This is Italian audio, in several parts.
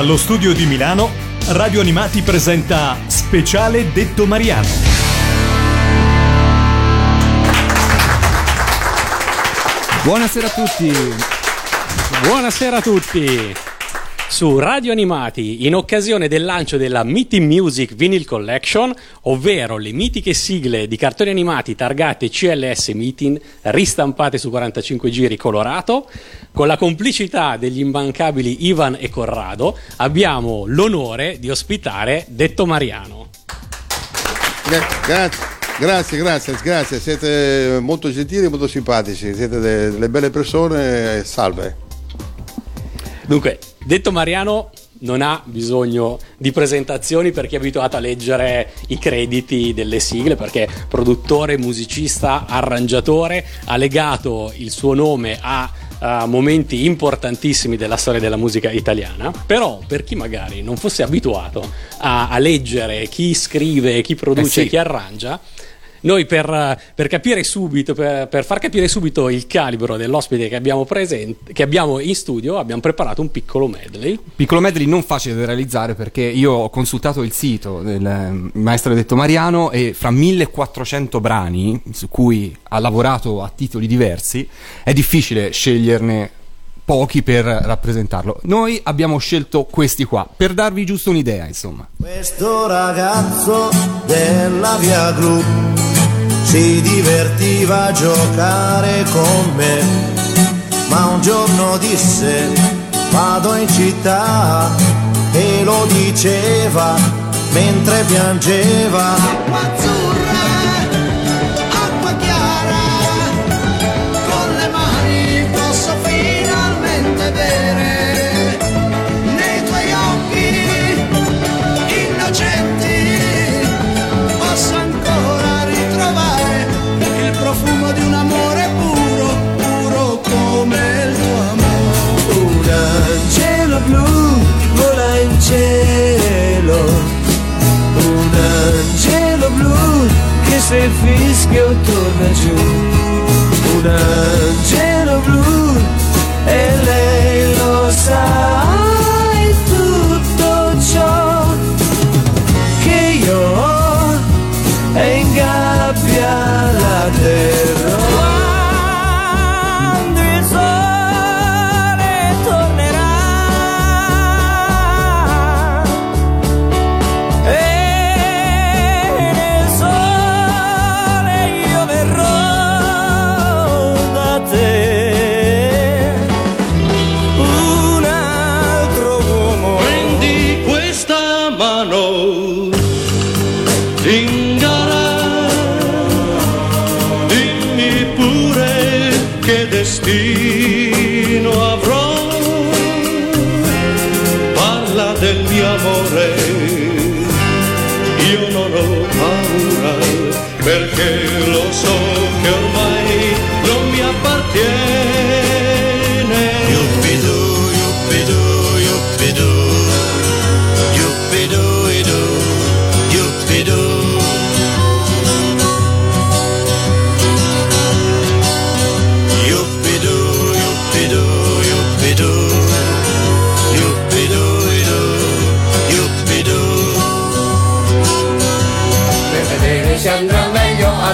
Dallo studio di Milano, Radio Animati presenta Speciale Detto Mariano. Buonasera a tutti. Buonasera a tutti. Su Radio Animati, in occasione del lancio della Meeting Music Vinyl Collection, ovvero le mitiche sigle di cartoni animati targate CLS Meeting, ristampate su 45 giri colorato, con la complicità degli immancabili Ivan e Corrado, abbiamo l'onore di ospitare Detto Mariano. Gra- grazie. Grazie, grazie, grazie, siete molto gentili e molto simpatici, siete de- delle belle persone, salve. Dunque, detto Mariano non ha bisogno di presentazioni per chi è abituato a leggere i crediti delle sigle, perché produttore, musicista, arrangiatore, ha legato il suo nome a a momenti importantissimi della storia della musica italiana, però per chi magari non fosse abituato a, a leggere chi scrive, chi produce, Eh sì. chi arrangia, noi per, per capire subito, per, per far capire subito il calibro dell'ospite che abbiamo, presente, che abbiamo in studio, abbiamo preparato un piccolo medley. Piccolo medley non facile da realizzare perché io ho consultato il sito del eh, maestro detto Mariano e fra 1400 brani su cui ha lavorato a titoli diversi è difficile sceglierne pochi per rappresentarlo. Noi abbiamo scelto questi qua per darvi giusto un'idea, insomma. Questo ragazzo della via Gru si divertiva a giocare con me, ma un giorno disse vado in città e lo diceva mentre piangeva. Se fischio torna giù, un angelo blu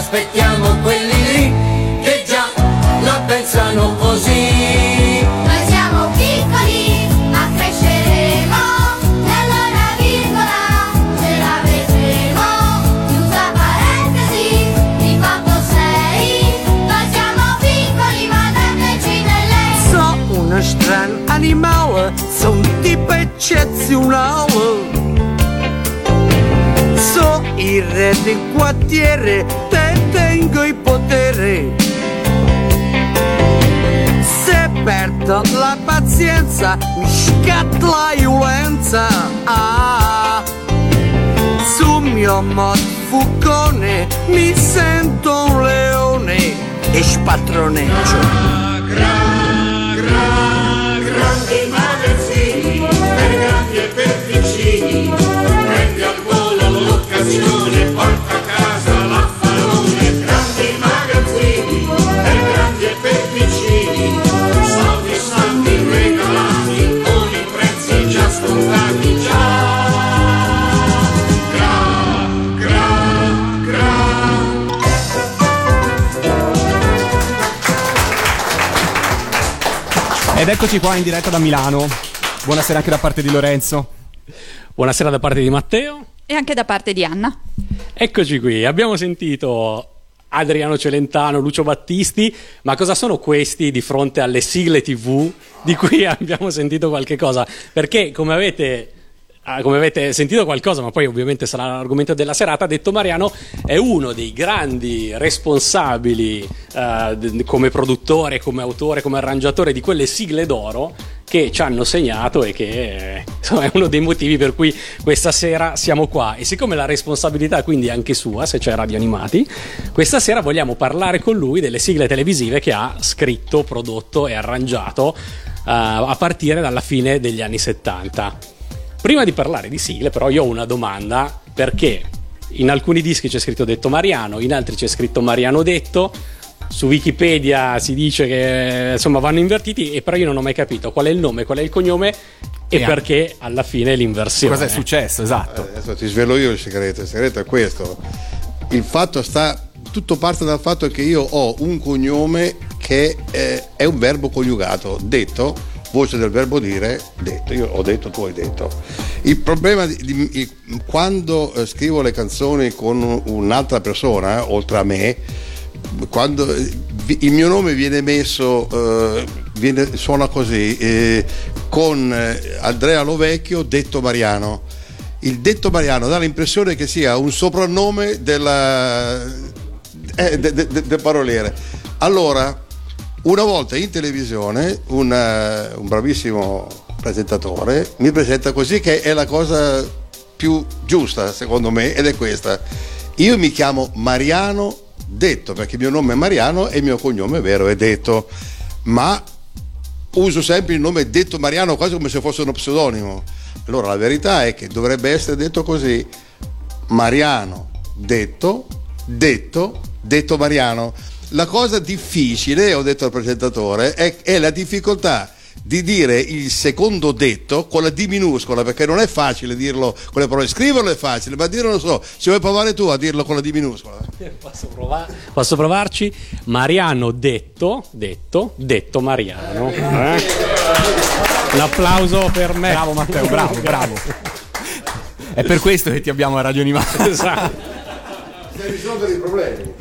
aspettiamo quelli lì che già la pensano così. Noi siamo piccoli, ma cresceremo, e allora virgola, ce la vedremo, chiusa parentesi, di quanto sei, noi siamo piccoli, ma dateci delle So uno strano animale, so un tipo eccezionale. So il re del quartiere, Se perdo la pazienza, mi scatta la violenza. Ah, sul mio mod fucone mi sento un leone e spatroneggio. Ed eccoci qua in diretta da Milano. Buonasera anche da parte di Lorenzo. Buonasera da parte di Matteo. E anche da parte di Anna. Eccoci qui, abbiamo sentito Adriano Celentano, Lucio Battisti, ma cosa sono questi di fronte alle sigle TV di cui abbiamo sentito qualche cosa? Perché come avete come avete sentito qualcosa, ma poi ovviamente sarà l'argomento della serata, detto Mariano è uno dei grandi responsabili eh, come produttore, come autore, come arrangiatore di quelle sigle d'oro che ci hanno segnato e che eh, insomma, è uno dei motivi per cui questa sera siamo qua. E siccome la responsabilità quindi è anche sua, se c'è Radio Animati, questa sera vogliamo parlare con lui delle sigle televisive che ha scritto, prodotto e arrangiato eh, a partire dalla fine degli anni 70. Prima di parlare di sigle, però, io ho una domanda perché in alcuni dischi c'è scritto detto Mariano, in altri c'è scritto Mariano detto. Su Wikipedia si dice che insomma vanno invertiti, e però io non ho mai capito qual è il nome, qual è il cognome e E perché alla fine l'inversione. Cosa è successo? Esatto. Adesso ti svelo io il segreto, il segreto è questo. Il fatto sta, tutto parte dal fatto che io ho un cognome che eh, è un verbo coniugato, detto, voce del verbo dire, detto, io ho detto, tu hai detto. Il problema di, di- il- quando eh, scrivo le canzoni con un'altra persona, oltre a me, quando eh, il mio nome viene messo, eh, viene- suona così, eh, con eh, Andrea Lovecchio, detto Mariano. Il detto Mariano dà l'impressione che sia un soprannome della, eh, de- de- de- del paroliere. Allora, una volta in televisione, un, eh, un bravissimo presentatore mi presenta così, che è la cosa più giusta secondo me, ed è questa. Io mi chiamo Mariano Detto, perché il mio nome è Mariano e il mio cognome vero è Detto, ma uso sempre il nome Detto Mariano quasi come se fosse uno pseudonimo. Allora la verità è che dovrebbe essere detto così, Mariano Detto, Detto, Detto Mariano. La cosa difficile, ho detto al presentatore, è, è la difficoltà di dire il secondo detto con la D minuscola, perché non è facile dirlo con le parole, scriverlo è facile, ma dirlo non so, ci vuoi provare tu a dirlo con la D minuscola? Posso, prova- posso provarci? Mariano detto, detto, detto Mariano. Eh? Un applauso per me. Bravo Matteo, bravo, bravo. È per questo che ti abbiamo a Radio Animati. Esatto. Per risolvere i problemi.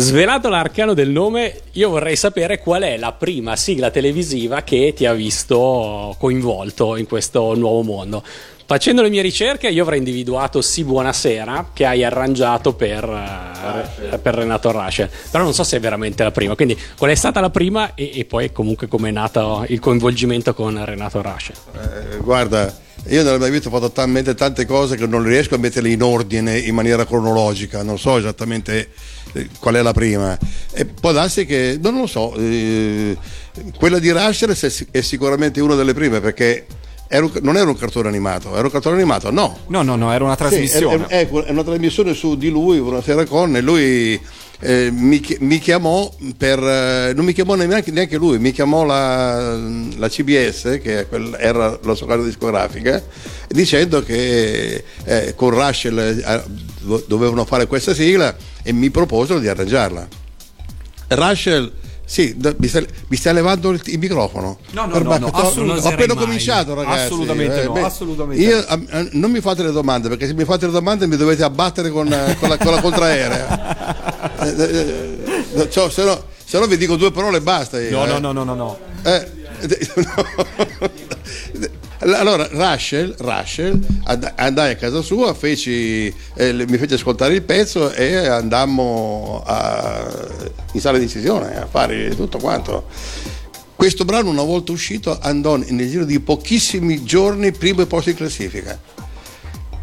Svelato l'arcano del nome, io vorrei sapere qual è la prima sigla televisiva che ti ha visto coinvolto in questo nuovo mondo. Facendo le mie ricerche, io avrei individuato Sì Buonasera, che hai arrangiato per, eh, per Renato Rascher. Però non so se è veramente la prima. Quindi, qual è stata la prima e, e poi comunque come è nato il coinvolgimento con Renato Rascher? Eh, guarda, io nella mia vita ho fatto talmente tante cose che non riesco a metterle in ordine in maniera cronologica, non so esattamente eh, qual è la prima. E può darsi che, non lo so, eh, quella di Rasher è, sicuramente una delle prime perché era un- non era un cartone animato, era un cartone animato, no. No, no, no, era una Sì, trasmissione. è, è- è una trasmissione su di lui, una sera con, e lui eh, mi, mi chiamò per. eh, non mi chiamò neanche, neanche lui, mi chiamò la, la CBS, che era la sua casa discografica, dicendo che eh, con Russell eh, do- dovevano fare questa sigla e mi proposero di arrangiarla. Russell. Sì, mi stai, mi stai levando il, il microfono. No, no, Per no, no, ho- assolut- non ho appena mai. cominciato, ragazzi. Assolutamente no, assolutamente Io, a- non mi fate le domande, perché se mi fate le domande mi dovete abbattere con, eh, con la, con la contraerea. Eh, cioè, se, no, se no vi dico due parole e basta. io, No, eh. no, no, no, no, no. Eh, no. Allora, Russell, and- andai a casa sua, feci, eh, mi fece ascoltare il pezzo e andammo a- in sala di decisione a fare tutto quanto. Questo brano, una volta uscito, andò nel giro di pochissimi giorni primo posto in classifica.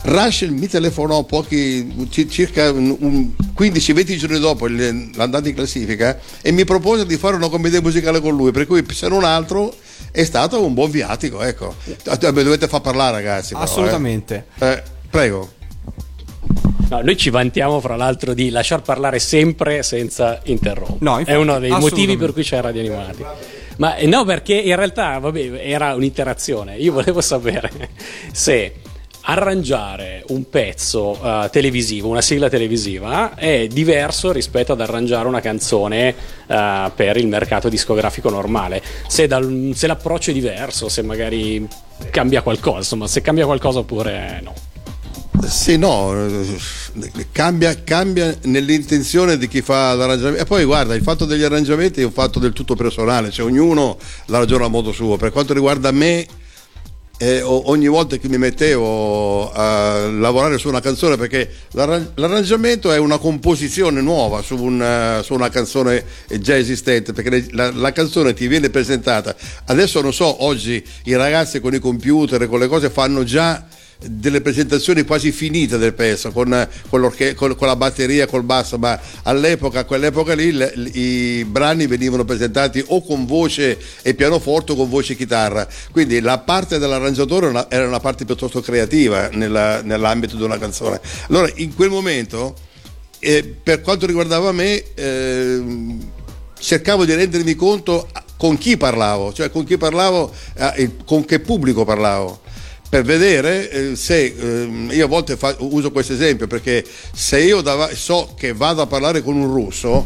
Russell mi telefonò pochi, ci- circa un- un 15-20 giorni dopo l'andata in classifica e mi propose di fare una commedia musicale con lui, per cui se non altro è stato un buon viatico, ecco. Mi dovete far parlare ragazzi. però, eh. Assolutamente. Eh, prego. No, noi ci vantiamo, fra l'altro, di lasciar parlare sempre senza interrompere. No, infatti, è uno dei motivi per cui c'è Radio Animati. Ma eh, no, perché in realtà vabbè, era un'interazione. Io volevo sapere se arrangiare un pezzo eh, televisivo, una sigla televisiva, è diverso rispetto ad arrangiare una canzone eh, per il mercato discografico normale. Se, dal- se l'approccio è diverso, se magari cambia qualcosa, insomma, se cambia qualcosa oppure no. Sì, no, cambia, cambia nell'intenzione di chi fa l'arrangiamento. E poi guarda, il fatto degli arrangiamenti è un fatto del tutto personale, cioè ognuno la ragiona a modo suo. Per quanto riguarda me, eh, ogni volta che mi mettevo a lavorare su una canzone, perché l'arran- l'arrangiamento è una composizione nuova su, un, eh, su una canzone già esistente, perché la, la canzone ti viene presentata. Adesso non so, oggi i ragazzi con i computer e con le cose fanno già delle presentazioni quasi finite del pezzo con, con con- con la batteria, col basso, ma all'epoca, a quell'epoca lì le- i brani venivano presentati o con voce e pianoforte o con voce e chitarra, quindi la parte dell'arrangiatore era una, parte piuttosto creativa nella- nell'ambito di una canzone. Allora in quel momento, eh, per quanto riguardava me, ehm, cercavo di rendermi conto con chi parlavo, cioè con chi parlavo, eh, con che pubblico parlavo per vedere eh, se ehm, io a volte fa- uso questo esempio perché se io dava- so che vado a parlare con un russo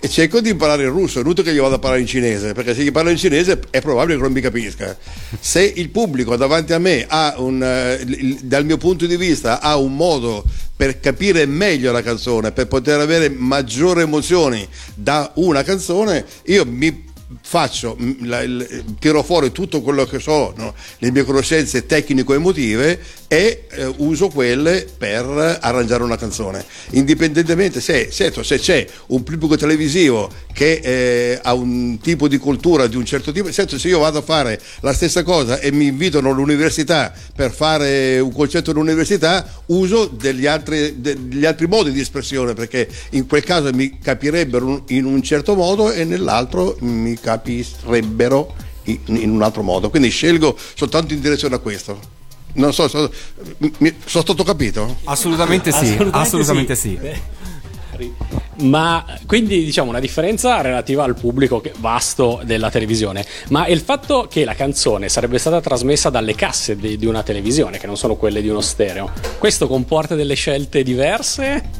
e cerco di imparare il russo, è inutile che io vada a parlare in cinese, perché se gli parlo in cinese è probabile che non mi capisca. Se il pubblico davanti a me ha un, eh, dal mio punto di vista, ha un modo per capire meglio la canzone, per poter avere maggiori emozioni da una canzone, io mi faccio, mm, la- il- tiro fuori tutto quello che so, no? le mie conoscenze tecnico-emotive e eh, uso quelle per arrangiare una canzone. Indipendentemente se, certo, se c'è un pubblico televisivo che eh, ha un tipo di cultura di un certo tipo, certo, se io vado a fare la stessa cosa e mi invitano all'università per fare un concerto all'università, uso degli altri, degli altri modi di espressione perché in quel caso mi capirebbero in un certo modo e nell'altro mi capirebbero in, in un altro modo. Quindi scelgo soltanto in direzione a questo. Non so, so- mi- sono stato capito? Assolutamente sì, assolutamente sì. Ma quindi diciamo una differenza relativa al pubblico vasto della televisione, ma il fatto che la canzone sarebbe stata trasmessa dalle casse di, di una televisione, che non sono quelle di uno stereo, questo comporta delle scelte diverse?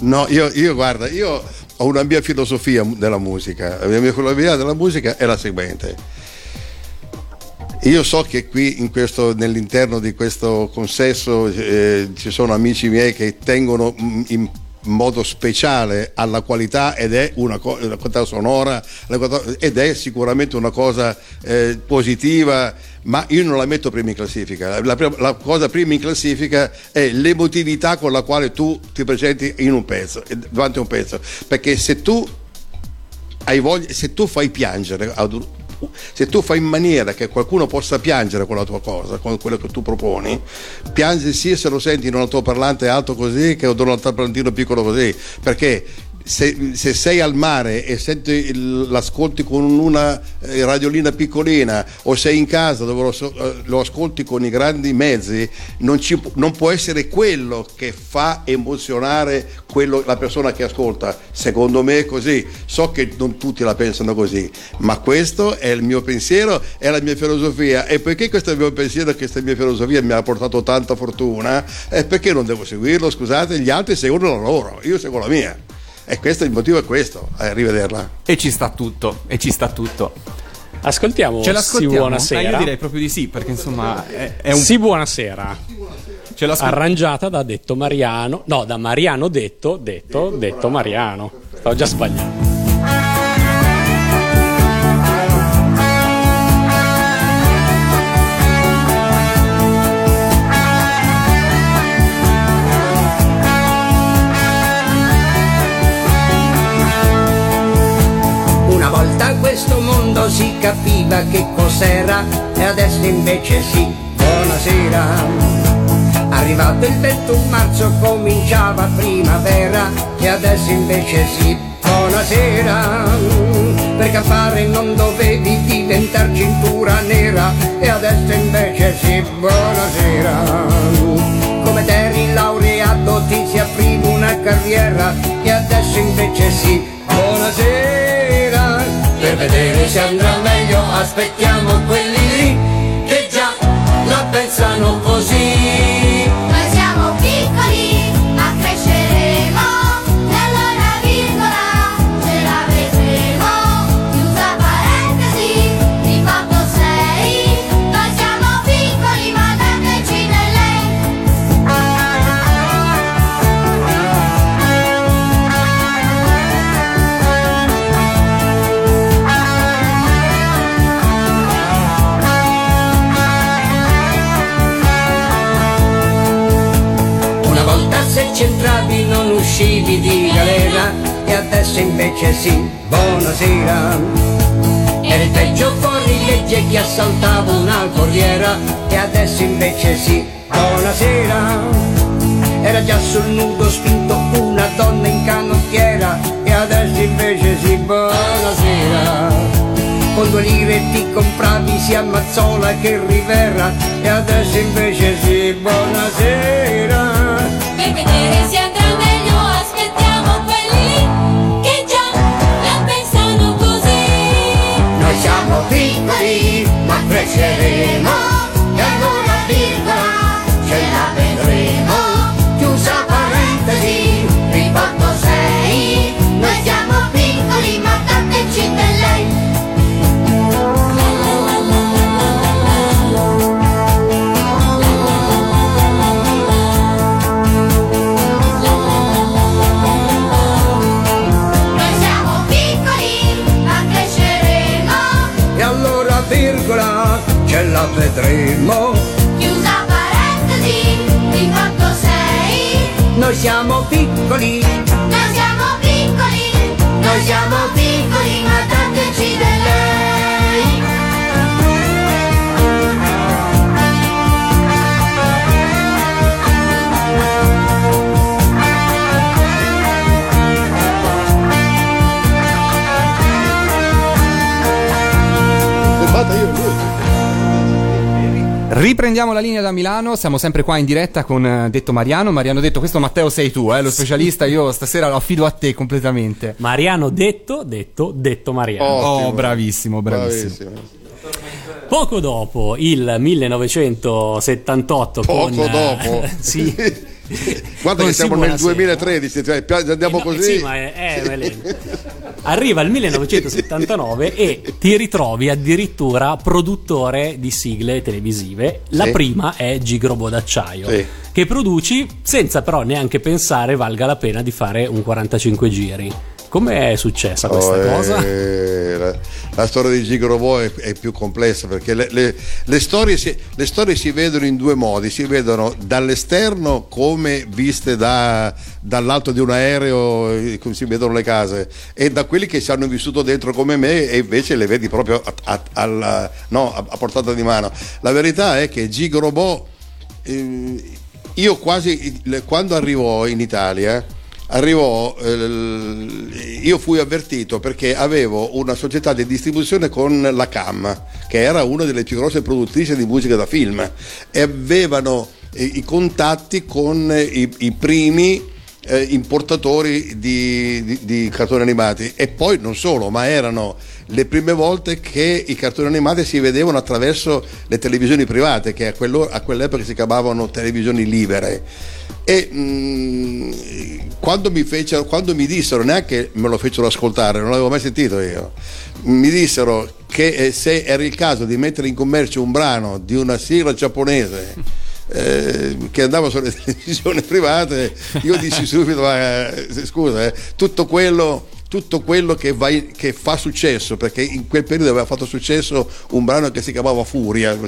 No, io, io guarda, io ho una mia filosofia della musica. La mia filosofia della musica è la seguente. Io so che qui questo- nell'interno di questo consesso eh, ci sono amici miei che tengono mm, in modo speciale alla qualità ed è una co- la qualità sonora qualità- ed è sicuramente una cosa eh, positiva ma io non la metto prima in classifica. La, prima- la cosa prima in classifica è l'emotività con la quale tu ti presenti in un pezzo davanti a un pezzo. Perché se tu hai voglia, se tu fai piangere, ad un- se tu fai in maniera che qualcuno possa piangere con la tua cosa, con quello che tu proponi, piange sia se lo senti in un altoparlante alto così che in un altoparlantino piccolo così, perché se, se sei al mare e senti il- l'ascolti con una eh, radiolina piccolina o sei in casa dove lo, eh, lo ascolti con i grandi mezzi, non, ci non può essere quello che fa emozionare quello- la persona che ascolta. Secondo me è così. So che non tutti la pensano così, ma questo è il mio pensiero, è la mia filosofia. E poiché questo è il mio pensiero e questa mia filosofia mi ha portato tanta fortuna, eh, perché non devo seguirlo? Scusate, gli altri seguono la loro, io seguo la mia. E questo il motivo è questo, eh, rivederla. E ci sta tutto, e ci sta tutto. Ascoltiamo Ce Sì, buonasera. Eh, io direi proprio di sì, perché insomma è, è un... Sì, buonasera. Ce. Arrangiata da Detto Mariano, no, da Mariano Detto, Detto, Detto Mariano. Stavo già sbagliando. Capiva che cos'era e adesso invece sì, buonasera. Arrivato il 21 marzo cominciava primavera e adesso invece sì, buonasera. Per campare non dovevi diventare cintura nera e adesso invece sì, buonasera. Come eri laureato ti si apriva una carriera e adesso invece sì, buonasera. Per vedere se andrà meglio aspettiamo quelli anni di galera e adesso invece sì, buonasera. Era il peggio fuori legge che assaltava una corriera e adesso invece sì, buonasera. Era già sul nudo spinto una donna in canottiera e adesso invece sì, buonasera. Con due lire ti compravi sia Mazzola che Rivera e adesso invece sì, buonasera. Ma cresceremo e allora virgola ce la vedremo. Chiusa parentesi, riporto sei. Noi siamo piccoli ma tante cinte vedremo. Chiusa parentesi, riporto sei. Noi siamo piccoli, Noi siamo piccoli, noi siamo piccoli Riprendiamo la linea da Milano, siamo sempre qua in diretta con eh, Detto Mariano. Mariano Detto, questo Matteo sei tu, eh, lo specialista, io stasera lo affido a te completamente. Mariano detto, detto, detto Mariano. Oh, Ottimo. bravissimo, bravissimo. Bravissimo. Poco dopo il 1978 Poco con, eh, dopo. sì. Guarda che siamo nel buonasera. 2013, cioè, pi- andiamo Eh no, così. Sì, ma è, è- è. Arriva il 1979 e ti ritrovi addirittura produttore di sigle televisive. La Sì. prima è Gigrobo d'acciaio, Sì. che produci senza però neanche pensare valga la pena di fare un 45 giri. Come è successa questa Oh, cosa? eh, la, la storia di Gigrobo è, è più complessa perché le, le- le storie si, le storie si vedono in due modi, si vedono dall'esterno come viste da- dall'alto di un aereo, eh, come si vedono le case, e da quelli che ci hanno vissuto dentro come me e invece le vedi proprio a, a- alla- no, a- a portata di mano. La verità è che Gigrobo, eh, io quasi, quando arrivò in Italia, arrivò, eh, io fui avvertito perché avevo una società di distribuzione con la CAM, che era una delle più grosse produttrici di musica da film, e avevano eh, i contatti con eh, i, i primi eh, importatori di, di- di cartoni animati e poi non solo, ma erano le prime volte che i cartoni animati si vedevano attraverso le televisioni private, che a, a quell'epoca si chiamavano televisioni libere. E mm, quando, mi fecero, quando mi dissero, neanche me lo fecero ascoltare, non l'avevo mai sentito io, mi dissero che eh, se era il caso di mettere in commercio un brano di una sigla giapponese eh, che andava sulle televisioni private, io dissi subito, ma, eh, scusa, eh, tutto quello tutto quello che, va in- che fa successo, perché in quel periodo aveva fatto successo un brano che si chiamava Furia,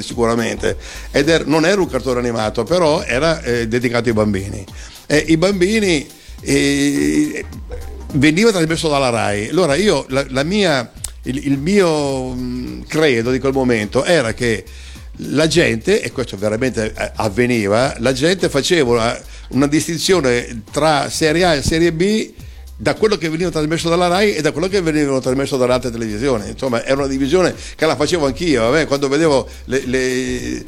sicuramente, ed er- non era un cartone animato, però era eh, dedicato ai bambini. E I bambini eh, veniva trasmesso dalla RAI. Allora io, la, la mia, il, il mio mh, credo di quel momento era che la gente, e questo veramente eh, avveniva, la gente faceva una, una distinzione tra serie A e serie B da quello che veniva trasmesso dalla RAI e da quello che veniva trasmesso dalle altre televisioni. Insomma, era una divisione che la facevo anch'io. vabbè, quando vedevo le- le-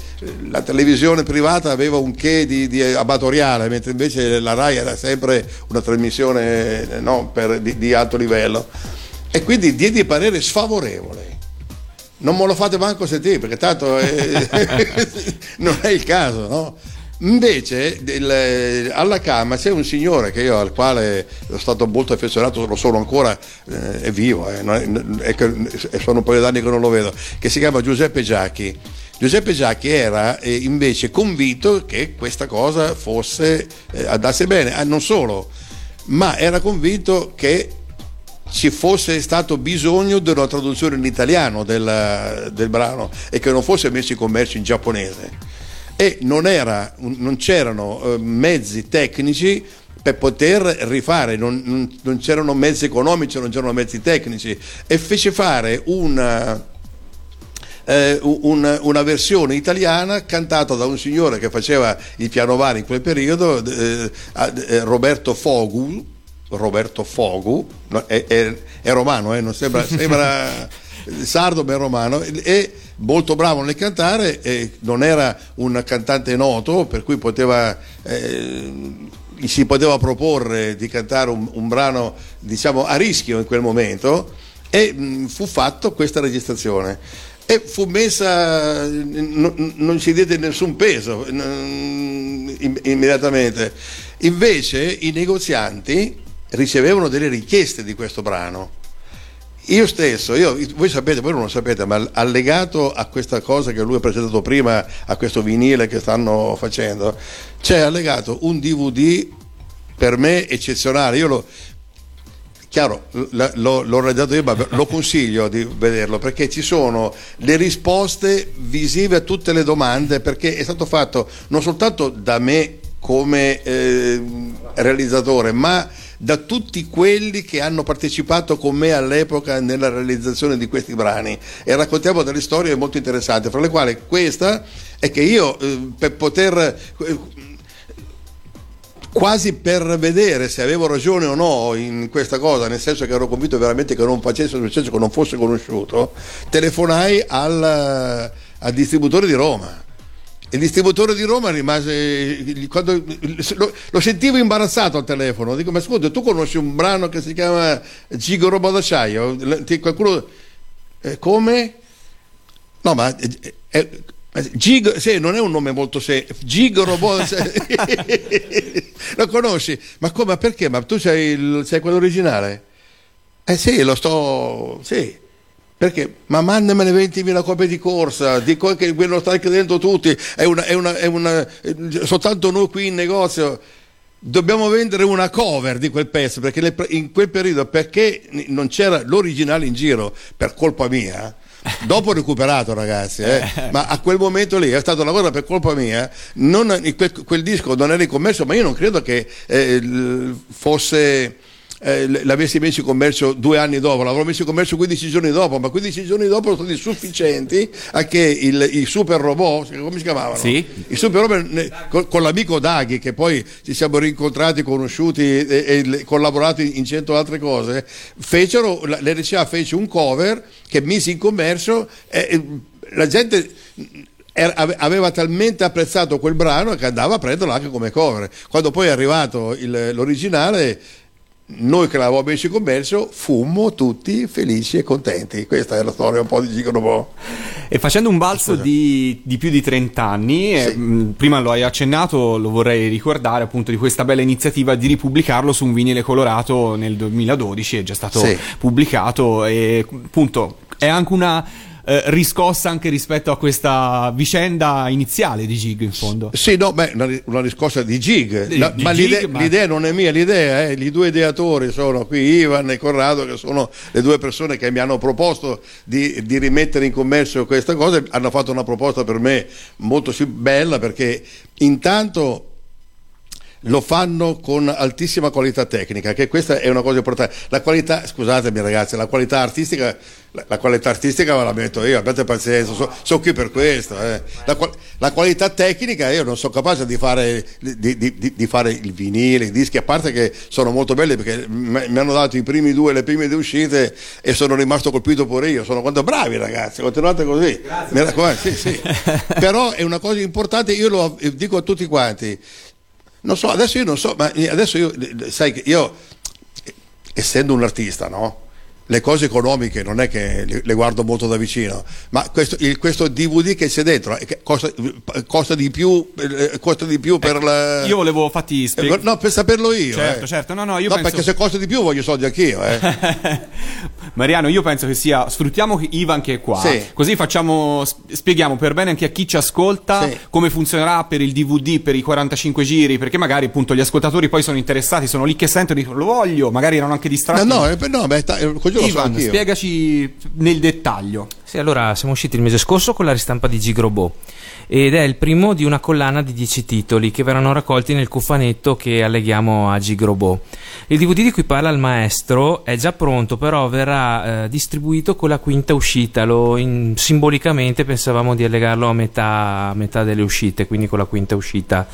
la televisione privata aveva un che di, di amatoriale, mentre invece la RAI era sempre una trasmissione eh, no, per- di, di alto livello. E quindi diedi parere sfavorevole. Non me lo fate manco sentire perché tanto eh, non è il caso, no? Invece del- alla Camera c'è un signore che io, al quale sono stato molto affezionato, lo sono ancora, eh, è vivo, eh, è- è che- e sono un paio d'anni che non lo vedo, che si chiama Giuseppe Giacchi. Giuseppe Giacchi era eh, invece convinto che questa cosa fosse, eh, andasse bene, Ah, non solo, ma era convinto che ci fosse stato bisogno di una traduzione in italiano del, del brano e che non fosse messo in commercio in giapponese. E non, era- non c'erano eh, mezzi tecnici per poter rifare, non, non- c'erano mezzi economici, non c'erano mezzi tecnici e fece fare una eh, un- una versione italiana cantata da un signore che faceva il pianovale in quel periodo, eh, eh, Roberto Fogu. Roberto Fogu, no, è, è- è romano, eh, non sembra, sembra sardo ma è romano, e molto bravo nel cantare, e non era un cantante noto, per cui poteva, eh, si poteva proporre di cantare un, un brano diciamo a rischio in quel momento e mh, fu fatto questa registrazione. E fu messa non, non ci diede nessun peso mm, im- immediatamente. Invece i negozianti ricevevano delle richieste di questo brano io stesso, io- voi sapete, voi non lo sapete, ma allegato a questa cosa che lui ha presentato prima, a questo vinile che stanno facendo, c'è allegato un DVD per me eccezionale. Io lo, chiaro, l'ho, l'ho realizzato io, ma lo consiglio di vederlo perché ci sono le risposte visive a tutte le domande, perché è stato fatto non soltanto da me come eh, realizzatore, ma da tutti quelli che hanno partecipato con me all'epoca nella realizzazione di questi brani e raccontiamo delle storie molto interessanti, fra le quali questa è che io eh, per poter eh, quasi per vedere se avevo ragione o no in questa cosa, nel senso che ero convinto veramente che non facesse successo, che non fosse conosciuto, telefonai al, al distributore di Roma. Il distributore di Roma rimase. quando- lo, lo sentivo imbarazzato al telefono. Dico: Ma scusa, tu conosci un brano che si chiama Gigo Robo d'acciaio? Qualcuno. eh, come? No, ma. eh, eh, Gigo, sì, non è un nome molto semplice. Gigo Robot. lo conosci? Ma come? Perché? Ma tu sei, il, sei quello originale? Eh sì, lo sto. Sì. Perché? Ma mandamene 20.000 copie di corsa, dico che lo stai credendo tutti, è una, è una, è una, eh, soltanto noi qui in negozio dobbiamo vendere una cover di quel pezzo, perché nel- in quel periodo, perché non c'era l'originale in giro, per colpa mia, dopo ho recuperato ragazzi, eh, ma a quel momento lì è stata una cosa per colpa mia, non- quel, quel disco non era in commercio, ma io non credo che eh, fosse eh, l'avessi messo in commercio due anni dopo, l'avrò messo in commercio 15 giorni dopo, ma 15 giorni dopo sono stati sufficienti a che il, i super robot, come si chiamavano? Sì. I super robot con, con l'amico Daghi, che poi ci siamo rincontrati, conosciuti e, e le- collaborati in cento altre cose, fecero, l'RCA fece un cover che mise in commercio e, e la gente aveva talmente apprezzato quel brano che andava a prenderlo anche come cover. Quando poi è arrivato il- l'originale, noi che messo in commercio fummo tutti felici e contenti. Questa è la storia un po' di Gigo Robot. E facendo un balzo di, di più di 30 anni, eh, mh, prima lo hai accennato, lo vorrei ricordare appunto di questa bella iniziativa di ripubblicarlo su un vinile colorato nel 2012, è già stato Sì. pubblicato e appunto è anche una eh, riscossa anche rispetto a questa vicenda iniziale di Gig in fondo. Sì, no, beh, una, una riscossa di Gig, Di- La- di ma, Gig, l'idea, ma- l'idea non è mia, l'idea è i due ideatori sono qui, Ivan e Corrado, che sono le due persone che mi hanno proposto di, di rimettere in commercio questa cosa, hanno fatto una proposta per me molto bella perché intanto lo fanno con altissima qualità tecnica, che questa è una cosa importante. La qualità, scusatemi ragazzi, la qualità artistica, la, la qualità artistica ve la metto io, abbiate pazienza, so- sono qui per questo. eh. La, la qualità tecnica io non sono capace di fare, di, di- di- fare il vinile, i dischi, a parte che sono molto belli perché mi hanno dato i primi due, le prime due uscite e sono rimasto colpito pure io. Sono quanto bravi ragazzi, continuate così. Mi raccomando, sì, sì. Però è una cosa importante, io lo dico a tutti quanti. Non so, adesso io non so, ma adesso io, sai che io, essendo un artista, no? Le cose economiche non è che le, le guardo molto da vicino, ma questo, il- questo DVD che c'è dentro eh, costa, costa di più, eh, costa di più per la... Io volevo infatti Eh, spiegare. No, per saperlo io. Certo, eh. certo, no, no, io No, penso- perché se costa di più voglio soldi anch'io. Eh. Mariano, io penso che sia. Sfruttiamo Ivan che è qua. Sì. Così facciamo. sp- Spieghiamo per bene anche a chi ci ascolta Sì. come funzionerà per il DVD, per i 45 giri. Perché magari appunto gli ascoltatori poi sono interessati, sono lì che sentono, dicono lo voglio, magari erano anche No, distratti. no, eh, no, beh, ta- so Ivan, anch'io. spiegaci nel dettaglio. Sì, allora siamo usciti il mese scorso con la ristampa di Gigrobot ed è il primo di una collana di 10 titoli che verranno raccolti nel cofanetto che alleghiamo a Gigrobot. Il DVD di cui parla il maestro è già pronto, però verrà eh, distribuito con la quinta uscita. Lo in- simbolicamente pensavamo di allegarlo a metà, a metà delle uscite, quindi con la quinta uscita.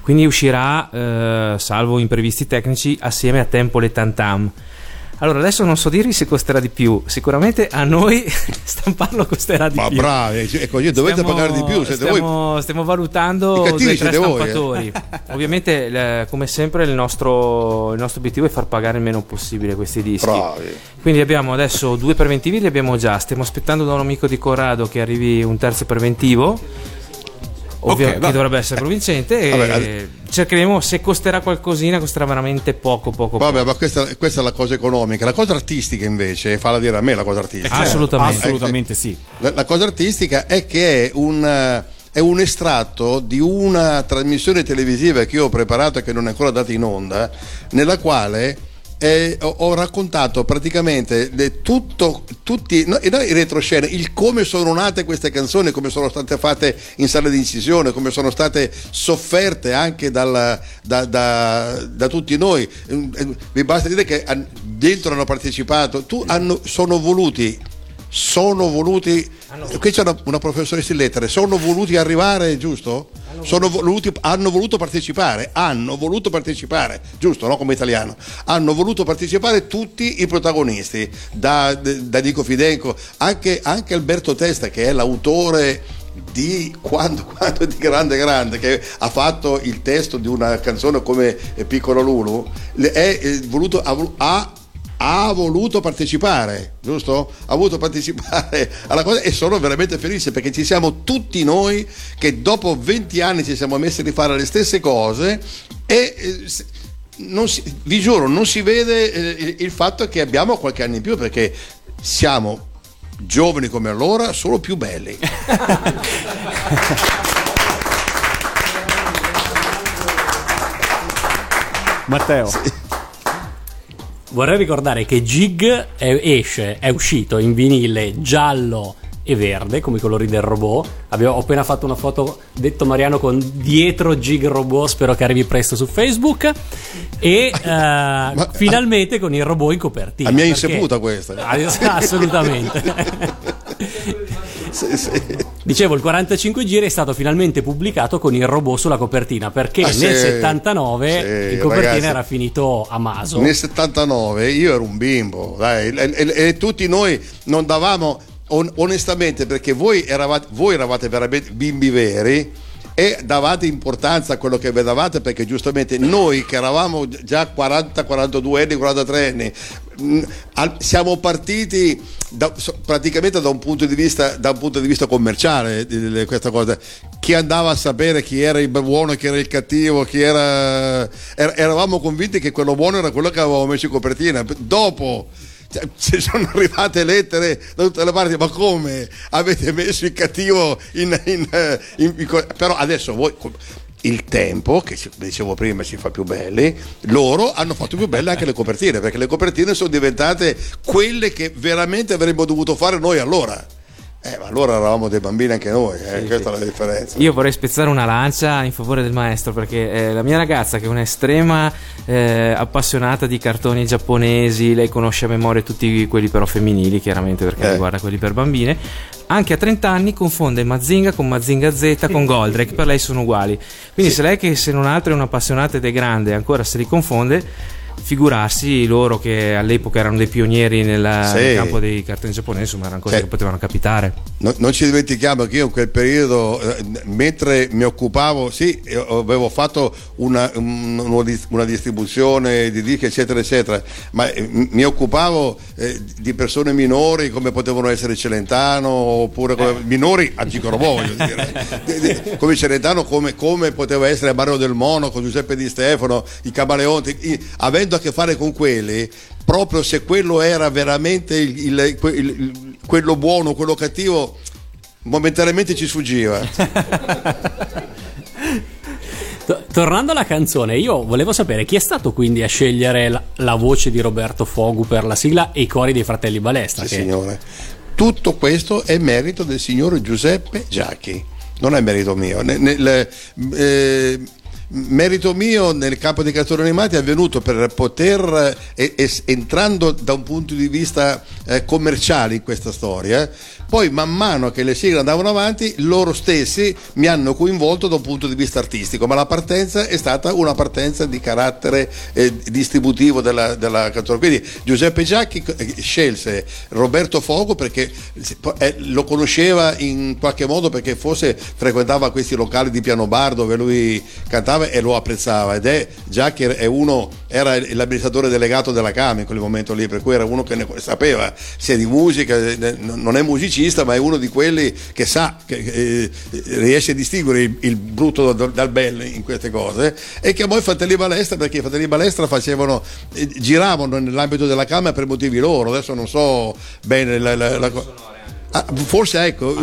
Quindi uscirà, eh, salvo imprevisti tecnici, assieme a Tempo le Tantam. Allora, adesso non so dirvi se costerà di più. Sicuramente a noi stamparlo costerà di Ma più. bravi, è così, dovete Stiamo- pagare di più. Siete voi. stiamo, stiamo valutando due tre siete voi, eh. stampatori. Ovviamente, eh, come sempre, il nostro, il nostro obiettivo è far pagare il meno possibile questi dischi. Bravi. Quindi abbiamo adesso due preventivi, li abbiamo già. Stiamo aspettando da un amico di Corrado che arrivi un terzo preventivo. Ovvio, Ok, che dovrebbe essere provincente. E Vabbè, cercheremo se costerà qualcosina, costerà veramente poco, poco, poco. Vabbè, ma questa, questa è la cosa economica. La cosa artistica invece, falla dire a me la cosa artistica. Assolutamente. Certo, Assolutamente sì. La, la cosa artistica è che è un, eh, è un estratto di una trasmissione televisiva che io ho preparato e che non è ancora data in onda, nella quale eh, ho, ho raccontato praticamente le- tutto, tutti, no, e noi in retroscena, il come sono nate queste canzoni, come sono state fatte in sala di incisione, come sono state sofferte anche dal- da, da- da tutti noi. Eh, eh, Vi basta dire che dentro hanno partecipato, tu hanno, sono voluti sono voluti qui c'è una, una professoressa in lettere sono voluti arrivare giusto? Sono voluti, hanno voluto partecipare hanno voluto partecipare giusto no come italiano hanno voluto partecipare tutti i protagonisti da, da Dico Fidenco anche, anche Alberto Testa che è l'autore di quando, quando di grande grande che ha fatto il testo di una canzone come Piccolo Lulu è eh, voluto ha, ha ha voluto partecipare, giusto? Ha voluto partecipare alla cosa e sono veramente felice perché ci siamo tutti noi che dopo 20 anni ci siamo messi a rifare le stesse cose e eh, si- vi giuro, non si vede eh, il, il fatto che abbiamo qualche anno in più perché siamo giovani come allora, solo più belli. Matteo. Vorrei ricordare che Jig è, esce, è uscito in vinile giallo e verde come i colori del robot. Abbiamo appena fatto una foto, detto Mariano, con dietro Jig Robot. Spero che arrivi presto su Facebook. E eh, finalmente con il robot in copertina. A mia perché- insaputa questa. Ah, Assolutamente. Sì, sì. Dicevo, il 45 giri è stato finalmente pubblicato con il robot sulla copertina perché Ah, nel sì. 79 Sì, in copertina ragazzi. era finito a Maso. Nel 79 io ero un bimbo, dai, e, e- e tutti noi non davamo, on- onestamente, perché voi eravate, voi eravate veramente bimbi veri e davate importanza a quello che vedevate perché giustamente noi che eravamo già 40, 42 anni, 43 anni, siamo partiti da- praticamente da un punto di vista, da un punto di vista commerciale questa cosa. Chi andava a sapere chi era il buono, chi era il cattivo, chi era... er- eravamo convinti che quello buono era quello che avevamo messo in copertina. Dopo cioè, ci sono arrivate lettere da tutte le parti, ma come avete messo il cattivo in... in- in- in però adesso voi... Il tempo, che dicevo prima ci fa più belli, loro hanno fatto più belle anche le copertine, perché le copertine sono diventate quelle che veramente avremmo dovuto fare noi allora. Eh, ma allora eravamo dei bambini anche noi, eh, questa è la differenza. Io vorrei spezzare una lancia in favore del maestro perché eh, la mia ragazza, che è un'estrema eh, appassionata di cartoni giapponesi, lei conosce a memoria tutti quelli però femminili, chiaramente perché Eh. riguarda quelli per bambine. Anche a 30 anni confonde Mazinga con Mazinga Z con Goldrake, per lei sono uguali. Quindi, se lei, che se non altro è un'appassionata ed è grande, ancora se li confonde, figurarsi loro che all'epoca erano dei pionieri nel, Sì. nel campo dei cartoni giapponesi, insomma, erano cose Sì. che potevano capitare. No- non ci dimentichiamo che io in quel periodo, eh, mentre mi occupavo, sì, eh, avevo fatto una, un- una dis- una distribuzione di dischi, eccetera, eccetera, ma eh, mi occupavo eh, di persone minori come potevano essere Celentano, oppure come, minori a Gicorobò, voglio dire, Di- di- come Celentano, come, come poteva essere Mario Del Mono, con Giuseppe Di Stefano, i Camaleonti, i- avendo a che fare con quelli, proprio se quello era veramente il- il- il- quello buono, quello cattivo, momentaneamente ci sfuggiva. To- tornando alla canzone, io volevo sapere chi è stato quindi a scegliere la, la voce di Roberto Fogu per la sigla e i cori dei fratelli Balestra. Sì, che- signore. Tutto questo è merito del signor Giuseppe Giacchi, non è merito mio. Ne- nel- eh, merito mio nel campo dei cartoni animati è avvenuto per poter, eh, es- entrando da un punto di vista eh, commerciale in questa storia, poi man mano che le sigle andavano avanti, loro stessi mi hanno coinvolto da un punto di vista artistico, ma la partenza è stata una partenza di carattere eh, distributivo della, della canzone. Quindi Giuseppe Giacchi eh, scelse Roberto Fogo perché eh, lo conosceva in qualche modo perché forse frequentava questi locali di piano bar dove lui cantava e lo apprezzava ed è Giacchi è uno era l'amministratore delegato della CAM in quel momento lì per cui era uno che ne sapeva sia di musica non è musicista ma è uno di quelli che sa che eh, riesce a distinguere il, brutto dal, bello in queste cose e chiamò i fratelli Balestra perché i fratelli Balestra facevano eh, giravano nell'ambito della Camera per motivi loro. Adesso non so bene la, la- la co- Ah, forse ecco,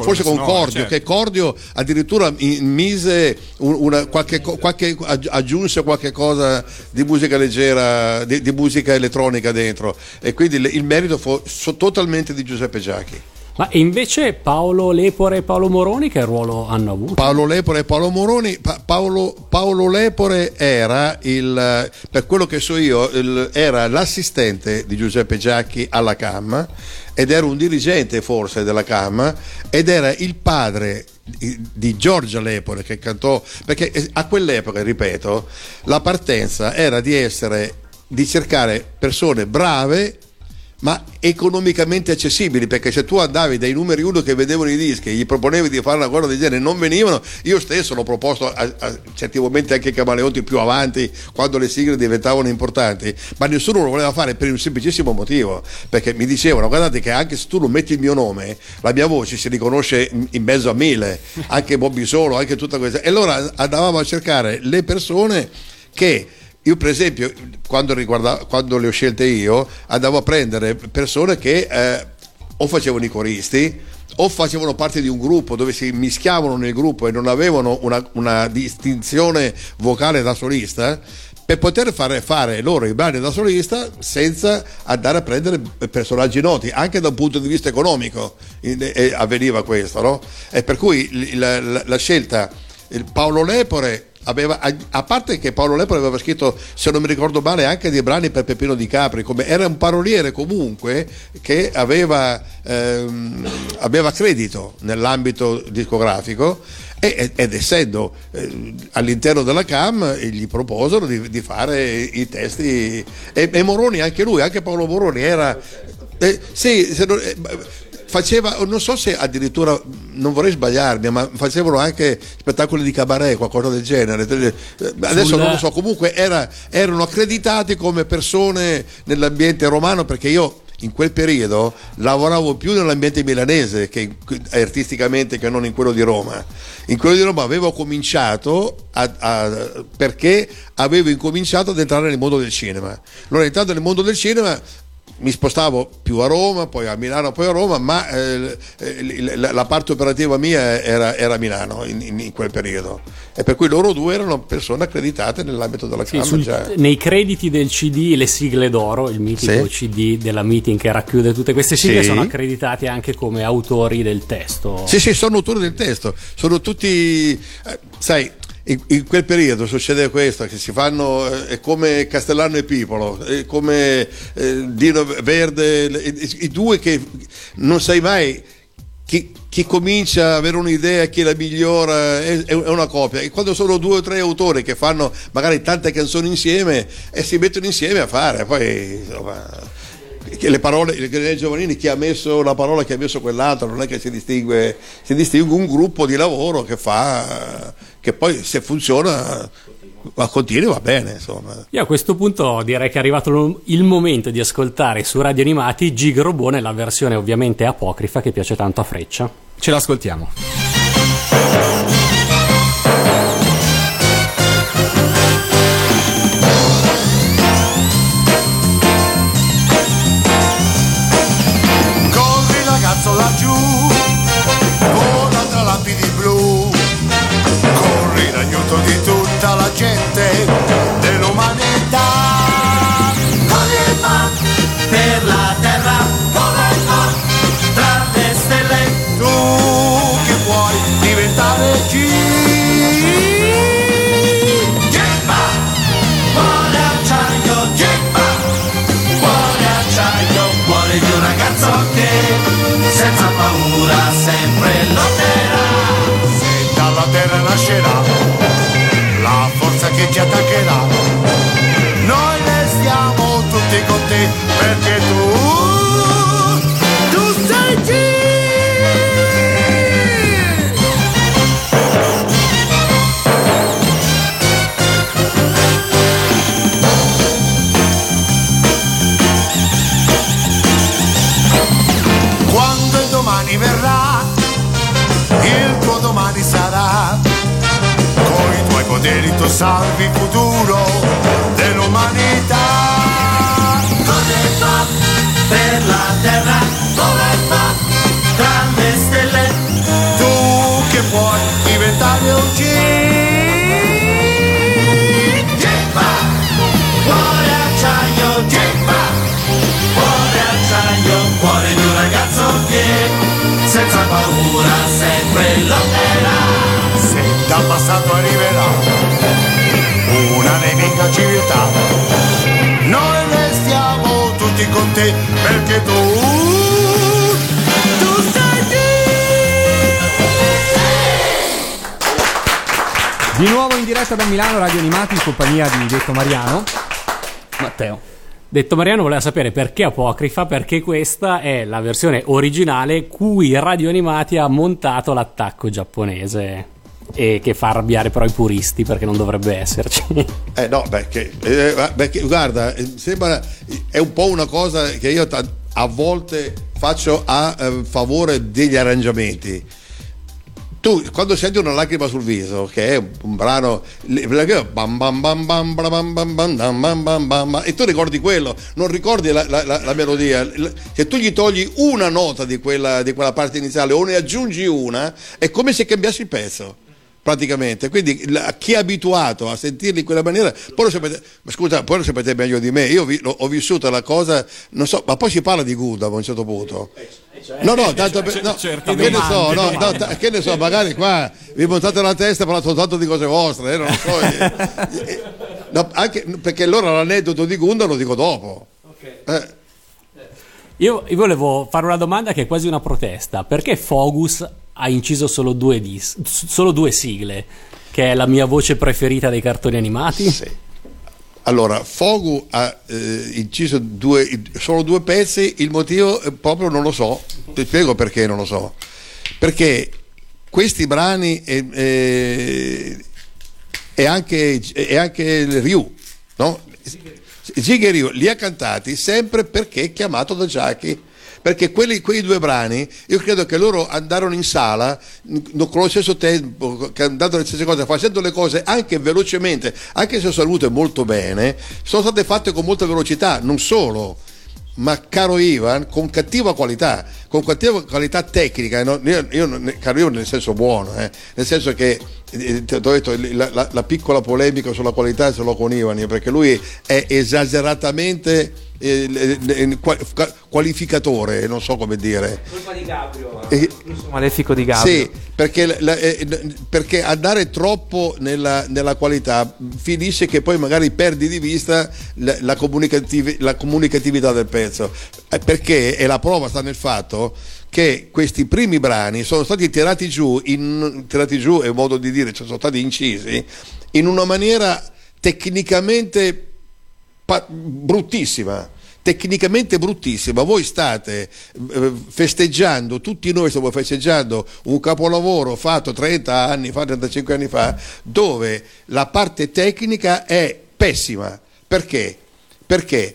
forse con Cordio, certo. che Cordio addirittura mise un- una- qualche, qualche- aggi- aggiunse qualche cosa di musica leggera, di, di musica elettronica dentro e quindi il, il merito fu so- totalmente di Giuseppe Giacchi. Ma invece Paolo Lepore e Paolo Moroni che ruolo hanno avuto? Paolo Lepore e Paolo Moroni. Pa- Paolo, Paolo Lepore era, il, per quello che so io, il- era l'assistente di Giuseppe Giacchi alla CAM ed era un dirigente forse della CAM ed era il padre di- di Giorgia Lepore che cantò, perché eh, a quell'epoca, ripeto, la partenza era di essere, di cercare persone brave ma economicamente accessibili perché se tu andavi dai numeri uno che vedevano i dischi e gli proponevi di fare una cosa del genere non venivano. Io stesso l'ho proposto a, a certi momenti anche ai camaleonti più avanti quando le sigle diventavano importanti ma nessuno lo voleva fare per un semplicissimo motivo perché mi dicevano guardate che anche se tu non metti il mio nome la mia voce si riconosce in, in mezzo a mille anche Bobby Solo anche tutta questa e allora andavamo a cercare le persone che io per esempio quando, quando le ho scelte io andavo a prendere persone che eh, o facevano i coristi o facevano parte di un gruppo dove si mischiavano nel gruppo e non avevano una, una distinzione vocale da solista per poter fare, fare loro i brani da solista senza andare a prendere personaggi noti, anche da un punto di vista economico avveniva questo, no? E per cui la, la- la scelta, Paolo Lepore aveva, a, parte che Paolo Lepore aveva scritto, se non mi ricordo male, anche dei brani per Peppino Di Capri, come, era un paroliere comunque che aveva, ehm, aveva credito nell'ambito discografico ed essendo eh, all'interno della CAM gli proposero di, di fare i testi e, e Moroni anche lui, anche Paolo Moroni era eh, sì, se non- eh, faceva, non so se addirittura, non vorrei sbagliarmi, ma facevano anche spettacoli di cabaret, qualcosa del genere. Adesso Sul- non lo so, comunque era- erano accreditati come persone nell'ambiente romano perché io in quel periodo lavoravo più nell'ambiente milanese che artisticamente che non in quello di Roma. In quello di Roma avevo cominciato a- a- perché avevo incominciato ad entrare nel mondo del cinema. Allora entrando nel mondo del cinema mi spostavo più a Roma, poi a Milano, poi a Roma, ma eh, eh, la, la parte operativa mia era, era a Milano in, in- in quel periodo. E per cui loro due erano persone accreditate nell'ambito della Sì, sul- già. nei crediti del CD le sigle d'oro, il mitico Sì. CD della meeting che racchiude tutte queste sigle, Sì. sono accreditati anche come autori del testo. Sì, sì, sono autori del testo, sono tutti, eh, sai, in, in quel periodo succede questo, che si fanno, eh, è come Castellano e Pipolo, è come eh, Dino Verde, i, i due che non sai mai chi, chi comincia a avere un'idea, chi la migliora, è, è una copia. E quando sono due o tre autori che fanno magari tante canzoni insieme e si mettono insieme a fare, poi insomma le parole, il Grenelle Giovanini, chi ha messo una parola, chi ha messo quell'altra, non è che si distingue, si distingue un gruppo di lavoro che fa, che poi se funziona va continua va bene, insomma. Io a questo punto direi che è arrivato il momento di ascoltare su Radio Animati Gigrobò nella versione ovviamente apocrifa che piace tanto a Freccia. Ce l'ascoltiamo. Tu salvi il futuro dell'umanità. Cosa fa per la terra? Come fa tra le stelle? Tu che puoi diventare un G. Gemma, cuore acciaio, gemma, cuore acciaio, cuore di un ragazzo che senza paura sempre lotterà. Dal passato arriverà una nemica civiltà, noi restiamo tutti con te perché tu, tu sei Di nuovo in diretta da Milano, Radio Animati, in compagnia di Detto Mariano. Matteo. Detto Mariano voleva sapere perché apocrifa, perché questa è la versione originale cui Radio Animati ha montato l'attacco giapponese e che fa arrabbiare però i puristi perché non dovrebbe esserci. Eh no, perché, eh, perché, guarda, eh, sembra è un po' una cosa che io ta- a volte faccio a eh, favore degli arrangiamenti. Tu quando senti una lacrima sul viso, che è un, brano e tu ricordi quello, non ricordi la, la- la- la melodia. Se tu gli togli una nota di quella, di quella parte iniziale o ne aggiungi una, è come se cambiassi il pezzo praticamente. Quindi la- chi è abituato a sentirli in quella maniera, poi lo sapete, ma scusa, poi lo sapete meglio di me. Io vi- lo- ho vissuto la cosa, non so, ma poi si parla di Gundam a un certo punto. No, no, tanto per, no, che ne so, no, no, che ne so, magari qua vi montate la testa e parlate soltanto di cose vostre, eh, non lo so. eh, eh, no, anche perché allora l'aneddoto di Gundam lo dico dopo. Eh, Io, io volevo fare una domanda che è quasi una protesta. Perché Fogus ha inciso solo due, dis- solo due sigle? Che è la mia voce preferita dei cartoni animati? Sì. Allora, Fogu ha eh, inciso due, solo due pezzi, il motivo eh, proprio non lo so, ti spiego perché non lo so. Perché questi brani e, e- e anche, e anche il Ryu, no? Zig li ha cantati sempre perché chiamato da Jackie. Perché quelli, quei due brani, io credo che loro andarono in sala con lo stesso tempo, cantando le stesse cose, facendo le cose anche velocemente, anche se sono venute molto bene, sono state fatte con molta velocità, non solo, ma caro Ivan, con cattiva qualità, con qualità tecnica, no? io, io Ivan nel senso buono, eh, nel senso che eh, ti ho detto, la, la- la piccola polemica sulla qualità ce l'ho con Ivan, perché lui è esageratamente eh, qualificatore, non so come dire. Colpa di Gabrio. Eh, malefico di Gabrio. sì, perché, eh, perché andare troppo nella, nella qualità finisce che poi magari perdi di vista la, la comunicativi- la comunicatività del pezzo. Eh, Perché, e la prova sta nel fatto che questi primi brani sono stati tirati giù, in, tirati giù è un modo di dire, cioè sono stati incisi in una maniera tecnicamente pa- bruttissima tecnicamente bruttissima. Voi state eh, festeggiando tutti noi stiamo festeggiando un capolavoro fatto 30 anni fa 35 anni fa dove la parte tecnica è pessima. Perché? Perché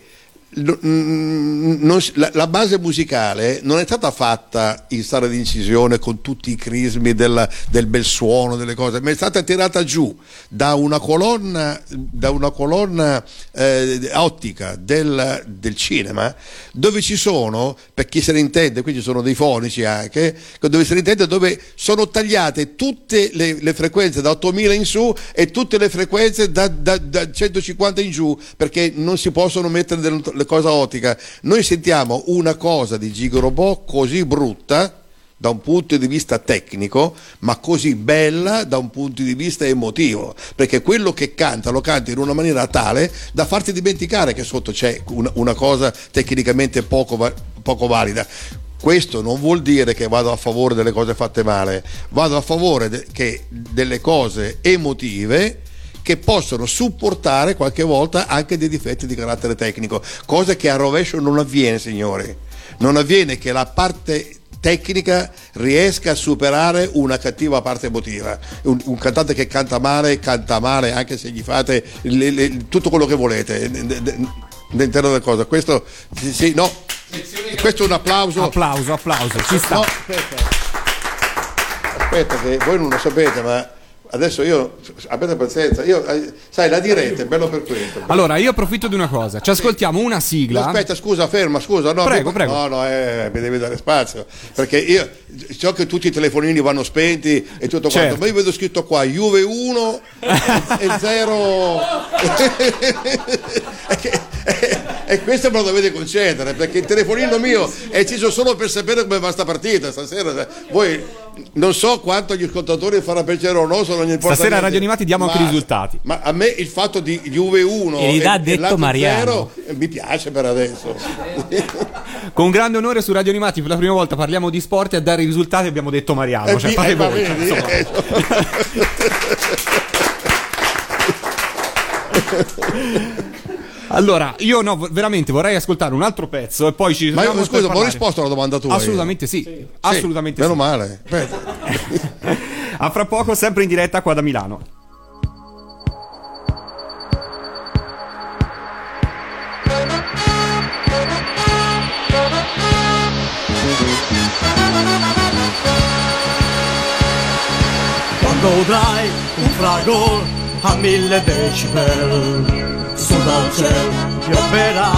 la, base musicale non è stata fatta in sala di incisione con tutti i crismi della- del bel suono, delle cose, ma è stata tirata giù da una colonna, da una colonna eh, ottica del, del cinema dove ci sono, per chi se ne intende, qui ci sono dei fonici anche, dove se ne intende dove sono tagliate tutte le, le frequenze da 8000 in su e tutte le frequenze da, da- da 150 in giù perché non si possono mettere delle, le cose ottica. Noi sentiamo una cosa di Gigo Robot così brutta da un punto di vista tecnico, ma così bella da un punto di vista emotivo, perché quello che canta lo canta in una maniera tale da farti dimenticare che sotto c'è una, cosa tecnicamente poco, poco valida. Questo non vuol dire che vado a favore delle cose fatte male, vado a favore de- delle cose emotive che possono supportare qualche volta anche dei difetti di carattere tecnico, cosa che a rovescio non avviene, signori. Non avviene che la parte tecnica riesca a superare una cattiva parte emotiva. Un, un cantante che canta male, canta male anche se gli fate le- le- tutto quello che volete all'interno della cosa. Questo, sì, sì, no. Questo è un applauso. Applauso, applauso, ci sta. No, aspetta. Aspetta che voi non lo sapete, ma adesso io abbiate pazienza, io eh, sai la diretta è bello per questo. Allora, io approfitto di una cosa. Ci ascoltiamo una sigla. Aspetta, scusa, ferma, scusa, no, Prego, mi- prego. no, no, eh, mi devi dare spazio, perché io so che tutti i telefonini vanno spenti e tutto Certo. quanto, ma io vedo scritto qua Juve 1 e 0 e questo me lo dovete concedere, perché il telefonino mio è acceso solo per sapere come va sta partita stasera, voi non so quanto gli ascoltatori farà piacere o no, se non gli importa Stasera a niente. Radio Animati diamo anche i Ma- risultati. Ma a me il fatto di Juve 1 E e, detto e Mariano. zero, eh, mi piace per adesso. Con grande onore su Radio Animati per la prima volta parliamo di sport e a dare i risultati abbiamo detto Mariano. Eh, Cioè, fate eh, ma voi. vedi? Eh, Allora, io no, veramente vorrei ascoltare un altro pezzo e poi ci Ma io, scusa, ma ho risposto alla domanda tua. io. Assolutamente sì. Sì, Assolutamente meno sì. male. Aspetta. A fra poco, sempre in diretta qua da Milano. Quando udrai un fragor a mille decibel Su dal cielo piomberà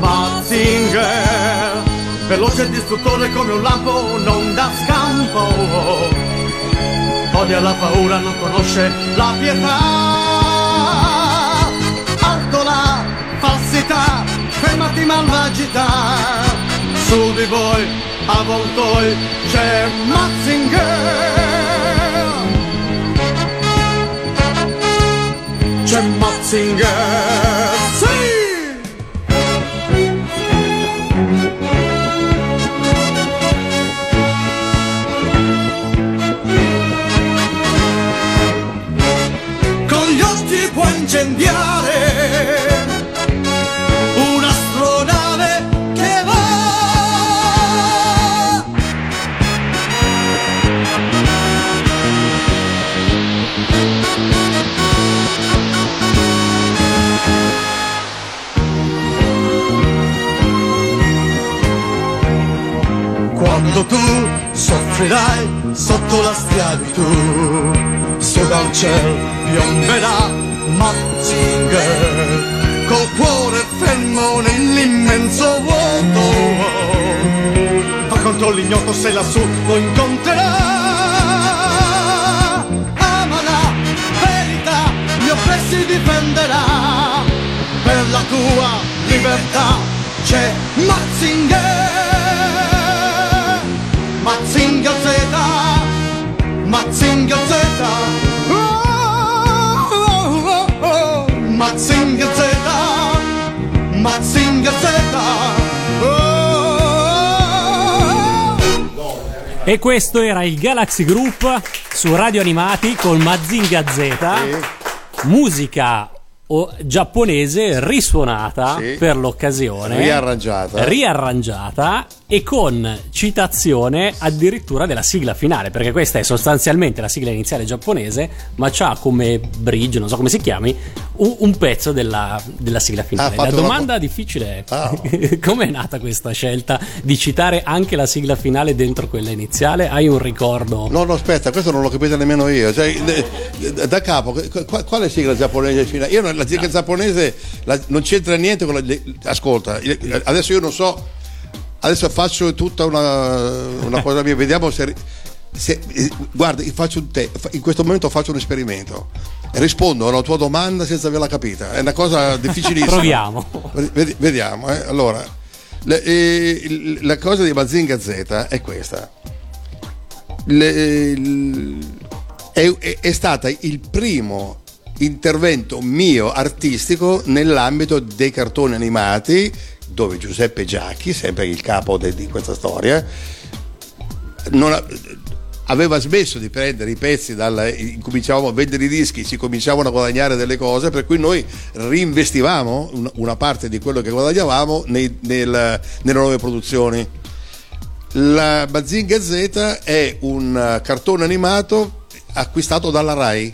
Mazinger Veloce e distruttore come un lampo non dà scampo. Odia la paura, non conosce la pietà. Alto la falsità, fermati malvagità. Su di voi, avvoltoi, c'è Mazinger c'è Matzinger, sì! Con gli occhi può incendiare Quando tu soffrirai sotto la schiavitù, su dal cielo piomberà Mazinger, col cuore fermo nell'immenso vuoto. Va contro l'ignoto se lassù lo incontrerà. Ama la verità, gli oppressi difenderà. Per la tua libertà c'è Mazinger. Mazinga Z, Mazinga Z, oh, oh, oh, oh. Mazinga Z, Mazinga Z, oh. E questo era il Galaxy Group su Radio Animati con Mazinga Z. Musica o- giapponese risuonata Sì. per l'occasione, Riarrangiata. riarrangiata e con citazione addirittura della sigla finale, perché questa è sostanzialmente la sigla iniziale giapponese, ma c'ha come bridge, non so come si chiami, un, un pezzo della, della sigla finale. Ah, la fatto una- domanda difficile è: Ah. come è nata questa scelta di citare anche la sigla finale dentro quella iniziale? Hai un ricordo? No, no, aspetta, questo non l'ho capito nemmeno io. Cioè, le- da capo, qu- quale sigla giapponese finale? Io la sigla giapponese la- non c'entra niente con la. Ascolta, adesso io non so. Adesso faccio tutta una, una cosa mia, vediamo se. se- eh, guarda, io faccio un te- in questo momento faccio un esperimento. Rispondo alla tua domanda senza averla capita. È una cosa difficilissima. Proviamo. Vedi- Vediamo, eh. allora. le- eh, la cosa di Mazinga Z è questa. Le- il- è, è- è stata il primo intervento mio artistico nell'ambito dei cartoni animati dove Giuseppe Giacchi, sempre il capo de- di questa storia, ha- aveva smesso di prendere i pezzi, dal, cominciavamo a vendere i dischi, si cominciavano a guadagnare delle cose, per cui noi reinvestivamo un- una parte di quello che guadagnavamo nei- nel- nelle nuove produzioni. La Mazinga Z è un cartone animato acquistato dalla RAI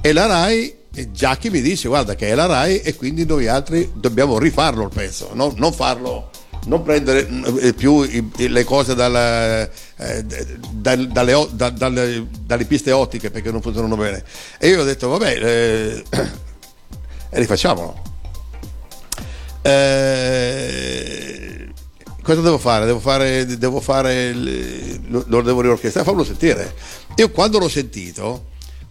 e la RAI e Giacchi mi dice guarda che è la RAI e quindi noi altri dobbiamo rifarlo il pezzo no? non farlo non prendere eh, più le cose dalla, eh, dal- dalle, o- da- dalle- dalle piste ottiche perché non funzionano bene e io ho detto vabbè eh, e rifacciamolo Eh, cosa devo fare? Devo fare, devo fare il- lo, lo devo riorchestrare, fallo sentire. Io quando l'ho sentito,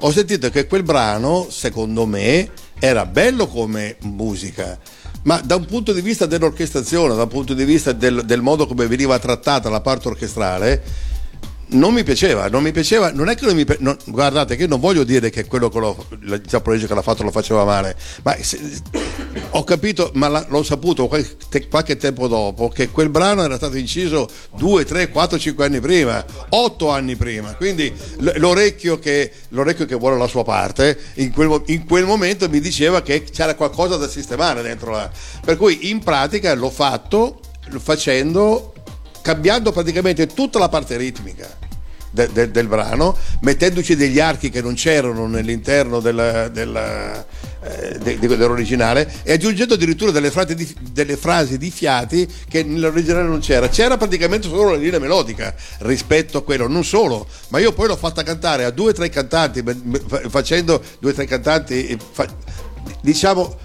ho sentito che quel brano, secondo me, era bello come musica, ma da un punto di vista dell'orchestrazione, da un punto di vista del, del modo come veniva trattata la parte orchestrale, non mi piaceva, non mi piaceva, non è che non mi pi- non- guardate che non voglio dire che quello che lo, il giapponese che l'ha fatto lo faceva male, ma se- ho capito, ma la- l'ho saputo qualche, qualche tempo dopo che quel brano era stato inciso 2, 3, 4, 5 anni prima, 8 anni prima, quindi l'orecchio che, l'orecchio che vuole la sua parte in quel, in quel momento mi diceva che c'era qualcosa da sistemare dentro là, per cui in pratica l'ho fatto facendo cambiando praticamente tutta la parte ritmica de- de- del brano, mettendoci degli archi che non c'erano nell'interno della- della, eh, de- de- dell'originale e aggiungendo addirittura delle frasi, di, delle frasi di fiati che nell'originale non c'era. C'era praticamente solo la linea melodica rispetto a quello, non solo, ma io poi l'ho fatta cantare a due o tre cantanti, facendo due o tre cantanti, fa- diciamo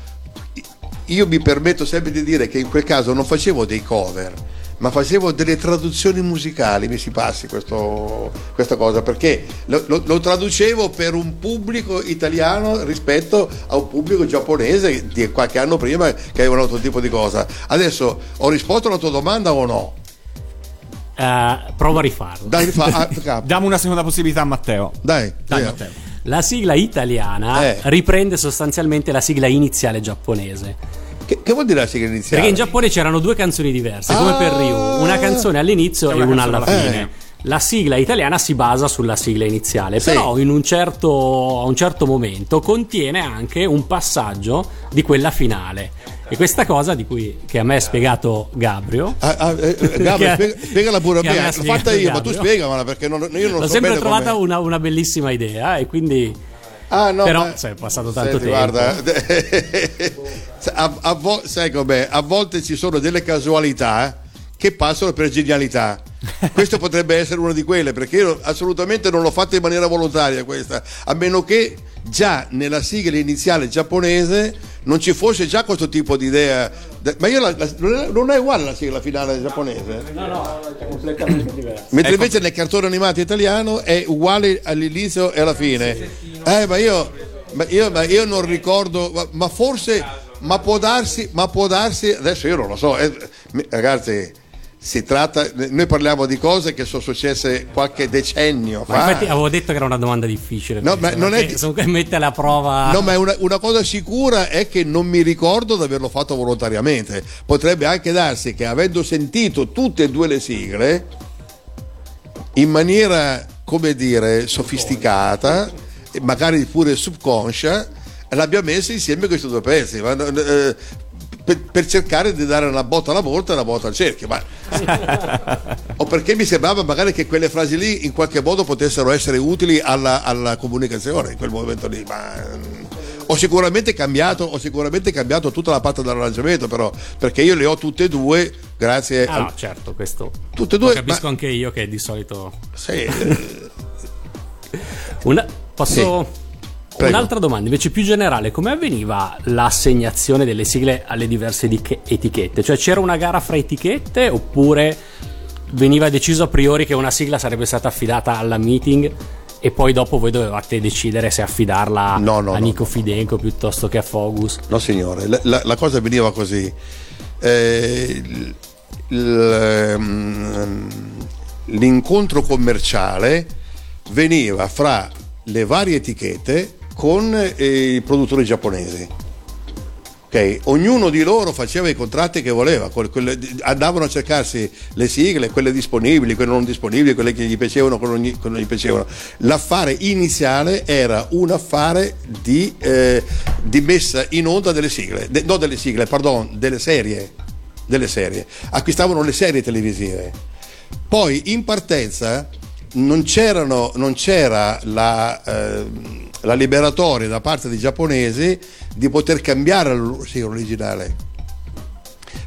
io mi permetto sempre di dire che in quel caso non facevo dei cover, ma facevo delle traduzioni musicali, mi si passi questo- questa cosa, perché lo, lo- lo traducevo per un pubblico italiano rispetto a un pubblico giapponese di qualche anno prima che aveva un altro tipo di cosa. Adesso ho risposto alla tua domanda o no? Eh, prova a rifarlo. Dai, rifa- ah. Diamo una seconda possibilità a Matteo. Dai, Dai, via. Matteo. La sigla italiana Eh. riprende sostanzialmente la sigla iniziale giapponese. Che, che vuol dire la sigla iniziale? Perché in Giappone c'erano due canzoni diverse, come per Ryu, una canzone all'inizio E una una alla fine. fine. La sigla italiana si basa sulla sigla iniziale, Sì. però in un certo, a un certo momento contiene anche un passaggio di quella finale. E questa cosa di cui che a me ha spiegato Gabrio. Ah, ah, eh, eh, Gabri, Che- spiega- spiegala pure a me l'ho fatta io, ma tu Gabrio. spiegamela perché non, io non L'ho so sempre bene trovata una, una bellissima idea e quindi Ah, no, Però, ma- è passato tanto tempo. Guarda, a, a vo- sai com'è? A volte ci sono delle casualità che passano per genialità. Questo potrebbe essere una di quelle, perché io assolutamente non l'ho fatta in maniera volontaria questa, a meno che già nella sigla iniziale giapponese non ci fosse già questo tipo di idea. De- Ma io la- la- non è- uguale la sigla finale giapponese? No, no, è completamente diverso. Mentre invece nel cartone animato italiano è uguale all'inizio e alla fine. Eh, ma io, ma io, ma io non ricordo, ma, ma forse, ma può darsi, ma può darsi, adesso io non lo so, eh, ragazzi, si tratta, noi parliamo di cose che sono successe qualche decennio Ma fa. infatti avevo detto che era una domanda difficile. No, questa, ma non è mette alla prova. No, ma una, una cosa sicura è che non mi ricordo di averlo fatto volontariamente. Potrebbe anche darsi che avendo sentito tutte e due le sigle, in maniera, come dire, sofisticata, magari pure subconscia, l'abbia messa insieme questi due pezzi. Ma, eh, per, per cercare di dare una botta alla volta e una botta al cerchio. Ma... o perché mi sembrava magari che quelle frasi lì in qualche modo potessero essere utili alla, alla comunicazione in quel momento lì. Ma mm, ho sicuramente cambiato, ho sicuramente cambiato tutta la parte dell'arrangiamento, però, perché io le ho tutte e due grazie Ah, al- no, certo, questo. Tutte e Lo due, capisco ma- anche io che di solito. Sì, Una- Posso. Sì. Prego. Un'altra domanda, invece più generale, come avveniva l'assegnazione delle sigle alle diverse etichette? Cioè c'era una gara fra etichette oppure veniva deciso a priori che una sigla sarebbe stata affidata alla meeting e poi dopo voi dovevate decidere se affidarla No, no, a Nico no. Fidenco piuttosto che a Fogus? No, signore, la, la- cosa veniva così. Eh, ehm, l'incontro commerciale veniva fra le varie etichette con eh, i produttori giapponesi. Ok, Ognuno di loro faceva i contratti che voleva, andavano a cercarsi le sigle, quelle disponibili, quelle non disponibili, quelle che gli piacevano, quelle non che non gli piacevano. L'affare iniziale era un affare di, eh, di messa in onda delle sigle, de- no delle sigle, pardon, delle serie, delle serie. Acquistavano le serie televisive. Poi in partenza non, non c'era la, eh, la liberatoria da parte dei giapponesi di poter cambiare la sigla originale.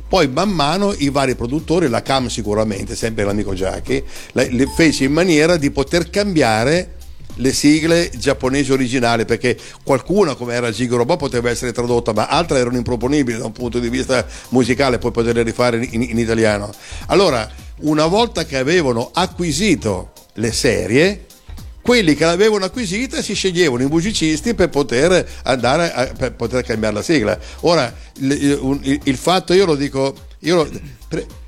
Poi man mano i vari produttori, la CAM sicuramente, sempre l'amico Giacchi, le, fece in maniera di poter cambiare le sigle giapponesi originali perché qualcuna come era Gigorobo poteva essere tradotta ma altre erano improponibili da un punto di vista musicale poi poterle rifare in, in italiano allora una volta che avevano acquisito le serie quelli che l'avevano acquisita si sceglievano i musicisti per poter andare a, per poter cambiare la sigla ora il, il- il- fatto io lo dico io lo- pre-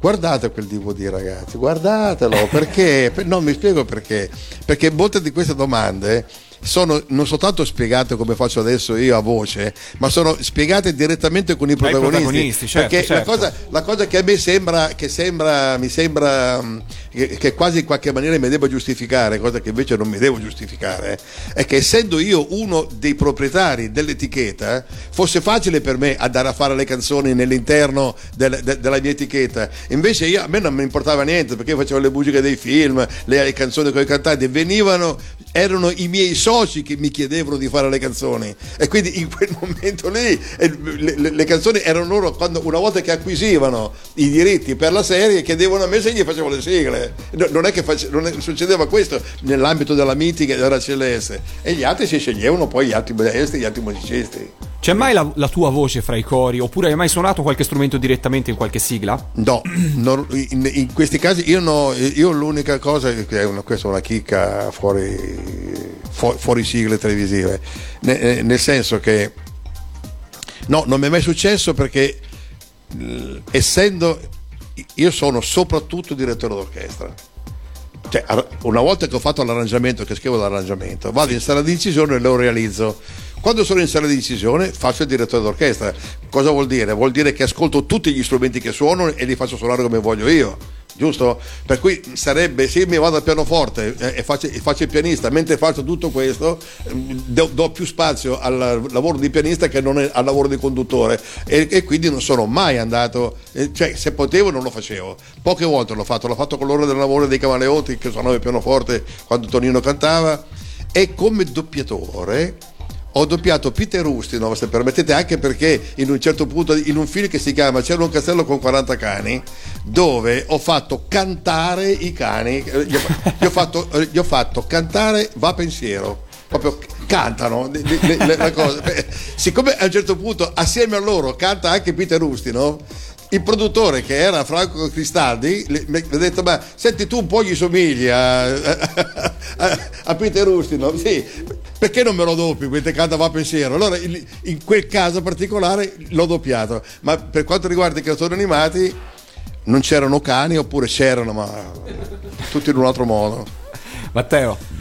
Guardate quel DVD ragazzi, guardatelo, perché? per- No, mi spiego perché. Perché molte di queste domande sono non soltanto spiegate come faccio adesso io a voce, ma sono spiegate direttamente con i protagonisti. protagonisti, certo, perché certo. La, cosa, la cosa che a me sembra, che sembra, mi sembra mm, che, che quasi in qualche maniera mi devo giustificare, cosa che invece non mi devo giustificare, è che essendo io uno dei proprietari dell'etichetta, fosse facile per me andare a fare le canzoni nell'interno del- de- della mia etichetta. Invece io, a me non mi importava niente perché io facevo le musiche dei film, le, le canzoni con i cantanti, venivano, erano i miei soci che mi chiedevano di fare le canzoni. E quindi in quel momento lì eh, le, le- le canzoni erano loro quando, una volta che acquisivano i diritti per la serie chiedevano a me se gli facevo le sigle. No- non è che face- non è- succedeva questo nell'ambito della mitica della CLS. E gli altri si sceglievano poi gli altri maestri, gli altri musicisti. C'è mai la, la tua voce fra i cori? Oppure hai mai suonato qualche strumento direttamente in qualche sigla? No, non- in, in questi casi io, no, io l'unica cosa, è una, questa è una chicca fuori, fu- fuori sigle televisive, ne- eh, nel senso che no, non mi è mai successo perché eh, essendo, io sono soprattutto direttore d'orchestra. Cioè, una volta che ho fatto l'arrangiamento, che scrivo l'arrangiamento, vado in sala di incisione e lo realizzo. Quando sono in sala di incisione faccio il direttore d'orchestra. Cosa vuol dire? Vuol dire che ascolto tutti gli strumenti che suonano e li faccio suonare come voglio io. Giusto? Per cui sarebbe se mi vado al pianoforte eh, e faccio, e faccio il pianista, mentre faccio tutto questo, ehm, do, do più spazio al lavoro di pianista che non al lavoro di conduttore. E, e quindi non sono mai andato, eh, cioè se potevo non lo facevo. Poche volte l'ho fatto, l'ho fatto con l'ora del lavoro dei Camaleonti che suonava il pianoforte quando Tonino cantava. E come doppiatore ho doppiato Peter Ustinov, se permettete, anche perché in un certo punto, in un film che si chiama C'era un castello con 40 cani, dove ho fatto cantare i cani, eh, gli ho, gli ho fatto, eh, gli ho fatto cantare Va Pensiero. Proprio cantano le, le- le- la cosa. Beh, Siccome a un certo punto assieme a loro canta anche Peter Ustinov, il produttore che era Franco Cristaldi mi ha detto ma senti tu un po' gli somigli a, a, a- Peter Ustinov. Sì perché non me lo doppi mentre canta va a pensiero? Allora in, in quel caso particolare l'ho doppiato. Ma per quanto riguarda i cartoni animati non c'erano cani oppure c'erano ma tutti in un altro modo. Matteo.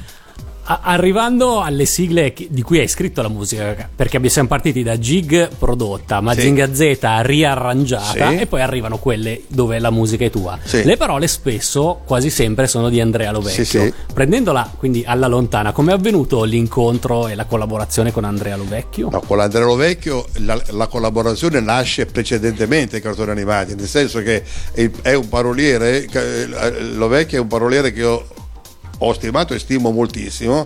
A- Arrivando alle sigle di cui hai scritto la musica, perché siamo partiti da Gig prodotta, Mazinga Z riarrangiata Sì. e poi arrivano quelle dove la musica è tua. Sì. Le parole spesso, quasi sempre, sono di Andrea Lovecchio. Sì, sì. Prendendola quindi alla lontana, come è avvenuto l'incontro e la collaborazione con Andrea Lovecchio? No, con l'Andrea Lovecchio la, la collaborazione nasce precedentemente ai cartoni animati, nel senso che è, un paroliere, eh, Lovecchio è un paroliere che io ho stimato e stimo moltissimo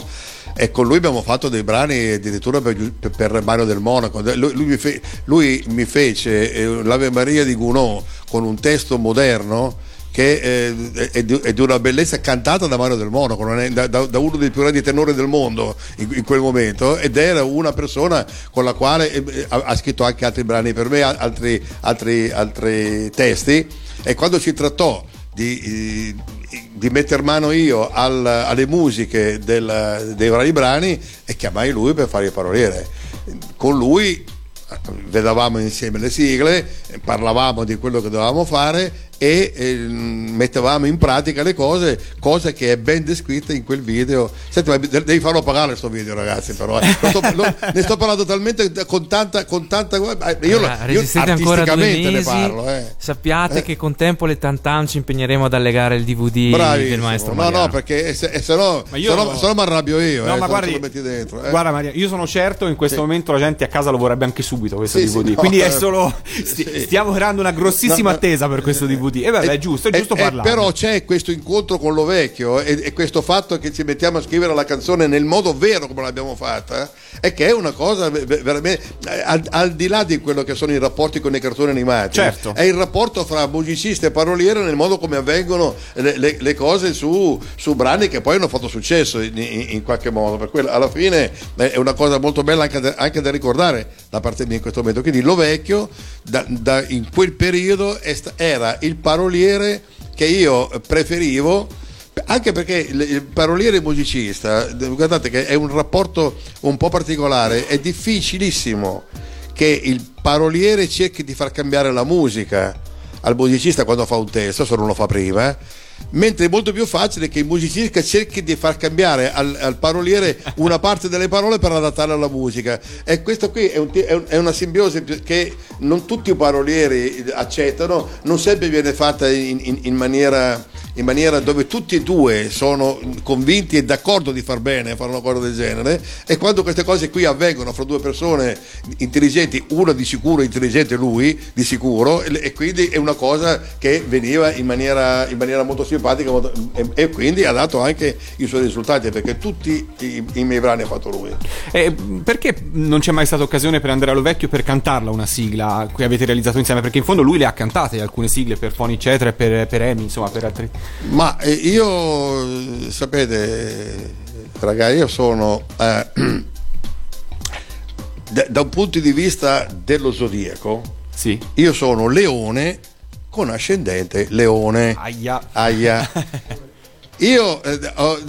e con lui abbiamo fatto dei brani addirittura per, per- Mario del Monaco. Lui, lui mi, fe- lui mi fece eh, l'Ave Maria di Gounod con un testo moderno che eh, è, di, è di una bellezza cantata da Mario del Monaco, è- da, da- uno dei più grandi tenori del mondo in, in quel momento, ed era una persona con la quale eh, ha, ha scritto anche altri brani per me, altri, altri, altri testi, e quando si trattò di, eh, di metter mano io al- alle musiche del- dei vari brani e chiamai lui per fare il paroliere. Con lui vedevamo insieme le sigle, parlavamo di quello che dovevamo fare e eh, mettevamo in pratica le cose, cosa che è ben descritta in quel video. Senti, ma de- devi farlo pagare questo video, ragazzi, però. eh. Sto- lo- ne sto parlando talmente con tanta, con tanta eh, io, lo- Ah, io resistete ancora due artisticamente ne mesi. parlo, eh. Sappiate che con tempo le tantam ci impegneremo ad allegare il DVD del Bravissimo. maestro No, Mariano. no, perché se, se no, io- se no, se no mi arrabbio io. No, eh, ma guardi, te lo metti dentro. eh. guarda Maria, io sono certo in questo Sì. momento la gente a casa lo vorrebbe anche subito questo Sì, sì, DVD. no, Quindi è eh, solo sti- stiamo creando una grossissima no. attesa per questo DVD. E vabbè, è giusto, è Eh, giusto eh, parlare. però c'è questo incontro con lo vecchio e, e questo fatto che ci mettiamo a scrivere la canzone nel modo vero come l'abbiamo fatta eh, è che è una cosa ve- ve- veramente eh, al, al di là di quello che sono i rapporti con i cartoni animati Certo. è il rapporto fra musicista e paroliere nel modo come avvengono le, le- le cose su, su brani che poi hanno fatto successo in, in- in qualche modo per cui alla fine eh, è una cosa molto bella anche da, anche da ricordare da parte mia in questo momento quindi lo vecchio da- da- in quel periodo era il paroliere che io preferivo anche perché il, paroliere musicista guardate che è un rapporto un po' particolare è difficilissimo che il paroliere cerchi di far cambiare la musica al musicista quando fa un testo se non lo fa prima. Mentre è molto più facile che il musicista cerchi di far cambiare al, al paroliere una parte delle parole per adattarla alla musica. E questo qui è, un è un- è una simbiosi che non tutti i parolieri accettano non sempre viene fatta in, in- in maniera in maniera dove tutti e due sono convinti e d'accordo di far bene fare una cosa del genere e quando queste cose qui avvengono fra due persone intelligenti una di sicuro intelligente lui di sicuro e, quindi è una cosa che veniva in maniera, in maniera molto simpatica molto- e, e quindi ha dato anche i suoi risultati perché tutti i, i miei brani ha fatto lui Eh, perché non c'è mai stata occasione per Andrea Lovecchio per cantarla una sigla che avete realizzato insieme? Perché in fondo lui le ha cantate alcune sigle per Foni eccetera e per, per Emi, insomma, per altri. Ma eh, io, sapete, ragazzi, io sono eh, da, da un punto di vista dello zodiaco, Sì. io sono leone con ascendente leone. Aia. Aia. Io eh, ho-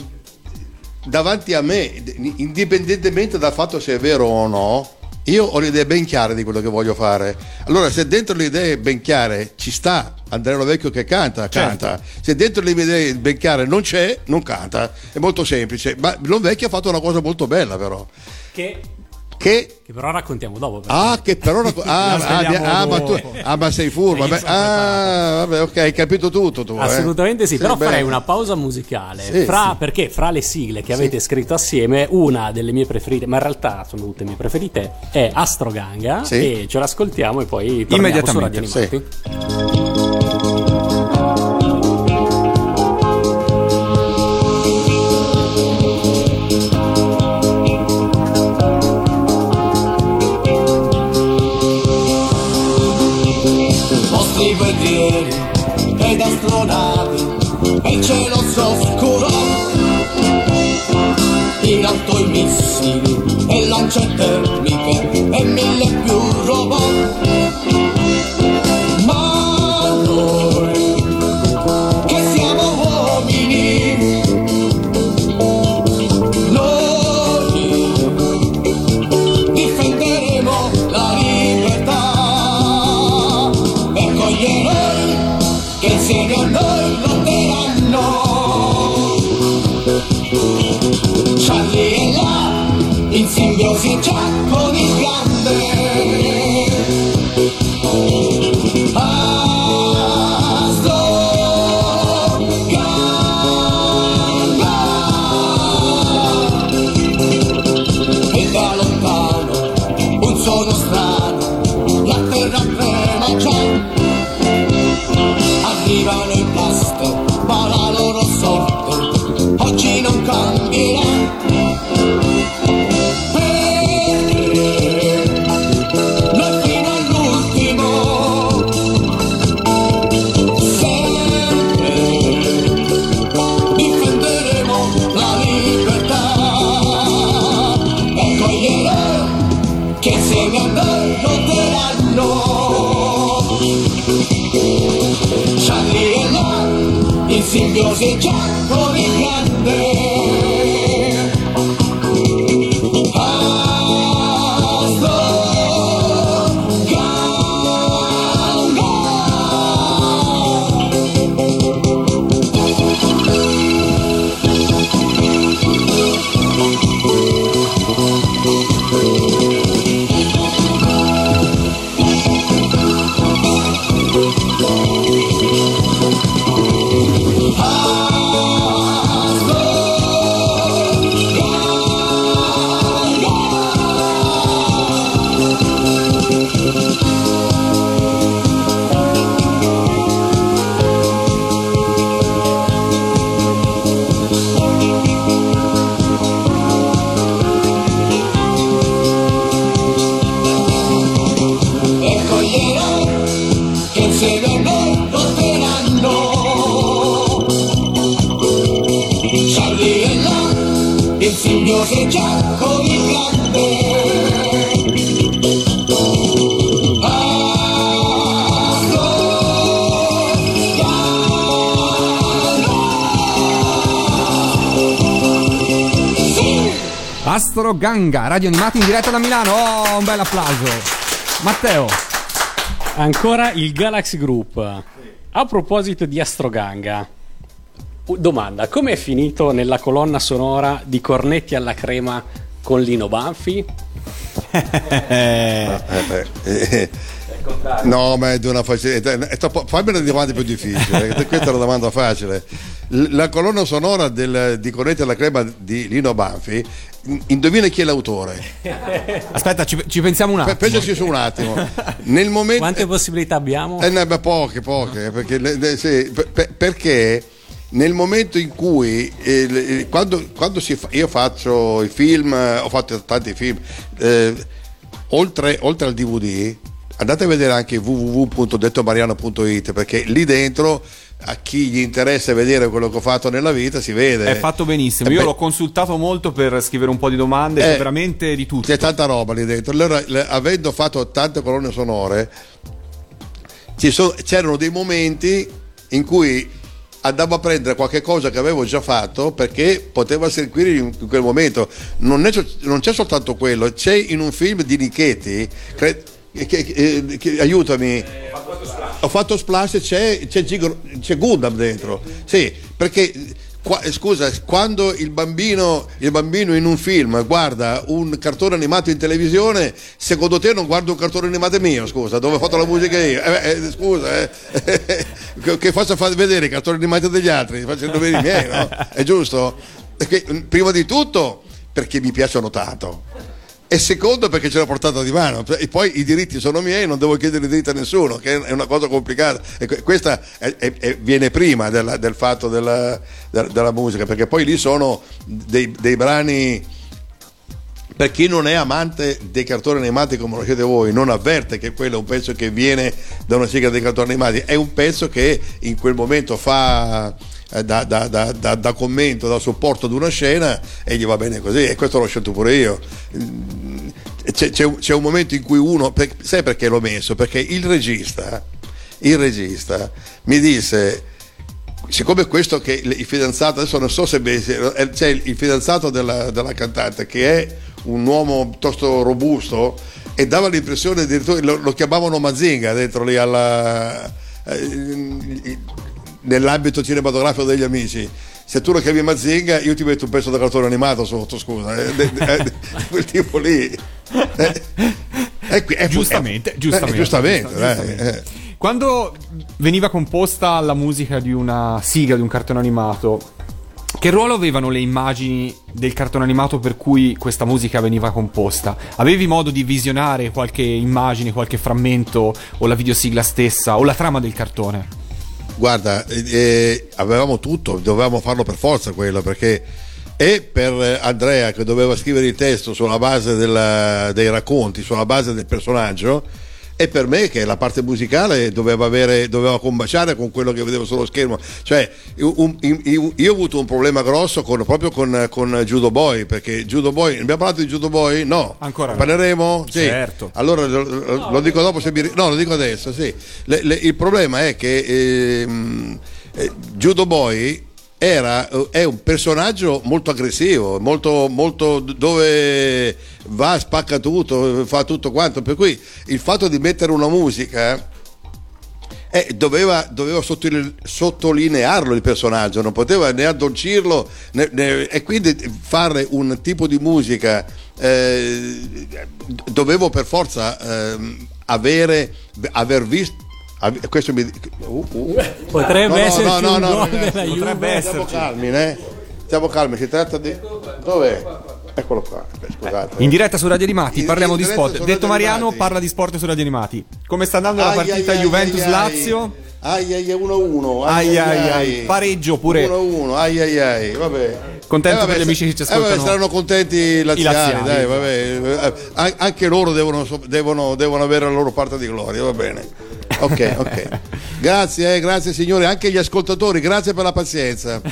davanti a me, indipendentemente dal fatto se è vero o no, io ho le idee ben chiare di quello che voglio fare. Allora, se dentro le idee ben chiare ci sta Andrea Lovecchio che canta, canta. Se dentro le idee ben chiare non c'è, non canta. È molto semplice. Ma Lovecchio ha fatto una cosa molto bella, però. Che, Che che però raccontiamo dopo. perché- Ah, che però. co- Ah, ah, ah, ma, tu, ah, ma sei furbo. vabbè. Ah, vabbè, ok, hai capito tutto tu. eh. Assolutamente sì, però beh. farei una pausa musicale. Sì, fra, sì. Perché fra le sigle che avete scritto assieme, una delle mie preferite, ma in realtà sono tutte mie preferite, è Astroganga. Sì. E ce l'ascoltiamo e poi torniamo su Radio Animati. vostri astronavi e il cielo s'oscurò. In alto i missili e lance termiche e mille simbiosi già con il grande simbiosi già Astro Ganga, radio animati in diretta da Milano. Oh, un bel applauso. Matteo. Ancora il Galaxy Group. A proposito di Astroganga, domanda: come è finito nella colonna sonora di Cornetti alla crema con Lino Banfi? Eh, eh, No, ma è di una facilità. È troppo... Fammi una domanda più difficile. perché Questa è una domanda facile. La colonna sonora del, di Cornetti alla crema di Lino Banfi, in- indovina chi è l'autore? Aspetta, ci, ci pensiamo un attimo. Pe- Pensaci su un attimo. Nel momento... Quante possibilità abbiamo? Eh, no, beh, poche, poche, perché, sì, per- per- perché nel momento in cui eh, le- quando, quando si fa- io faccio i film, eh, ho fatto tanti film, eh, oltre, oltre al DVD, andate a vedere anche www.dettomariano.it perché lì dentro a chi gli interessa vedere quello che ho fatto nella vita si vede. È fatto benissimo. Eh, Io beh, l'ho consultato molto per scrivere un po' di domande, c'è Eh, veramente di tutto. C'è tanta roba lì dentro. Allora, le- avendo fatto tante colonne sonore, sono- c'erano dei momenti in cui andavo a prendere qualche cosa che avevo già fatto perché poteva servire in, quel momento. Non, è so- non c'è soltanto quello, c'è in un film di Nichetti, cre- che- che- eh, che- aiutami. Ho fatto splash, c'è, c'è, Gigo- c'è Gundam dentro. Sì, perché qua- scusa, quando il bambino, il bambino in un film guarda un cartone animato in televisione, secondo te non guarda un cartone animato mio, scusa, dove ho fatto la musica io? Eh, eh, scusa, eh. che, faccia far vedere i cartoni animati degli altri, facendo vedere i miei, no? È giusto? Perché, prima di tutto perché mi piacciono tanto e secondo perché ce l'ho portata di mano. E poi i diritti sono miei non devo chiedere i diritti a nessuno che è una cosa complicata. E que- questa è- è- viene prima della- del fatto della, della- musica perché poi lì sono dei, dei brani per chi non è amante dei cartoni animati come lo siete voi, non avverte che quello è un pezzo che viene da una sigla dei cartoni animati, è un pezzo che in quel momento fa da, da- da- da- da commento, da supporto ad una scena e gli va bene così e questo l'ho scelto pure io. Mm, C'è, c'è c'è un momento in cui uno, per- sai perché l'ho messo? Perché il regista, il regista mi disse siccome questo che il fidanzato adesso non so se eh, c'è il il fidanzato della, della cantante che è un uomo piuttosto robusto e dava l'impressione addirittura lo, lo chiamavano Mazinga dentro lì alla eh, nell'ambito cinematografico degli amici se tu lo chiami Mazinga io ti metto un pezzo da cartone animato sotto scusa eh, de- de- eh, quel tipo lì eh, è qui- è- Giustamente, è- giustamente, eh, giustamente, dai, giustamente. eh. Quando veniva composta la musica di una sigla di un cartone animato, che ruolo avevano le immagini del cartone animato per cui questa musica veniva composta? Avevi modo di visionare qualche immagine, qualche frammento o la videosigla stessa o la trama del cartone? Guarda, eh, eh, avevamo tutto, dovevamo farlo per forza quello, perché e per Andrea che doveva scrivere il testo sulla base della- dei racconti, sulla base del personaggio, e per me che la parte musicale doveva, avere, doveva combaciare con quello che vedevo sullo schermo. Cioè, un- un- io ho avuto un problema grosso con- proprio con, con Judo Boy, perché Judo Boy, abbiamo parlato di Judo Boy? No. Ancora. Parleremo? Sì. Certo. Allora lo, lo- dico dopo se mi... No, lo dico adesso, sì. Le- le- il problema è che ehm, eh, Judo Boy era, eh, è un personaggio molto aggressivo, molto, molto dove va, spacca tutto, fa tutto quanto. Per cui il fatto di mettere una musica eh, doveva, doveva sottoline- sottolinearlo il personaggio, non poteva né addolcirlo né- né- e quindi fare un tipo di musica eh, dovevo per forza ehm, avere, aver visto. Questo mi, uh, uh. Potrebbe No, no, esserci no, no, un no, gol ragazzi, della Juve. potrebbe Stiamo esserci. calmi, eh? Stiamo calmi, si tratta di. Dov'è? Eccolo qua, eh, scusate. In diretta su Radio Animati In- parliamo in di sport. Detto Radio Mariano Animati. parla di sport su Radio Animati. Come sta andando la Ai, partita ai, Juventus-Lazio? Ai ai ai 1-1. Ai, ai, ai. Pareggio pure. 1-1. Ai ai ai, vabbè. Contento vabbè, per gli amici che ci eh, vabbè, ascoltano. saranno contenti i laziali, laziali, dai, vabbè. Eh, an- Anche loro devono, devono, devono avere la loro parte di gloria, va bene. Ok, ok. Grazie, eh, grazie signori, anche gli ascoltatori, grazie per la pazienza.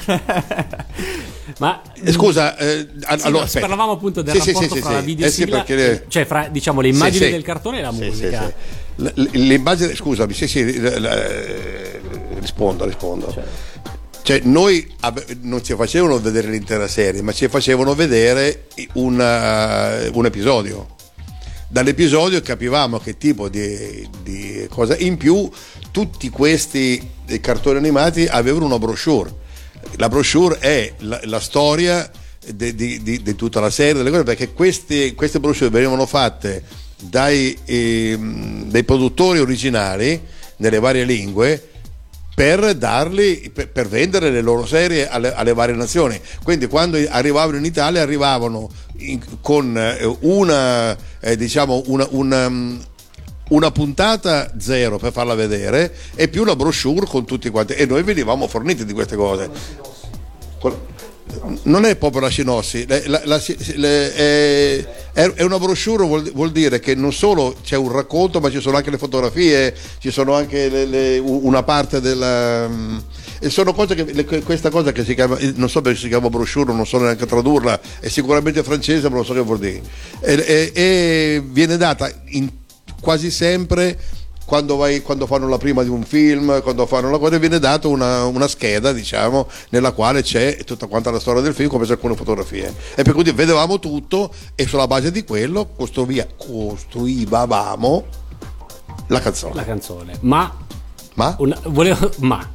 Ma Eh, Scusa, eh, Sì, allora, no, parlavamo appunto del Sì, rapporto sì, fra sì, la videosigla, Eh perché- cioè fra diciamo le immagini del cartone e la musica. sì, sì. L- l- L'immagine, scusami, sì, sì, eh, rispondo, rispondo. Cioè, noi ave- non ci facevano vedere l'intera serie, ma ci facevano vedere una- un episodio. Dall'episodio capivamo che tipo di, di cosa. In più, tutti questi eh, cartoni animati avevano una brochure. La brochure è la, la storia di, tutta la serie, delle cose, perché questi- queste brochure venivano fatte dai, ehm, dai produttori originali nelle varie lingue per darli per, per vendere le loro serie alle, alle varie nazioni quindi quando arrivavano in Italia arrivavano in- con eh, una eh, diciamo una, una, mm, una puntata zero per farla vedere e più una brochure con tutti quanti e noi venivamo forniti di queste cose non è proprio la sinossi, la- la- la- le- è, è una brochure, vuol, vuol dire che non solo c'è un racconto, ma ci sono anche le fotografie, ci sono anche le- le- una parte della. E sono cose che, le- questa cosa che si chiama, non so perché si chiama brochure, non so neanche tradurla, è sicuramente francese, ma non so che vuol dire. E, e- e viene data in- quasi sempre quando, vai- quando fanno la prima di un film, quando fanno la cosa, viene data una, una scheda, diciamo, nella quale c'è tutta quanta la storia del film, come c'è alcune fotografie. E per cui vedevamo tutto e sulla base di quello costruia- costruivamo la canzone. La canzone. Ma, Ma? una- volevo, ma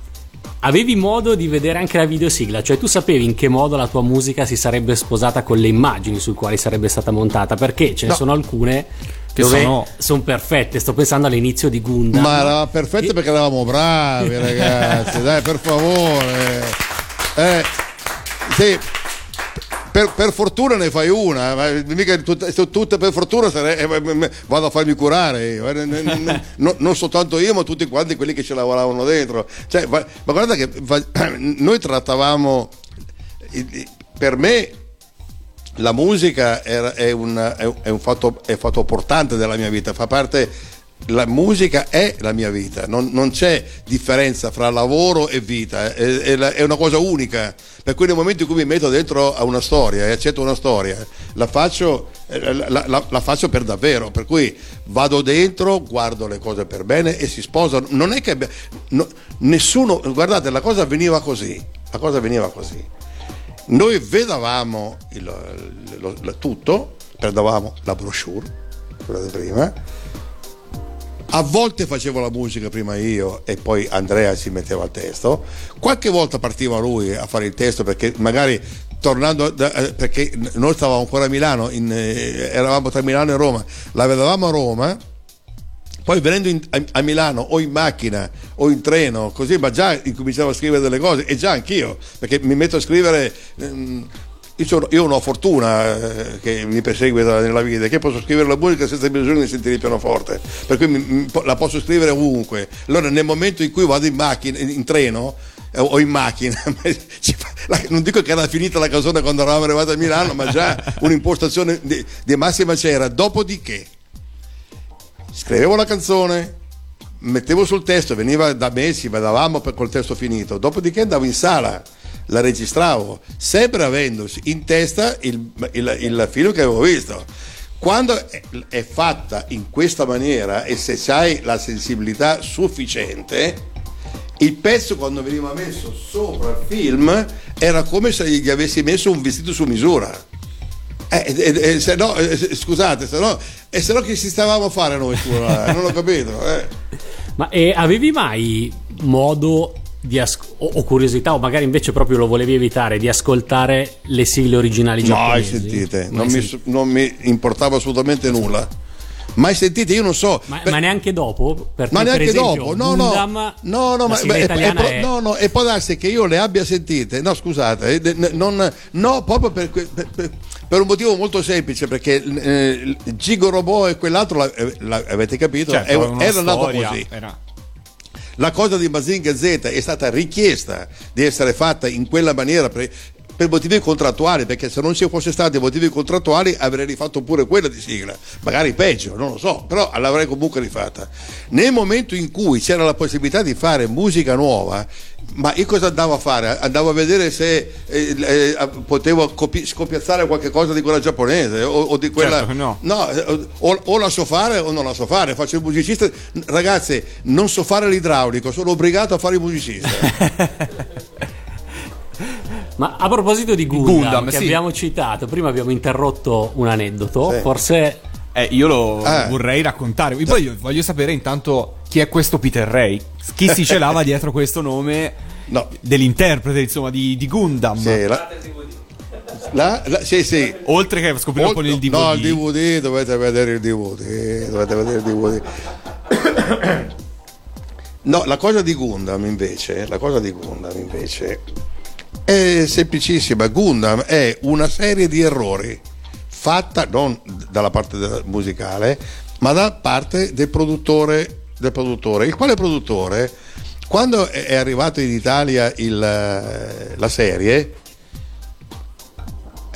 avevi modo di vedere anche la videosigla, cioè tu sapevi in che modo la tua musica si sarebbe sposata con le immagini su quali sarebbe stata montata, perché ce ne No. sono alcune Che dove sono- sono perfette. Sto pensando all'inizio di Gundam. Ma era perfetto perché eravamo bravi, ragazzi, dai, per favore. Eh, sì, per, per fortuna ne fai una, ma mica tutte, tutte per fortuna sare- eh, vado a farmi curare eh, n- n- no- non soltanto io, ma tutti quanti quelli che ci lavoravano dentro. Cioè, ma, ma guarda che noi trattavamo, per me la musica è, un, è un- è un fatto, è un fatto importante della mia vita, fa parte. La musica è la mia vita, non, non c'è differenza fra lavoro e vita, è, è è una cosa unica. Per cui nel momento in cui mi metto dentro a una storia e accetto una storia, la faccio, eh, la, la- la faccio per davvero. Per cui vado dentro, guardo le cose per bene e si sposano. Non è che no- nessuno, guardate, la cosa veniva così. La cosa veniva così noi vedavamo il- lo- lo- tutto, prendevamo la brochure, quella di prima, a volte facevo la musica prima io e poi Andrea si metteva al testo, qualche volta partiva lui a fare il testo perché magari tornando, da- eh, perché noi stavamo ancora a Milano, in, eh, eravamo tra Milano e Roma, la vedevamo a Roma, poi venendo in- a, a Milano o in macchina o in treno, così, ma già incominciavo a scrivere delle cose e già anch'io, perché mi metto a scrivere. ehm, io, ho una fortuna eh, che mi persegue nella vita, che posso scrivere la musica senza bisogno di sentire il pianoforte, per cui la posso scrivere ovunque. Allora nel momento in cui vado in macchina, in, treno eh, o in macchina, non dico che era finita la canzone quando eravamo arrivati a Milano, ma già un'impostazione di, massima c'era. Dopodiché scrivevo la canzone, mettevo sul testo, veniva da me, ci vedavamo col testo finito, dopodiché andavo in sala, la registravo, sempre avendo in testa il, il- il film che avevo visto. Quando è, fatta in questa maniera e se hai la sensibilità sufficiente, il pezzo quando veniva messo sopra il film era come se gli avessi messo un vestito su misura. Eh, eh, eh, se no, eh, scusate, se no, e se no che si stavamo a fare noi scuola? non ho capito. eh. Ma e avevi mai modo di as- o, o curiosità, o magari invece proprio lo volevi evitare, di ascoltare le sigle originali Mai giapponesi? sentite, Mai non mi, sentite. non mi importava assolutamente nulla. Mai sentite, io non so. Ma, per- ma neanche dopo? Perché, ma neanche per esempio, dopo, no, Gundam, no, no, ma, beh, è- è italiana pro- è- no, no, e può darsi che io le abbia sentite, no scusate, eh, n- non- no, proprio per, per- per- un motivo molto semplice, perché eh, Gigo Robot e quell'altro, la- eh, la- avete capito, Certo, è- una era nato storia, così. era- La cosa di Mazinga Z è stata richiesta di essere fatta in quella maniera. Per- motivi contrattuali, perché se non ci fosse stati motivi contrattuali avrei rifatto pure quella di sigla, magari peggio, non lo so, però l'avrei comunque rifatta. Nel momento in cui c'era la possibilità di fare musica nuova, ma io cosa andavo a fare? Andavo a vedere se eh, eh, potevo copi- scopiazzare qualche cosa di quella giapponese o, o di quella. Certo che no. eh, o, o la so fare o non la so fare. Faccio il musicista. Ragazzi, non so fare l'idraulico, sono obbligato a fare il musicista. Ma a proposito di Gundam, Gundam, che sì. abbiamo citato, prima abbiamo interrotto un aneddoto, Sì. forse Eh, io lo Eh. vorrei raccontare. Poi io voglio sapere intanto chi è questo Peter Ray. Chi si celava dietro questo nome No. dell'interprete, insomma, di, di Gundam. Sì, la- la- la- sì, sì. Oltre che scoprire un po' nel DVD. No, il DVD, dovete vedere il DVD. Dovete vedere il DVD. No, la cosa di Gundam invece, la cosa di Gundam invece è semplicissima. Gundam è una serie di errori fatta non dalla parte musicale, ma da parte del produttore, del produttore, il quale produttore quando è arrivato in Italia il, eh, la serie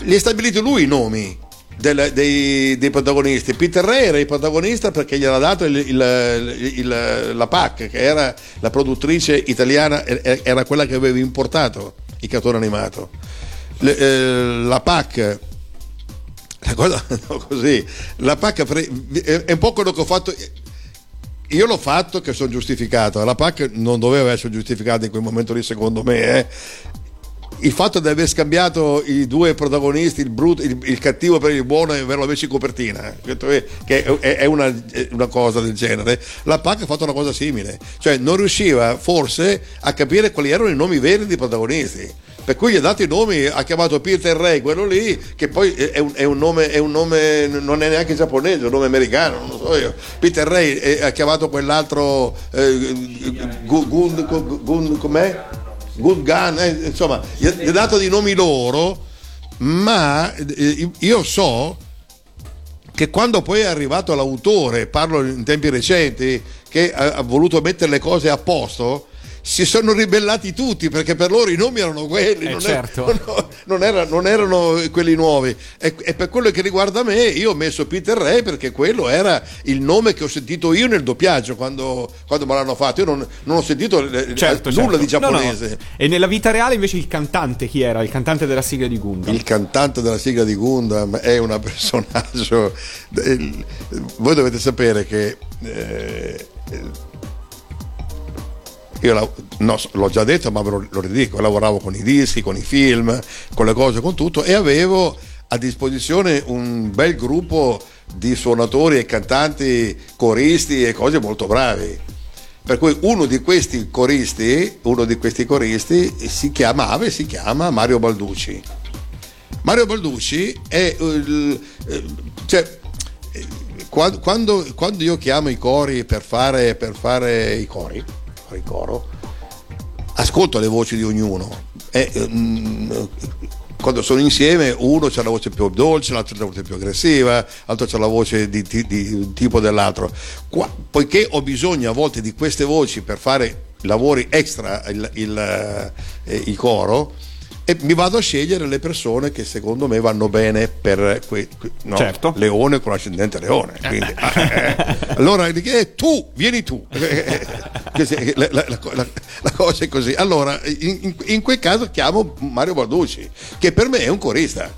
li ha stabiliti lui i nomi del- dei, dei protagonisti. Peter Ray era il protagonista perché gli era dato il- il- la PAC, che era la produttrice italiana, era quella che aveva importato il cartone animato. Le- eh, la PAC. La cosa no, così, la PAC è un po' quello che ho fatto. Io l'ho fatto che sono giustificato, la PAC non doveva essere giustificata in quel momento lì, secondo me. eh il fatto di aver scambiato i due protagonisti, il, brutto, il, il cattivo per il buono e averlo messo in copertina, che è, è una, una cosa del genere, la PAC ha fatto una cosa simile, cioè non riusciva forse a capire quali erano i nomi veri dei protagonisti. Per cui gli ha dato i nomi, ha chiamato Peter Ray, quello lì, che poi è un, è un nome, è un nome, non è neanche giapponese, è un nome americano, non lo so io. Peter Ray eh, ha chiamato quell'altro eh, Gu- Gun- Gun- Gun- com'è? Good Gun, eh, insomma, gli ha dato dei nomi loro, ma eh, io so che quando poi è arrivato l'autore, parlo in tempi recenti, che ha voluto mettere le cose a posto, si sono ribellati tutti perché per loro i nomi erano quelli, Eh, non, certo. er- no, non era- non erano quelli nuovi. E, e per quello che riguarda me, io ho messo Peter Ray perché quello era il nome che ho sentito io nel doppiaggio quando, quando me l'hanno fatto. Io non, non ho sentito eh, Certo, nulla certo. di giapponese. No, no. E nella vita reale invece il cantante chi era? Il cantante della sigla di Gundam. Il cantante della sigla di Gundam è un personaggio. Voi dovete sapere che. eh, io la- no, l'ho già detto, ma ve lo, lo ridico. Lavoravo con i dischi, con i film, con le cose, con tutto, e avevo a disposizione un bel gruppo di suonatori e cantanti, coristi e cose molto bravi. Per cui uno di questi coristi, uno di questi coristi si chiamava e si chiama Mario Balducci. Mario Balducci è il- eh, cioè, eh, qua- quando, quando io chiamo i cori per fare, per fare i cori, fare il coro, ascolto le voci di ognuno. E, mm, quando sono insieme, uno c'ha la voce più dolce, l'altro c'ha la voce più aggressiva, l'altro c'ha la voce di, di- di tipo dell'altro. Qua- poiché ho bisogno a volte di queste voci per fare lavori extra, il, il, eh, il coro, e mi vado a scegliere le persone che secondo me vanno bene per que- que- no, Certo. leone con ascendente leone. Quindi, eh, allora eh, tu, vieni tu. La, la- la- la- cosa è così. Allora, in, in- quel caso chiamo Mario Balducci, che per me è un corista,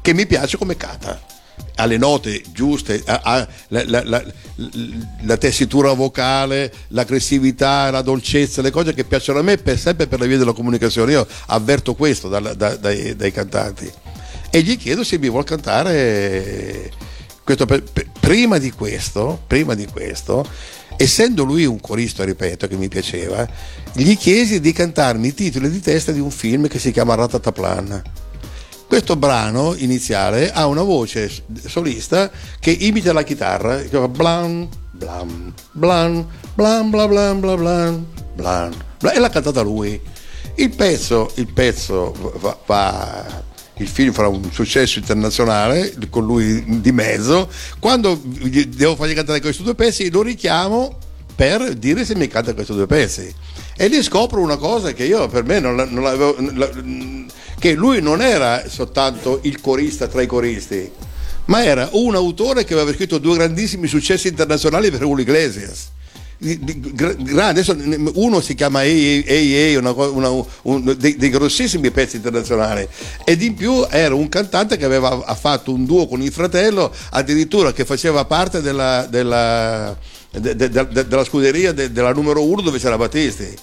che mi piace come canta. Ha le note giuste, ha, ha la, la- la- tessitura vocale, l'aggressività, la dolcezza, le cose che piacciono a me per, sempre per la via della comunicazione. Io avverto questo dal- da- dai, dai cantanti e gli chiedo se mi vuol cantare questo per- per- prima di questo prima di questo essendo lui un corista ripeto che mi piaceva gli chiesi di cantarmi i titoli di testa di un film che si chiama Ratataplan questo brano iniziale ha una voce solista che imita la chitarra che fa blan blan blan blan blan blan blan blan blan blan e l'ha cantata lui il pezzo, il pezzo va, va- il film farà un successo internazionale con lui di mezzo. Quando devo fargli cantare questi due pezzi, lo richiamo per dire se mi canta questi due pezzi. E lì scopro una cosa che io per me non, non l'avevo. la- che lui non era soltanto il corista tra i coristi, ma era un autore che aveva scritto due grandissimi successi internazionali per Julio Iglesias. Adesso uno si chiama Ehi Ehi, una una- un- dei, dei grossissimi pezzi internazionali ed in più era un cantante che aveva fatto un duo con il fratello addirittura che faceva parte della, della, de- de- de- della scuderia de- della numero uno dove c'era Battisti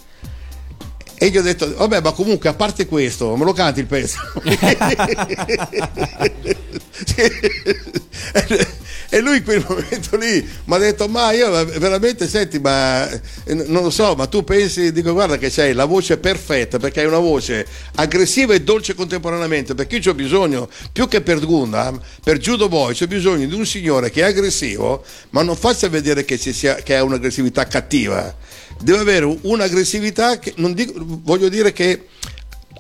e gli ho detto vabbè ma comunque a parte questo me lo canti il pezzo. E lui in quel momento lì mi ha detto ma io veramente senti ma eh, non lo so ma tu pensi dico guarda che c'hai la voce perfetta perché hai una voce aggressiva e dolce contemporaneamente perché io ho bisogno più che per Gundam per Judo Boy c'ho bisogno di un signore che è aggressivo ma non faccia vedere che, sia, che ha un'aggressività cattiva deve avere un'aggressività che non dico, voglio dire che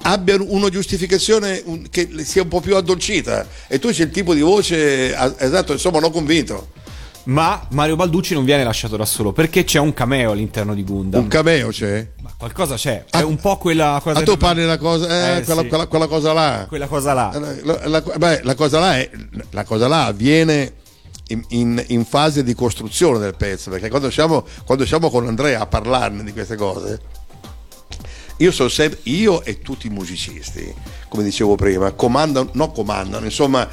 abbia una giustificazione che sia un po' più addolcita e tu c'è il tipo di voce ah, esatto insomma non convinto Ma Mario Balducci non viene lasciato da solo perché c'è un cameo all'interno di Gundam. un cameo c'è Ma qualcosa c'è. È un po' quella cosa. ah tu parli della cosa eh, Eh, quella, sì. quella- quella cosa là Quella cosa là. La, la- la- beh, la cosa là è la cosa là avviene in, in- fase di costruzione del pezzo perché quando siamo, quando siamo con Andrea a parlarne di queste cose io sempre io e tutti i musicisti come dicevo prima comandano no comandano insomma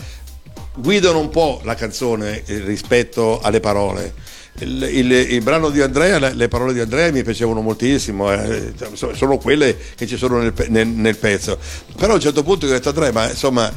guidano un po' la canzone eh, rispetto alle parole il, il- il brano di Andrea, le, le parole di Andrea mi piacevano moltissimo, eh, so- sono quelle che ci sono nel, nel- nel pezzo. Però a un certo punto ho detto Andrea, ma insomma,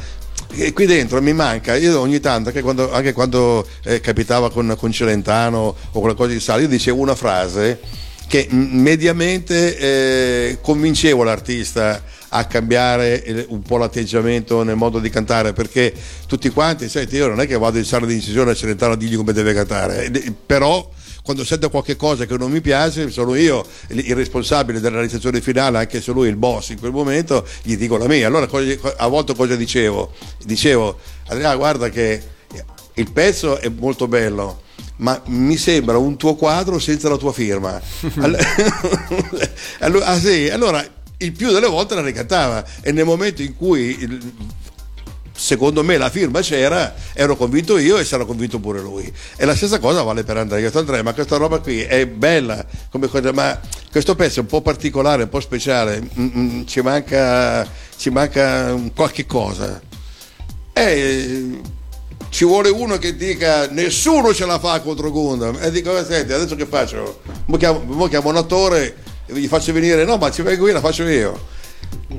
eh, qui dentro mi manca, io ogni tanto, anche quando, anche quando, eh, capitava con, con Celentano o cose di sale, io dicevo una frase che mediamente eh, convincevo l'artista a cambiare un po' l'atteggiamento nel modo di cantare perché tutti quanti, senti, io non è che vado in sala di incisione a Celentano a dirgli come deve cantare, eh, però quando sento qualche cosa che non mi piace sono io il il responsabile della realizzazione finale anche se lui è il boss in quel momento gli dico la mia. Allora a volte cosa dicevo? Dicevo Andrea guarda che il pezzo è molto bello ma mi sembra un tuo quadro senza la tua firma. All- allora, ah, sì, allora il più delle volte la ricantava e nel momento in cui il- secondo me la firma c'era, ero convinto io e sarà convinto pure lui. E la stessa cosa vale per Andrea. Io detto, Andrea, ma questa roba qui è bella, come cosa, ma questo pezzo è un po' particolare, un po' speciale, mm, mm, ci, manca, ci manca qualche cosa. E ci vuole uno che dica nessuno ce la fa contro Gundam. E dico, "Eh, senti, adesso che faccio? Mo chiamo, mo chiamo un attore gli faccio venire, no, ma ci vengo io, la faccio io.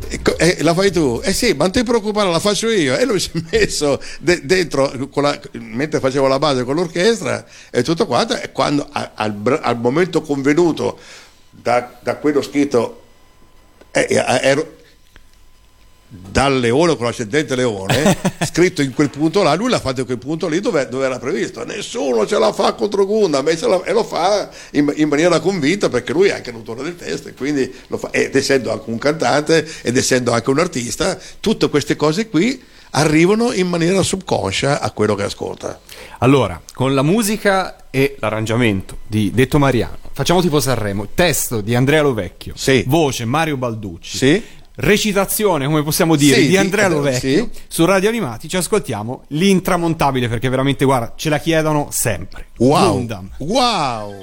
E co- e la fai tu? Eh sì, ma non ti preoccupare, la faccio io. E lui si è messo de- dentro, la- mentre facevo la base con l'orchestra e tutto quanto, e quando al, al momento convenuto da, da quello scritto, eh, eh, ero dal leone con l'ascendente leone, scritto in quel punto là, lui l'ha fatto in quel punto lì dove, dove era previsto. Nessuno ce la fa contro Gundam e, ce la- e lo fa in, in maniera convinta perché lui è anche l'autore del testo e quindi lo fa, ed essendo anche un cantante ed essendo anche un artista, tutte queste cose qui arrivano in maniera subconscia a quello che ascolta. Allora, con la musica e l'arrangiamento di Detto Mariano, facciamo tipo Sanremo, testo di Andrea Lovecchio, voce Mario Balducci, recitazione, come possiamo dire, Sì, di Andrea eh, Lovecchio, sì. su Radio Animati ci ascoltiamo l'intramontabile perché veramente, guarda, ce la chiedono sempre. Wow! Gundam. Wow!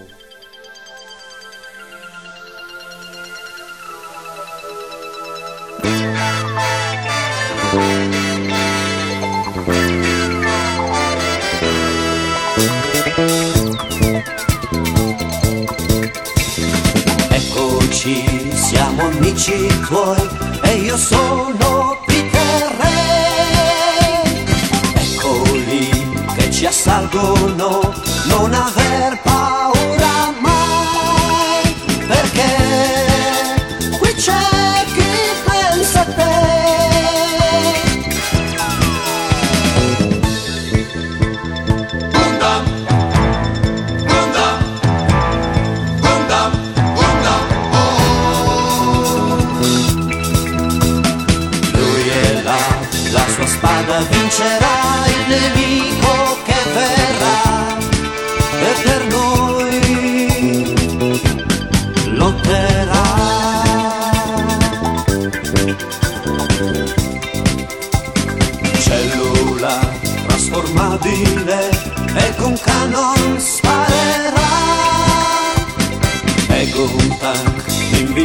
Eccoci, siamo amici tuoi e io sono Peter Ray. Eccoli che ci assalgono, non aver paura mai, perché qui c'è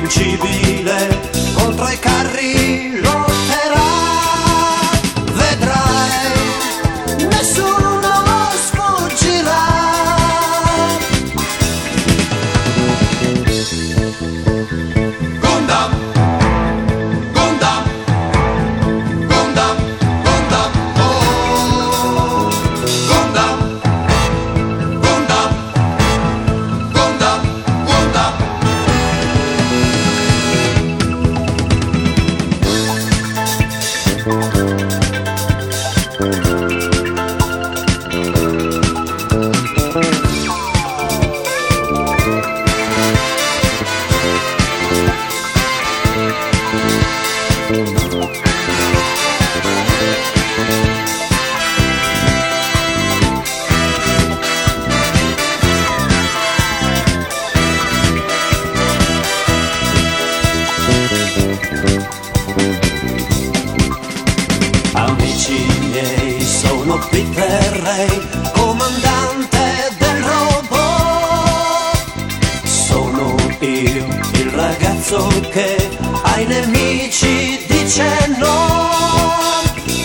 invincibile che ai nemici dice no.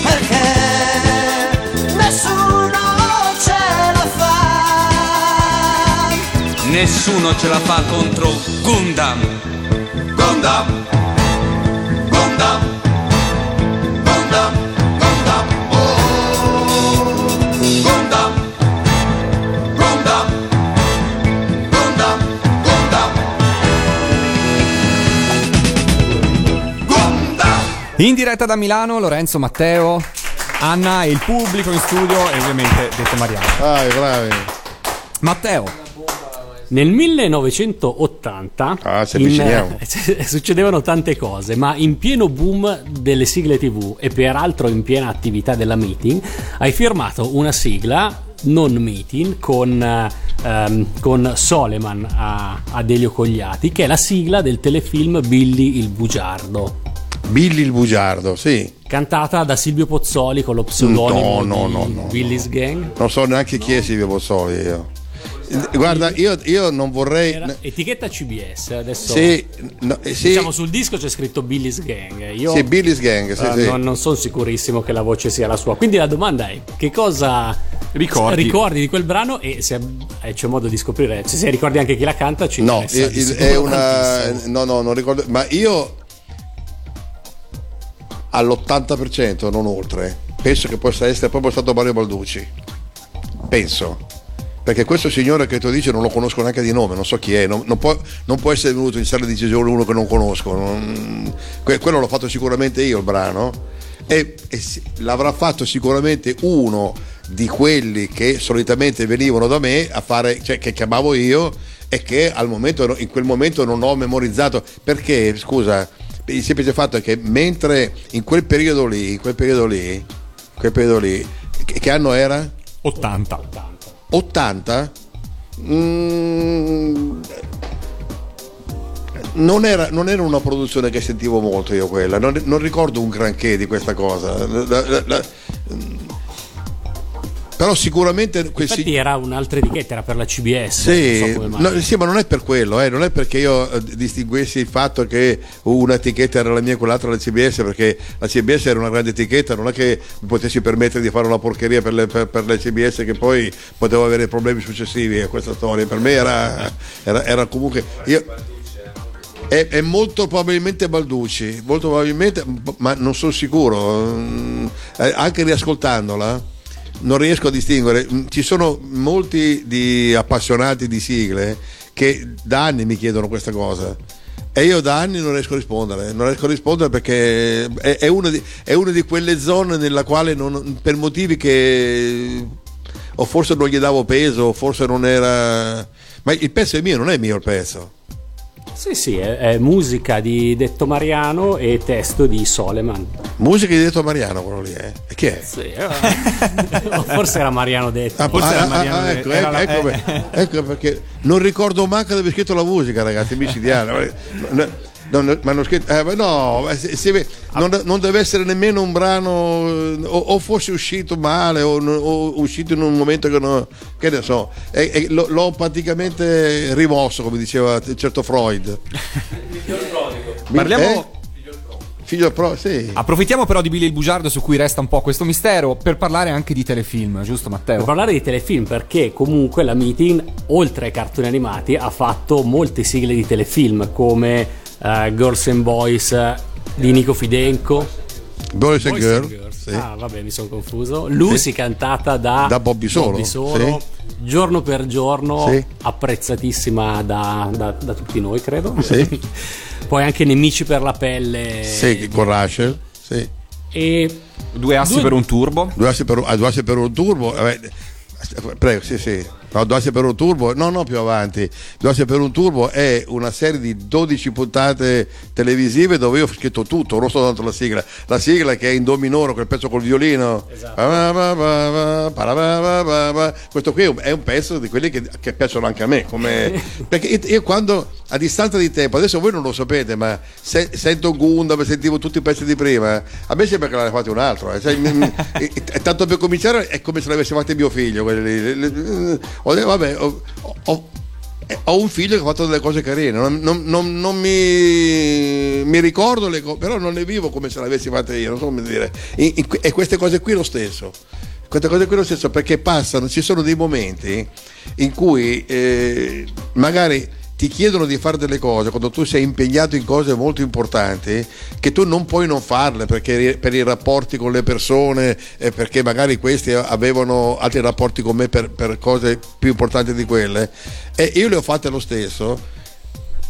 Perché nessuno ce la fa. Nessuno ce la fa contro. Gundam, Gundam, In diretta da Milano, Lorenzo, Matteo, Anna e il pubblico in studio e ovviamente detto Mariano. Vai, bravi. Matteo. Nel 1980 Ah, in- succedevano tante cose, ma in pieno boom delle sigle TV e peraltro in piena attività della meeting, hai firmato una sigla non meeting con, ehm, con Soleman a, ad Elio Cogliati, che è la sigla del telefilm Billy il Bugiardo. Billy il bugiardo, sì. Cantata da Silvio Pozzoli con lo pseudonimo No, no, di no, no, Billy's Gang. Non so neanche chi è Silvio Bozzoli io. Guarda, io, io non vorrei. Era etichetta CBS, adesso Sì, no, eh, sì. diciamo sul disco c'è scritto Billy's Gang. Io Sì, Billy's Gang, sì, eh, sì. Non, non sono sicurissimo che la voce sia la sua. Quindi la domanda è: che cosa Ricordi. di quel brano? E se eh, c'è modo di scoprire, se, se ricordi anche chi la canta, ci No, il- è una. No, no, non ricordo. Ma io all'80%, non oltre, penso che possa essere proprio stato Mario Balducci. Penso. Perché questo signore che tu dici non lo conosco neanche di nome, non so chi è, non, non può, non può essere venuto in sala di decisione uno che non conosco. non- que- quello l'ho fatto sicuramente io il brano. E, e l'avrà fatto sicuramente uno di quelli che solitamente venivano da me a fare, cioè che chiamavo io e che al momento, in quel momento non ho memorizzato. Perché, scusa, il semplice fatto è che mentre in quel periodo lì, in quel periodo lì, quel periodo lì, che, che anno era? 80. 80? Mm, non, era, non era una produzione che sentivo molto io quella, non, non ricordo un granché di questa cosa. La- la- la- però sicuramente Infatti era un'altra etichetta, era per la CBS. sì, so no, sì, ma non è per quello, eh, non è perché io eh, distinguessi il fatto che una etichetta era la mia e quell'altra la CBS, perché la CBS era una grande etichetta, non è che mi potessi permettere di fare una porcheria per le, per, per le CBS che poi potevo avere problemi successivi a questa storia. Per me era, era, era comunque. Io, è, è molto probabilmente Balducci, molto probabilmente, ma non sono sicuro. Mm, eh, Anche riascoltandola non riesco a distinguere. Mm, Ci sono molti di appassionati di sigle che da anni mi chiedono questa cosa. E io da anni non riesco a rispondere, non riesco a rispondere perché è, è una, di, di quelle zone nella quale non- per motivi che o forse non gli davo peso, o forse non era. Ma il pezzo è mio, non è mio il pezzo. Sì, sì, è, è musica di Detto Mariano e testo di Soleman. Musica di detto Mariano quello lì, eh? E chi è? Sì, eh. Forse era Mariano Detto. Ah, ah, ah, ah, ecco, ecco, ecco, per- ecco perché non ricordo manco di aver scritto la musica, ragazzi, micidiale. No, Non, ma hanno scritto, eh, ma no, se- se- non, non deve essere nemmeno un brano, eh, o, o fosse uscito male, o, o uscito in un momento che, non, che ne so, e- e lo- l'ho praticamente rimosso, come diceva certo Freud. Parliamo. Eh? Figlio pro, sì. Approfittiamo però di Billy il Bugiardo su cui resta un po' questo mistero per parlare anche di telefilm, giusto Matteo? Per parlare di telefilm, perché comunque la Meeting, oltre ai cartoni animati, ha fatto molte sigle di telefilm come eh, Girls and Boys eh, di Nico Fidenco. Boys and Boys Girl, and Girls. sì. Ah, vabbè, mi sono confuso. Lucy Sì. cantata da, Da Bobby Solo, Solo, giorno per giorno, Sì. apprezzatissima da, da- da tutti noi, credo. Sì. Poi anche Nemici per la pelle. Sì, con Rachel, sì. E Due assi Due- per un turbo. Due assi per, ah, due assi per un turbo. prego, sì, sì. No, Doce per un turbo, no, no, più avanti. Doce per un turbo è una serie di 12 puntate televisive dove io ho scritto tutto, non soltanto la sigla. La sigla che è in do minore, quel pezzo col violino. Esatto. Questo qui è un pezzo di quelli che, che piacciono anche a me. Come... Perché io quando, a distanza di tempo, adesso voi non lo sapete, ma se, sento Gunda, sentivo tutti i pezzi di prima, a me sembra che l'hanno fatto un altro. Eh. Cioè, mi, mi, tanto per cominciare è come se l'avesse fatto mio figlio. Quelli, ho detto, vabbè, ho, ho- eh, ho un figlio che ha fatto delle cose carine, non, non- non- non mi, mi ricordo le cose, però non le vivo come se le avessi fatte io, non so come dire. In- e queste cose qui lo stesso. Queste cose qui lo stesso perché passano, ci sono dei momenti in cui eh, magari ti chiedono di fare delle cose quando tu sei impegnato in cose molto importanti che tu non puoi non farle perché per i rapporti con le persone eh, perché magari questi avevano altri rapporti con me per, per cose più importanti di quelle. E io le ho fatte lo stesso.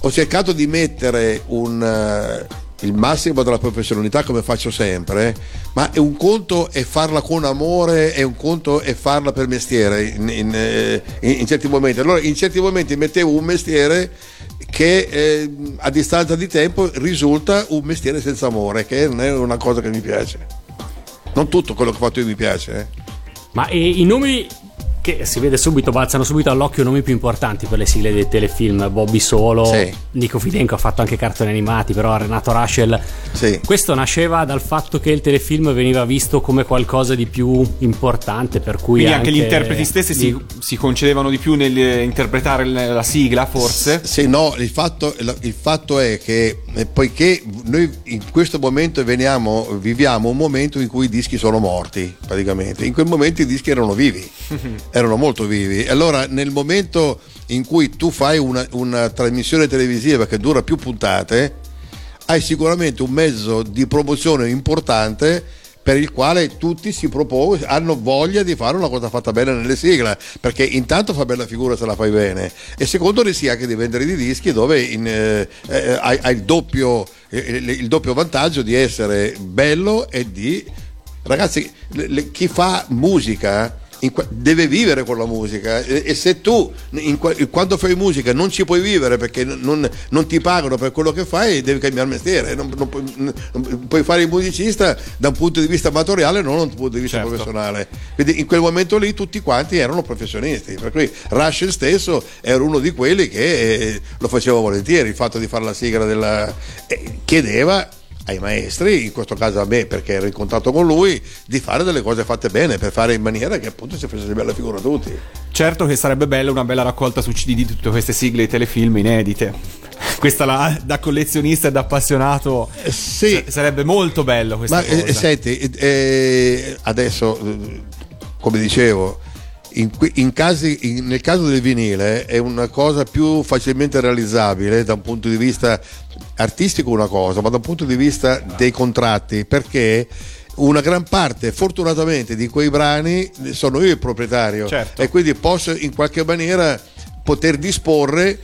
Ho cercato di mettere un, eh, il massimo della professionalità come faccio sempre, ma è un conto è farla con amore, è un conto è farla per mestiere in, in, eh, in- in certi momenti. Allora in certi momenti mettevo un mestiere che eh, a distanza di tempo risulta un mestiere senza amore, che non è una cosa che mi piace. Non tutto quello che ho fatto io mi piace. eh. Ma e i nomi che si vede subito, balzano subito all'occhio nomi più importanti per le sigle dei telefilm. Bobby Solo, Sì. Nico Fidenco ha fatto anche cartoni animati, però Renato Raschel. Sì. Questo nasceva dal fatto che il telefilm veniva visto come qualcosa di più importante, per cui Quindi anche, gli interpreti stessi si, di- si concedevano di più nell'interpretare l- la sigla, forse. Sì, no, il fatto, il fatto è che eh, poiché noi in questo momento veniamo, viviamo un momento in cui i dischi sono morti, praticamente. In quel momento i dischi erano vivi, erano molto vivi. Allora, nel momento in cui tu fai una, una trasmissione televisiva che dura più puntate, hai sicuramente un mezzo di promozione importante per il quale tutti si propongono, hanno voglia di fare una cosa fatta bene nelle sigle, perché intanto fa bella figura se la fai bene e secondo rischi anche di vendere dei dischi dove in, eh, eh, hai, hai il, doppio, eh, il doppio vantaggio di essere bello e di... Ragazzi, le- le- chi fa musica deve vivere con la musica. E, e se tu in qua- quando fai musica non ci puoi vivere perché non, non ti pagano per quello che fai devi cambiare mestiere. Non, non puoi, non puoi fare il musicista da un punto di vista amatoriale non da un punto di vista Certo. professionale. Quindi in quel momento lì tutti quanti erano professionisti per cui Rush stesso era uno di quelli che eh, lo faceva volentieri il fatto di fare la sigla della eh, chiedeva ai maestri, in questo caso a me perché ero in contatto con lui, di fare delle cose fatte bene per fare in maniera che appunto si facesse bella figura a tutti. Certo che sarebbe bella una bella raccolta su CD di tutte queste sigle di telefilm inedite. Questa la- da collezionista e da appassionato sì. sa- sarebbe molto bello questa Ma cosa. eh, senti, eh, eh, adesso, eh, come dicevo, in in casi- in- nel caso del vinile è una cosa più facilmente realizzabile da un punto di vista artistico una cosa, ma da un punto di vista dei contratti, perché una gran parte, fortunatamente, di quei brani sono io il proprietario Certo. e quindi posso in qualche maniera poter disporre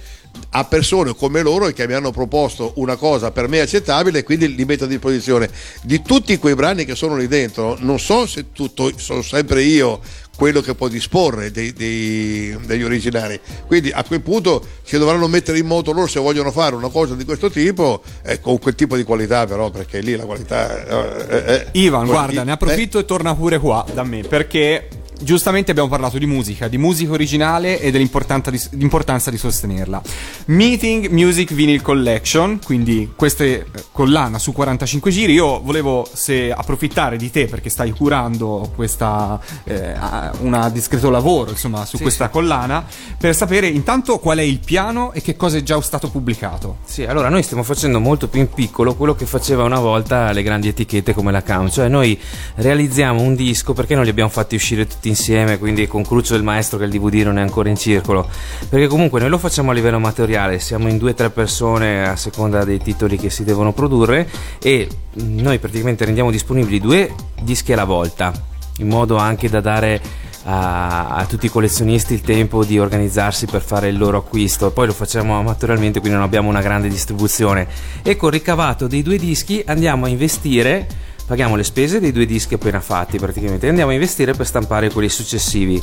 a persone come loro che mi hanno proposto una cosa per me accettabile e quindi li metto a disposizione. Di tutti quei brani che sono lì dentro non so se tutto sono sempre io quello che può disporre dei- dei- degli originali quindi a quel punto si dovranno mettere in moto loro se vogliono fare una cosa di questo tipo eh, con quel tipo di qualità però perché lì la qualità eh, eh, eh, Ivan, guarda, ne approfitto e torna pure qua da me perché giustamente abbiamo parlato di musica, di musica originale e dell'importanza di, di sostenerla. Meeting Music Vinyl Collection, quindi questa eh, collana su 45 giri. Io volevo se approfittare di te perché stai curando questa eh, una discreto lavoro, insomma, su Sì, questa sì. collana per sapere intanto qual è il piano e che cosa è già stato pubblicato. Sì, allora noi stiamo facendo molto più in piccolo quello che faceva una volta le grandi etichette come la Cam, cioè noi realizziamo un disco perché non li abbiamo fatti uscire tutti insieme, quindi con Cruccio del Maestro che il DVD non è ancora in circolo, perché comunque noi lo facciamo a livello amatoriale, siamo in due o tre persone a seconda dei titoli che si devono produrre e noi praticamente rendiamo disponibili due dischi alla volta, in modo anche da dare a, a tutti i collezionisti il tempo di organizzarsi per fare il loro acquisto. Poi lo facciamo amatorialmente, quindi non abbiamo una grande distribuzione. E col ricavato dei due dischi andiamo a investire. Paghiamo le spese dei due dischi appena fatti praticamente e andiamo a investire per stampare quelli successivi.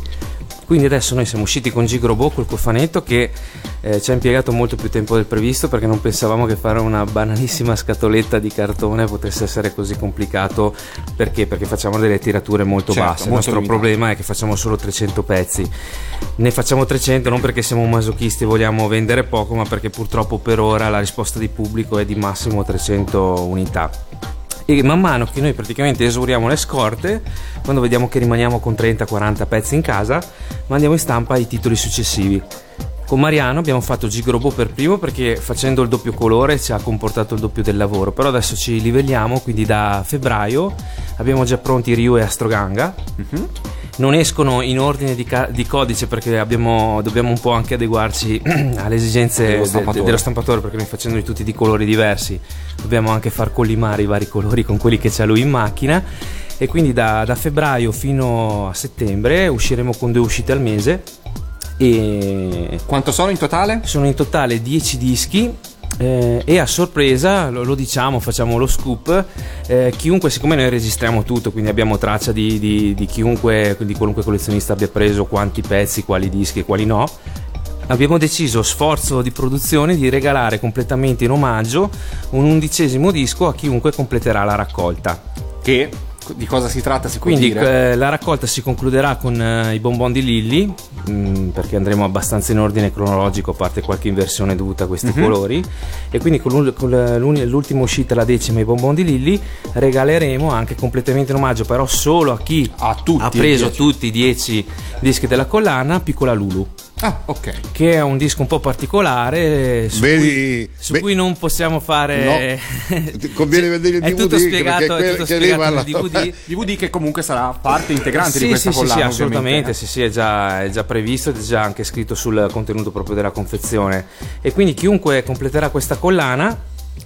Quindi adesso noi siamo usciti con Gigrobo col cofanetto che eh, ci ha impiegato molto più tempo del previsto perché non pensavamo che fare una banalissima scatoletta di cartone potesse essere così complicato. Perché? Perché facciamo delle tirature molto Certo, basse. Il molto nostro limitate. problema è che facciamo solo 300 pezzi. Ne facciamo 300 non perché siamo masochisti e vogliamo vendere poco, ma perché purtroppo per ora la risposta di pubblico è di massimo 300 unità. E man mano che noi praticamente esauriamo le scorte, quando vediamo che rimaniamo con 30-40 pezzi in casa, mandiamo in stampa i titoli successivi. Con Mariano abbiamo fatto Gigrobo per primo perché facendo il doppio colore ci ha comportato il doppio del lavoro, però adesso ci livelliamo, quindi da febbraio abbiamo già pronti Ryu e Astroganga. Non escono in ordine di, ca- di codice perché abbiamo- dobbiamo un po' anche adeguarci alle esigenze Dello de- stampatore. dello stampatore perché noi facendoli tutti di colori diversi dobbiamo anche far collimare i vari colori con quelli che c'ha lui in macchina e quindi da, da febbraio fino a settembre usciremo con due uscite al mese e quanto sono in totale? Sono in totale 10 dischi eh, e a sorpresa, lo, lo diciamo, facciamo lo scoop, eh, chiunque, siccome noi registriamo tutto, quindi abbiamo traccia di, di- di chiunque, di qualunque collezionista abbia preso quanti pezzi, quali dischi e quali no, abbiamo deciso, sforzo di produzione, di regalare completamente in omaggio un undicesimo disco a chiunque completerà la raccolta. Che di cosa si tratta si Quindi eh, la raccolta si concluderà con eh, i bonbon di Lilli, mh, perché andremo abbastanza in ordine cronologico, a parte qualche inversione dovuta a questi Mhm. colori. E quindi con, con l'ultima uscita, la decima, i bonbon di Lilli, regaleremo anche completamente in omaggio, però solo a chi ha tutti preso i dieci. tutti i 10 dischi della collana, Piccola Lulu. Ah, ok. Che è un disco un po' particolare su, Vedi- cui, su ve- cui non possiamo fare. Ti conviene vedere il è DVD tutto spiegato, perché è tutto che spiegato nel DVD. DVD che comunque sarà parte integrante sì, di questa sì, sì, collana. sì, assolutamente, ovviamente, eh. sì, sì, è già, è già previsto ed è già anche scritto sul contenuto proprio della confezione. E quindi chiunque completerà questa collana,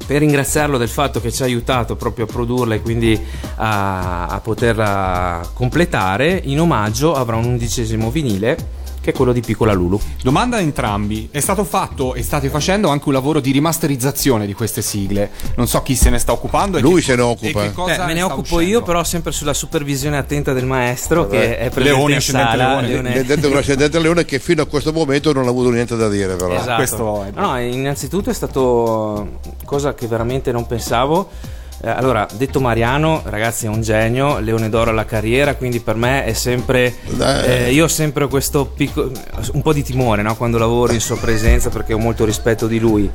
per ringraziarlo del fatto che ci ha aiutato proprio a produrla e quindi a, a poterla completare, in omaggio avrà un undicesimo vinile che è quello di Piccola Lulu. Domanda a entrambi: è stato fatto e state facendo anche un lavoro di rimasterizzazione di queste sigle? Non so chi se ne sta occupando. e Lui che- se ne e occupa. che cosa Eh, me ne occupo uscendo? io, però sempre sulla supervisione attenta del maestro che è presente Leone, in ascendente sala. Leone. Leone- Vedete un ascendente leone che fino a questo momento non ha avuto niente da dire però. Esatto. questo è- No, no, innanzitutto è stato cosa che veramente non pensavo. Eh, allora, detto Mariano, ragazzi, è un genio, Leone d'Oro alla carriera, quindi per me è sempre. eh, io ho sempre questo picco- un po' di timore no? quando lavoro in sua presenza perché ho molto rispetto di lui.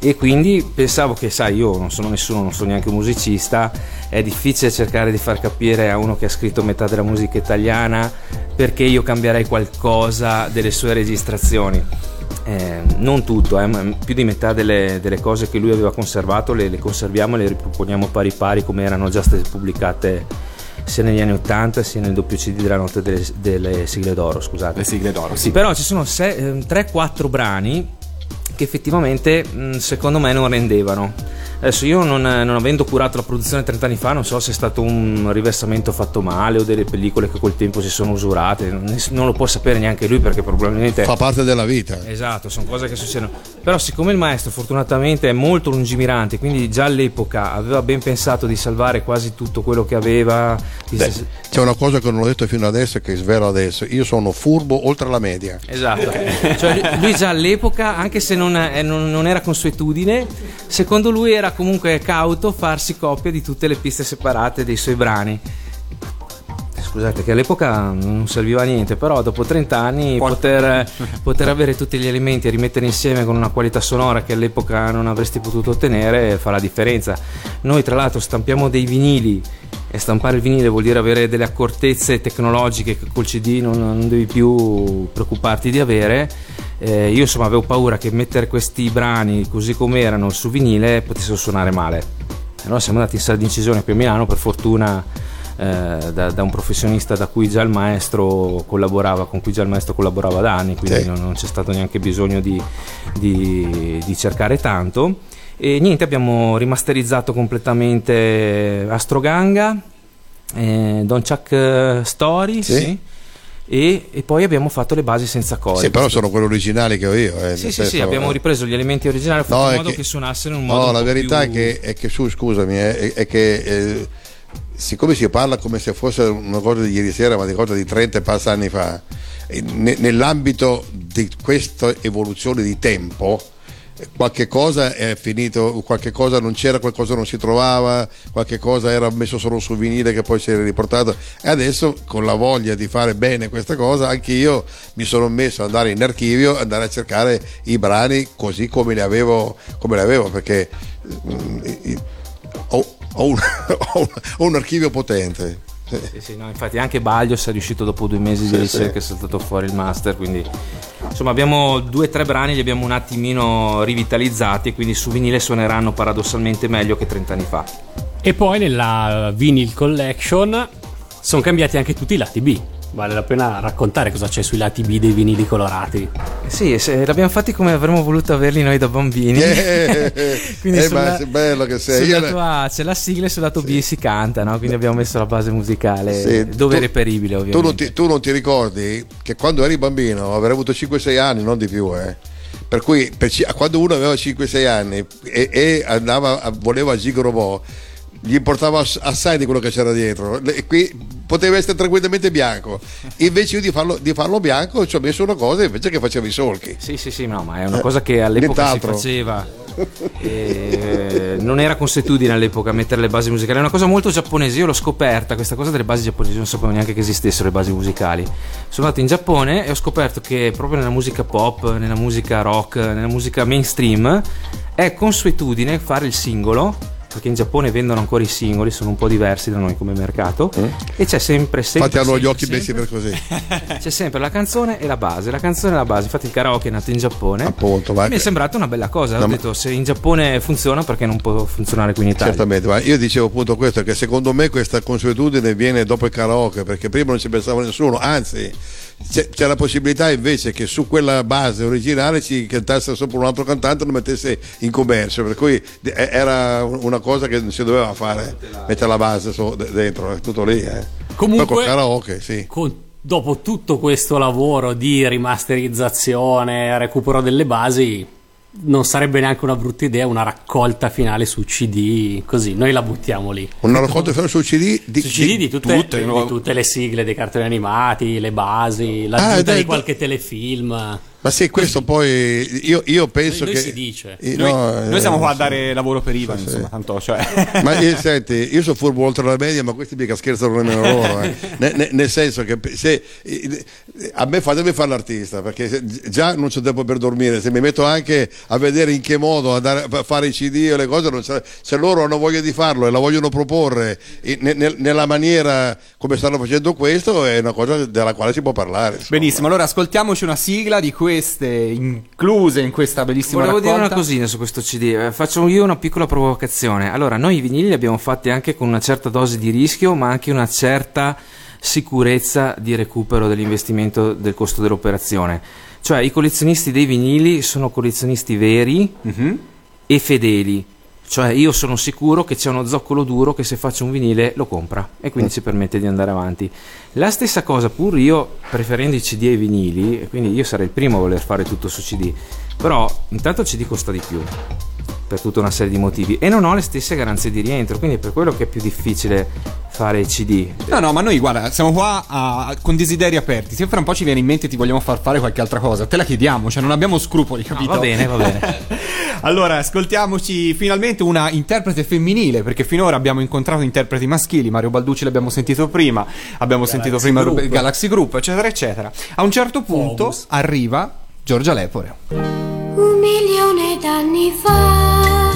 E quindi pensavo che, sai, io non sono nessuno, non sono neanche un musicista, è difficile cercare di far capire a uno che ha scritto metà della musica italiana perché io cambierei qualcosa delle sue registrazioni. Eh, non tutto, eh, ma più di metà delle, delle cose che lui aveva conservato le, le conserviamo e le riproponiamo pari pari come erano già state pubblicate sia negli anni 80 sia nel doppio CD della notte delle, delle sigle d'oro, scusate. Le sigle d'oro, sì. Però ci sono 3-4 brani che effettivamente secondo me non rendevano. Adesso io non, non avendo curato la produzione 30 anni fa non so se è stato un riversamento fatto male o delle pellicole che col tempo si sono usurate, non, lo può sapere neanche lui perché probabilmente... Fa parte della vita. Esatto, sono cose che succedono. Però siccome il maestro fortunatamente è molto lungimirante, quindi già all'epoca aveva ben pensato di salvare quasi tutto quello che aveva... Beh, c'è una cosa che non ho detto fino adesso e che svelo adesso. Io sono furbo oltre la media. Esatto, cioè lui- già all'epoca, anche se non, eh, non- non era consuetudine, secondo lui era comunque cauto farsi copia di tutte le piste separate dei suoi brani. Scusate, che all'epoca non serviva a niente, però dopo 30 anni poter, poter avere tutti gli elementi e rimettere insieme con una qualità sonora che all'epoca non avresti potuto ottenere fa la differenza. Noi, tra l'altro, stampiamo dei vinili e stampare il vinile vuol dire avere delle accortezze tecnologiche che col CD non, non devi più preoccuparti di avere. Eh, io insomma avevo paura che mettere questi brani così come erano su vinile potessero suonare male. Allora siamo andati in sala di incisione qui a Milano, per fortuna eh, da, da un professionista da cui già il maestro collaborava, con cui già il maestro collaborava da anni, quindi Sì. non, non c'è stato neanche bisogno di, di- di cercare tanto. E niente, abbiamo rimasterizzato completamente Astroganga, eh, Don Chuck eh, Story, Sì. sì, e, e poi abbiamo fatto le basi senza corde. Sì, però sono quelli originali che ho io. eh, Sì, sì, senso, sì, abbiamo eh. ripreso gli elementi originali, fatto No, in modo che, che- suonassero in un modo No, la verità più- è, che, è che su, scusami, è, è che eh, siccome si parla come se fosse una cosa di ieri sera, ma di cosa di 30 e passa anni fa, ne- nell'ambito di questa evoluzione di tempo, qualche cosa è finito, qualche cosa non c'era, qualcosa non si trovava, qualche cosa era messo solo su vinile che poi si era riportato. E adesso con la voglia di fare bene questa cosa anche io mi sono messo ad andare in archivio, andare a cercare i brani così come li avevo, come li avevo perché mm, ho, un, ho un- ho un archivio potente. Sì, sì, no, infatti anche Baglios è riuscito dopo due mesi Sì, di ricerca sì. è saltato fuori il master quindi insomma abbiamo due o tre brani li abbiamo un attimino rivitalizzati e quindi su vinile suoneranno paradossalmente meglio che 30 anni fa E poi nella Vinyl Collection sono cambiati anche tutti i lati B. Vale la pena raccontare cosa c'è sui lati B dei vinili colorati. sì se l'abbiamo fatti come avremmo voluto averli noi da bambini Eh, Quindi eh, sul ma sei bello che sei. Io- lato A c'è la sigla e sul lato B si canta no? quindi abbiamo messo la base musicale Sì, dove tu- reperibile Tu ovviamente non, ti, tu non ti ricordi che quando eri bambino, avrei avuto 5-6 anni, non di più, eh. Per cui per quando uno aveva 5-6 anni e, e andava voleva a Gigrobò, gli importava ass- assai di quello che c'era dietro. E qui poteva essere tranquillamente bianco. Invece io di farlo, di farlo bianco ci ho messo una cosa invece che faceva i solchi. Sì, sì, sì, no, ma è una cosa che all'epoca si Nient'altro. faceva. E non era consuetudine all'epoca mettere le basi musicali, è una cosa molto giapponese. Io l'ho scoperta questa cosa delle basi giapponesi, non sapevo neanche che esistessero le basi musicali. Sono andato in Giappone e ho scoperto che proprio nella musica pop, nella musica rock, nella musica mainstream è consuetudine fare il singolo. Perché in Giappone vendono ancora i singoli, sono un po' diversi da noi come mercato. E c'è sempre, sempre. Infatti hanno gli occhi messi per così. c'è sempre la canzone e la base, la canzone e la base. Infatti il karaoke è nato in Giappone. Appunto, ma- Mi è sembrata una bella cosa. No, Ho ma- detto se in Giappone funziona perché non può funzionare qui in Italia. Certamente, ma io dicevo appunto questo, che secondo me questa consuetudine viene dopo il karaoke, perché prima non ci pensava nessuno, anzi c'è, la possibilità invece che su quella base originale ci cantasse sopra un altro cantante e lo mettesse in commercio, per cui eh, era una cosa che non si doveva fare, mettere la base dentro, è tutto lì. Eh. Comunque- karaoke, sì. Con- dopo tutto questo lavoro di rimasterizzazione, recupero delle basi, non sarebbe neanche una brutta idea una raccolta finale su CD, così noi la buttiamo lì. Una raccolta finale sul CD di, Su CD di tutte, tutte, di no? tutte le sigle dei cartoni animati, le basi, Ah, l'aggiunta dai, di qualche telefilm. Ma sì, questo poi io, io penso Noi che... si dice. Eh, Noi, no, noi eh, siamo qua a sì. dare lavoro per Ivan, Sì, sì. insomma, tanto, cioè. Ma io, senti, io sono furbo oltre la media, ma questi mica scherzano nemmeno loro. eh. Ne- ne- nel senso che se, eh, a me fatemi fare l'artista, perché se- già non c'è tempo per dormire. Se mi metto anche a vedere in che modo andare a fare i CD o le cose, se loro hanno voglia di farlo e la vogliono proporre eh, ne- ne- nella maniera come stanno facendo questo, è una cosa della quale si può parlare. insomma. Benissimo, allora ascoltiamoci una sigla di queste incluse in questa bellissima Volevo dire raccolta. una cosina su questo CD. Eh, Faccio io una piccola provocazione. Allora, noi i vinili li abbiamo fatti anche con una certa dose di rischio, ma anche una certa sicurezza di recupero dell'investimento del costo dell'operazione. Cioè, i collezionisti dei vinili sono collezionisti veri Mhm. e fedeli. Cioè, io sono sicuro che c'è uno zoccolo duro che se faccio un vinile lo compra e quindi ci permette di andare avanti. La stessa cosa, pur io preferendo i CD ai vinili, e quindi io sarei il primo a voler fare tutto su CD, però intanto il CD costa di più. Per tutta una serie di motivi e non ho le stesse garanzie di rientro, quindi è per quello che è più difficile fare i CD. No, no, ma noi guarda, siamo qua a- con desideri aperti. Se fra un po' ci viene in mente e ti vogliamo far fare qualche altra cosa, te la chiediamo, cioè non abbiamo scrupoli, capito? va bene, va bene. allora, ascoltiamoci finalmente una interprete femminile, perché finora abbiamo incontrato interpreti maschili, Mario Balducci l'abbiamo sentito prima, abbiamo sentito prima Group. Galaxy Group, eccetera, eccetera. A un certo punto arriva Giorgia Lepore. Un milione d'anni fa,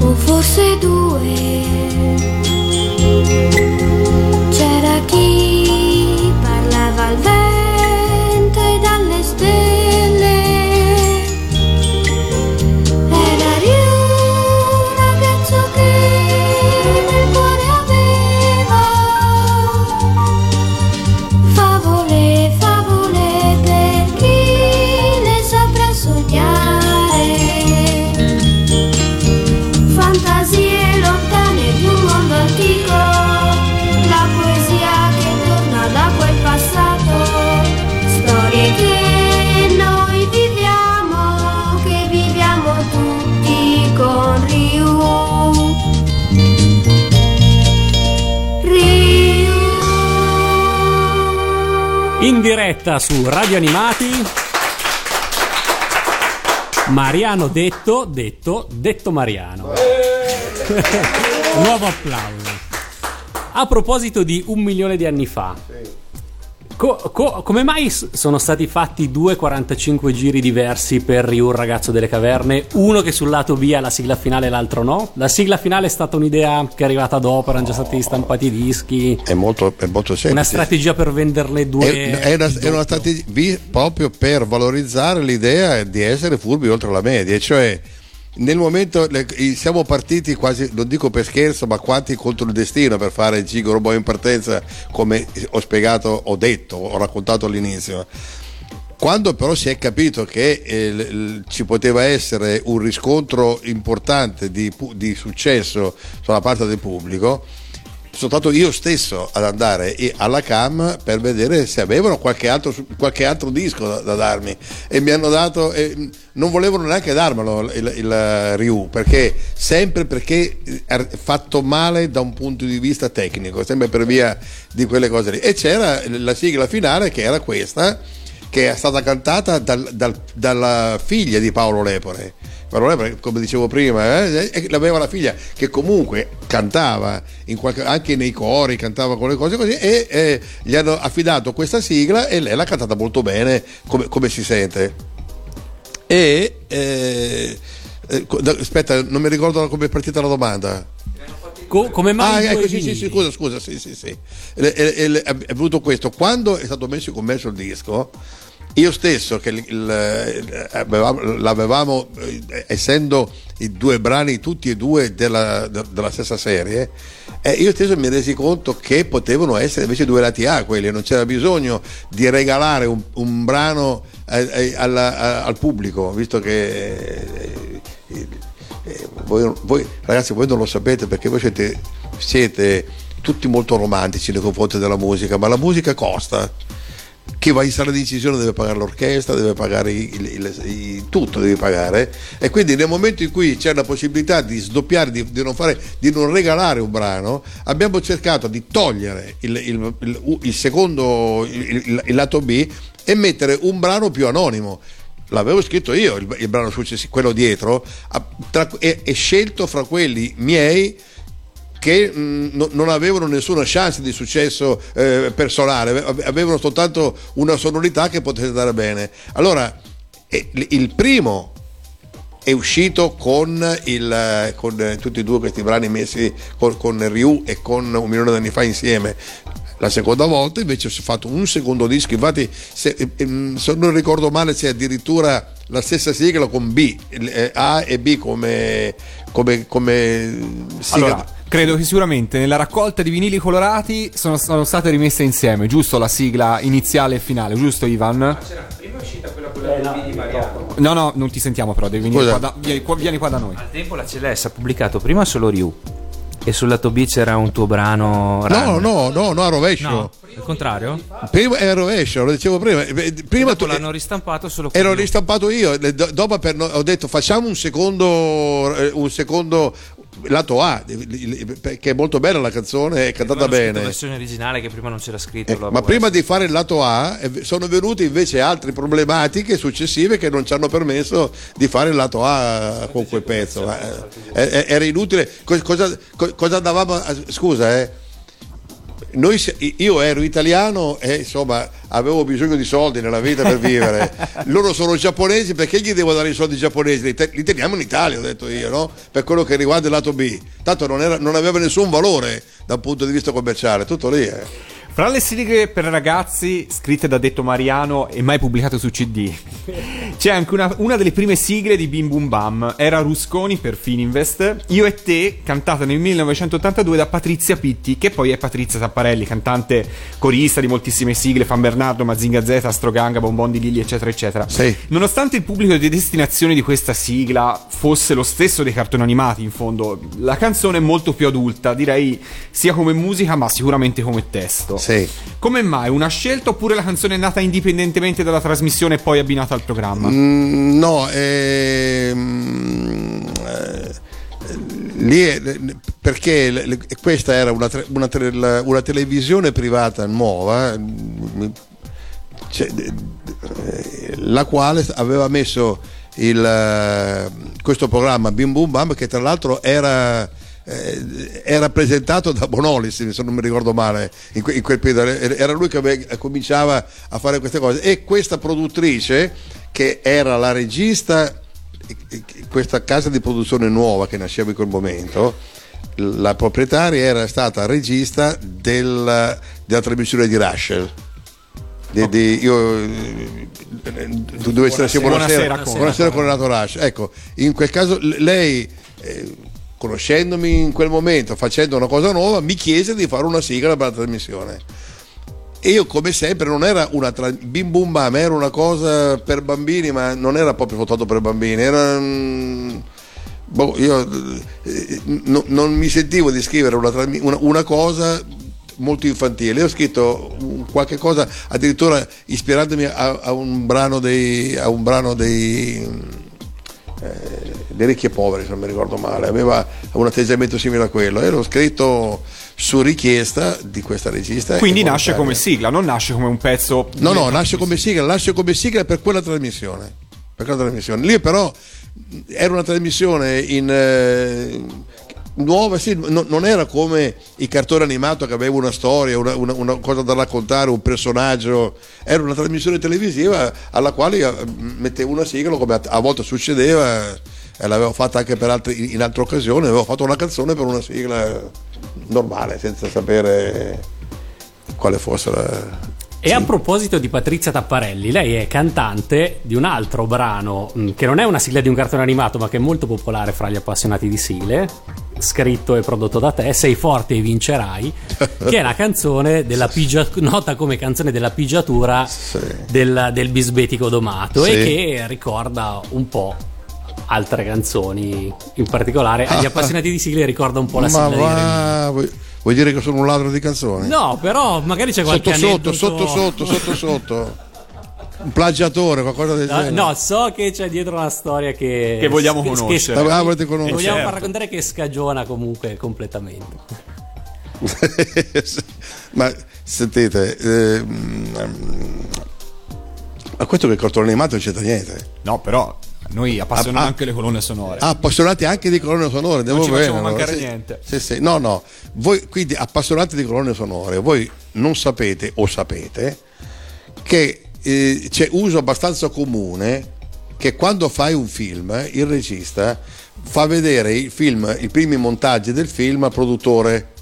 o forse due, c'era chi diretta su Radio Animati. Mariano detto, detto, detto Mariano. Nuovo applauso. A proposito di un milione di anni fa, co- co- come mai sono stati fatti due 45 giri diversi per Ryu, ragazzo delle caverne? Uno che sul lato B ha la sigla finale e l'altro no? La sigla finale è stata un'idea che è arrivata dopo, erano già stati stampati i dischi. È molto, è molto semplice. Una strategia per venderle due. È, è una, è una strategia proprio per valorizzare l'idea di essere furbi oltre la media, cioè nel momento le- siamo partiti quasi, non dico per scherzo, ma quanti contro il destino per fare il Gigo Robot in partenza, come ho spiegato, ho detto, ho raccontato all'inizio. Quando però si è capito che eh, l- ci poteva essere un riscontro importante di, di successo sulla parte del pubblico, sono stato io stesso ad andare alla CAM per vedere se avevano qualche altro, qualche altro disco da, da darmi e mi hanno dato, e non volevano neanche darmelo il, il Ryu perché sempre perché è fatto male da un punto di vista tecnico, sempre per via di quelle cose lì. E c'era la sigla finale che era questa, che è stata cantata dal- dal- dalla figlia di Paolo Lepore. Paolo Lepore, come dicevo prima, eh, e aveva la figlia che comunque cantava qualche- anche nei cori, cantava con le cose così, e eh, gli hanno affidato questa sigla e lei l'ha cantata molto bene, come, come si sente. E eh, eh, aspetta, non mi ricordo come è partita la domanda. Co- come Ah, mai ecco, due sì, sì, sì, scusa, scusa, sì, sì, sì. E- e- e- È venuto questo. Quando è stato messo in commercio il disco, io stesso, che avevamo- l'avevamo, eh, essendo i due brani tutti e due della, de- della stessa serie, eh, io stesso mi resi conto che potevano essere invece due lati A quelli, non c'era bisogno di regalare un, un brano eh, eh, alla- al pubblico, visto che... eh, eh, eh, voi, voi, ragazzi voi non lo sapete perché voi siete, siete tutti molto romantici nei confronti della musica ma la musica costa chi va in sala di incisione deve pagare l'orchestra deve pagare il- il- i- tutto devi pagare. E quindi nel momento in cui c'è la possibilità di sdoppiare di, di non, fare, di non regalare un brano abbiamo cercato di togliere il, il- il- il secondo il, il- il lato B e mettere un brano più anonimo. L'avevo scritto io il, il brano successivo, quello dietro, a- tra- e, e scelto fra quelli miei che mh, no- non avevano nessuna chance di successo eh, personale, ave- avevano soltanto una sonorità che poteva andare bene. Allora, eh, il- primo è uscito con, il, eh, con eh, tutti e due questi brani messi con, con Ryu e con un milione di anni fa insieme. La seconda volta invece ho fatto un secondo disco, infatti se, se non ricordo male c'è addirittura la stessa sigla con B, eh, A e B come, come, come sigla. Allora, credo che sicuramente nella raccolta di vinili colorati sono, sono state rimesse insieme, giusto la sigla iniziale e finale, giusto Ivan? Prima è uscita quella, quella del di Mariano. No, no, non ti sentiamo però, devi venire qua da, vieni, qua, vieni qua da noi. Al tempo la CLS ha pubblicato prima solo Ryu, E sul lato B c'era un tuo brano. No, no, no, no, a rovescio. No, al contrario? Prima è a rovescio, lo dicevo prima. Eh, Prima tu, l'hanno ristampato solo ero ristampato io, do- dopo per- ho detto facciamo un secondo, eh, un secondo lato A, che è molto bella la canzone, è cantata bene. versione originale che prima non c'era scritto. Eh, ma prima di fare il lato A sono venute invece altre problematiche successive che non ci hanno permesso di fare il lato A con quel pezzo. Eh, era inutile. Co- Cosa, co- cosa andavamo a- Scusa, eh. Noi, io ero italiano e insomma avevo bisogno di soldi nella vita per vivere. Loro sono giapponesi perché gli devo dare i soldi giapponesi? Li, te- li teniamo in Italia, ho detto io, no? Per quello che riguarda il lato B. Tanto non, era- non aveva nessun valore dal punto di vista commerciale, tutto lì. Eh. Fra le sigle per ragazzi scritte da Detto Mariano e mai pubblicate su CD, c'è anche una, una delle prime sigle di Bim Bum Bam. Era Rusconi per Fininvest, Io e te, cantata nel 1982 da Patrizia Pitti, che poi è Patrizia Tapparelli, cantante corista di moltissime sigle, Fan Bernardo, Mazinga Z, Astroganga, Bonbon di Lilli, eccetera, eccetera. Sì. Nonostante il pubblico di destinazione di questa sigla fosse lo stesso dei cartoni animati, in fondo, la canzone è molto più adulta, direi sia come musica, ma sicuramente come testo. Sì. Come mai? Una scelta oppure la canzone è nata indipendentemente dalla trasmissione e poi abbinata al programma? Mm, no, ehm, eh, perché le- le- questa era una, tre- una tre- la- una televisione privata nuova, mm, cioè, la quale aveva messo il, eh, questo programma Bim Bum Bam che tra l'altro era, eh, era presentato da Bonolis se non mi ricordo male in, que- in quel periodo. Era lui che ave- cominciava a fare queste cose. E questa produttrice che era la regista questa casa di produzione nuova che nasceva in quel momento la proprietaria era stata regista del- della trasmissione di Russell. Di, di- io eh, dove sia buonasera, Buonasera, buonasera, con- Renato Rash ecco in quel caso lei eh, conoscendomi in quel momento facendo una cosa nuova mi chiese di fare una sigla per la trasmissione. E io come sempre non era una tra- bim bum bam era una cosa per bambini ma non era proprio votato per bambini era mm, boh, io eh, no- non mi sentivo di scrivere una, una- una cosa molto infantile. Ho scritto qualche cosa addirittura ispirandomi a, a un brano dei a un brano dei eh, dei ricchi e poveri se non mi ricordo male aveva un atteggiamento simile a quello e l'ho scritto su richiesta di questa regista Quindi nasce come sigla, non nasce come un pezzo. No, no, nasce come sigla, nasce come sigla per quella trasmissione. Per quella trasmissione. Lì però era una trasmissione in eh, nuova, sì, no- non era come il cartone animato che aveva una storia, una, una- una cosa da raccontare, un personaggio, era una trasmissione televisiva alla quale eh, mettevo una sigla come a, a volte succedeva e l'avevo fatta anche altri, in altre occasioni, avevo fatto una canzone per una sigla normale, senza sapere quale fosse la... E a proposito di Patrizia Tapparelli, lei è cantante di un altro brano mh, che non è una sigla di un cartone animato, ma che è molto popolare fra gli appassionati di sigle, scritto e prodotto da te, Sei forte e vincerai, che è la canzone della pigia- nota come canzone della pigiatura del, del bisbetico domato Sì. e che ricorda un po' altre canzoni, in particolare agli appassionati di sigle ricorda un po' la Ma sigla di Remy. va, vuoi, dire che sono un ladro di canzoni? No, però magari c'è qualche sotto, sotto, aneddoto- sotto, sotto, sotto, sotto. Un plagiatore, qualcosa del No, genere. no, so che c'è dietro una storia che, Che vogliamo conoscere. Ah, volete conoscere. che vogliamo Certo. far raccontare che scagiona comunque completamente. Ma sentite, ehm, a questo che il cartone animato non c'entra niente. No, però noi appassionano Ah, ah. anche le colonne sonore. Ah, appassionati anche di colonne sonore, devo ci bene. allora. mancare Sì, niente. sì, sì. No, no, voi quindi appassionati di colonne sonore, voi non sapete o sapete che eh, c'è uso abbastanza comune che quando fai un film il regista fa vedere il film, i primi montaggi del film al produttore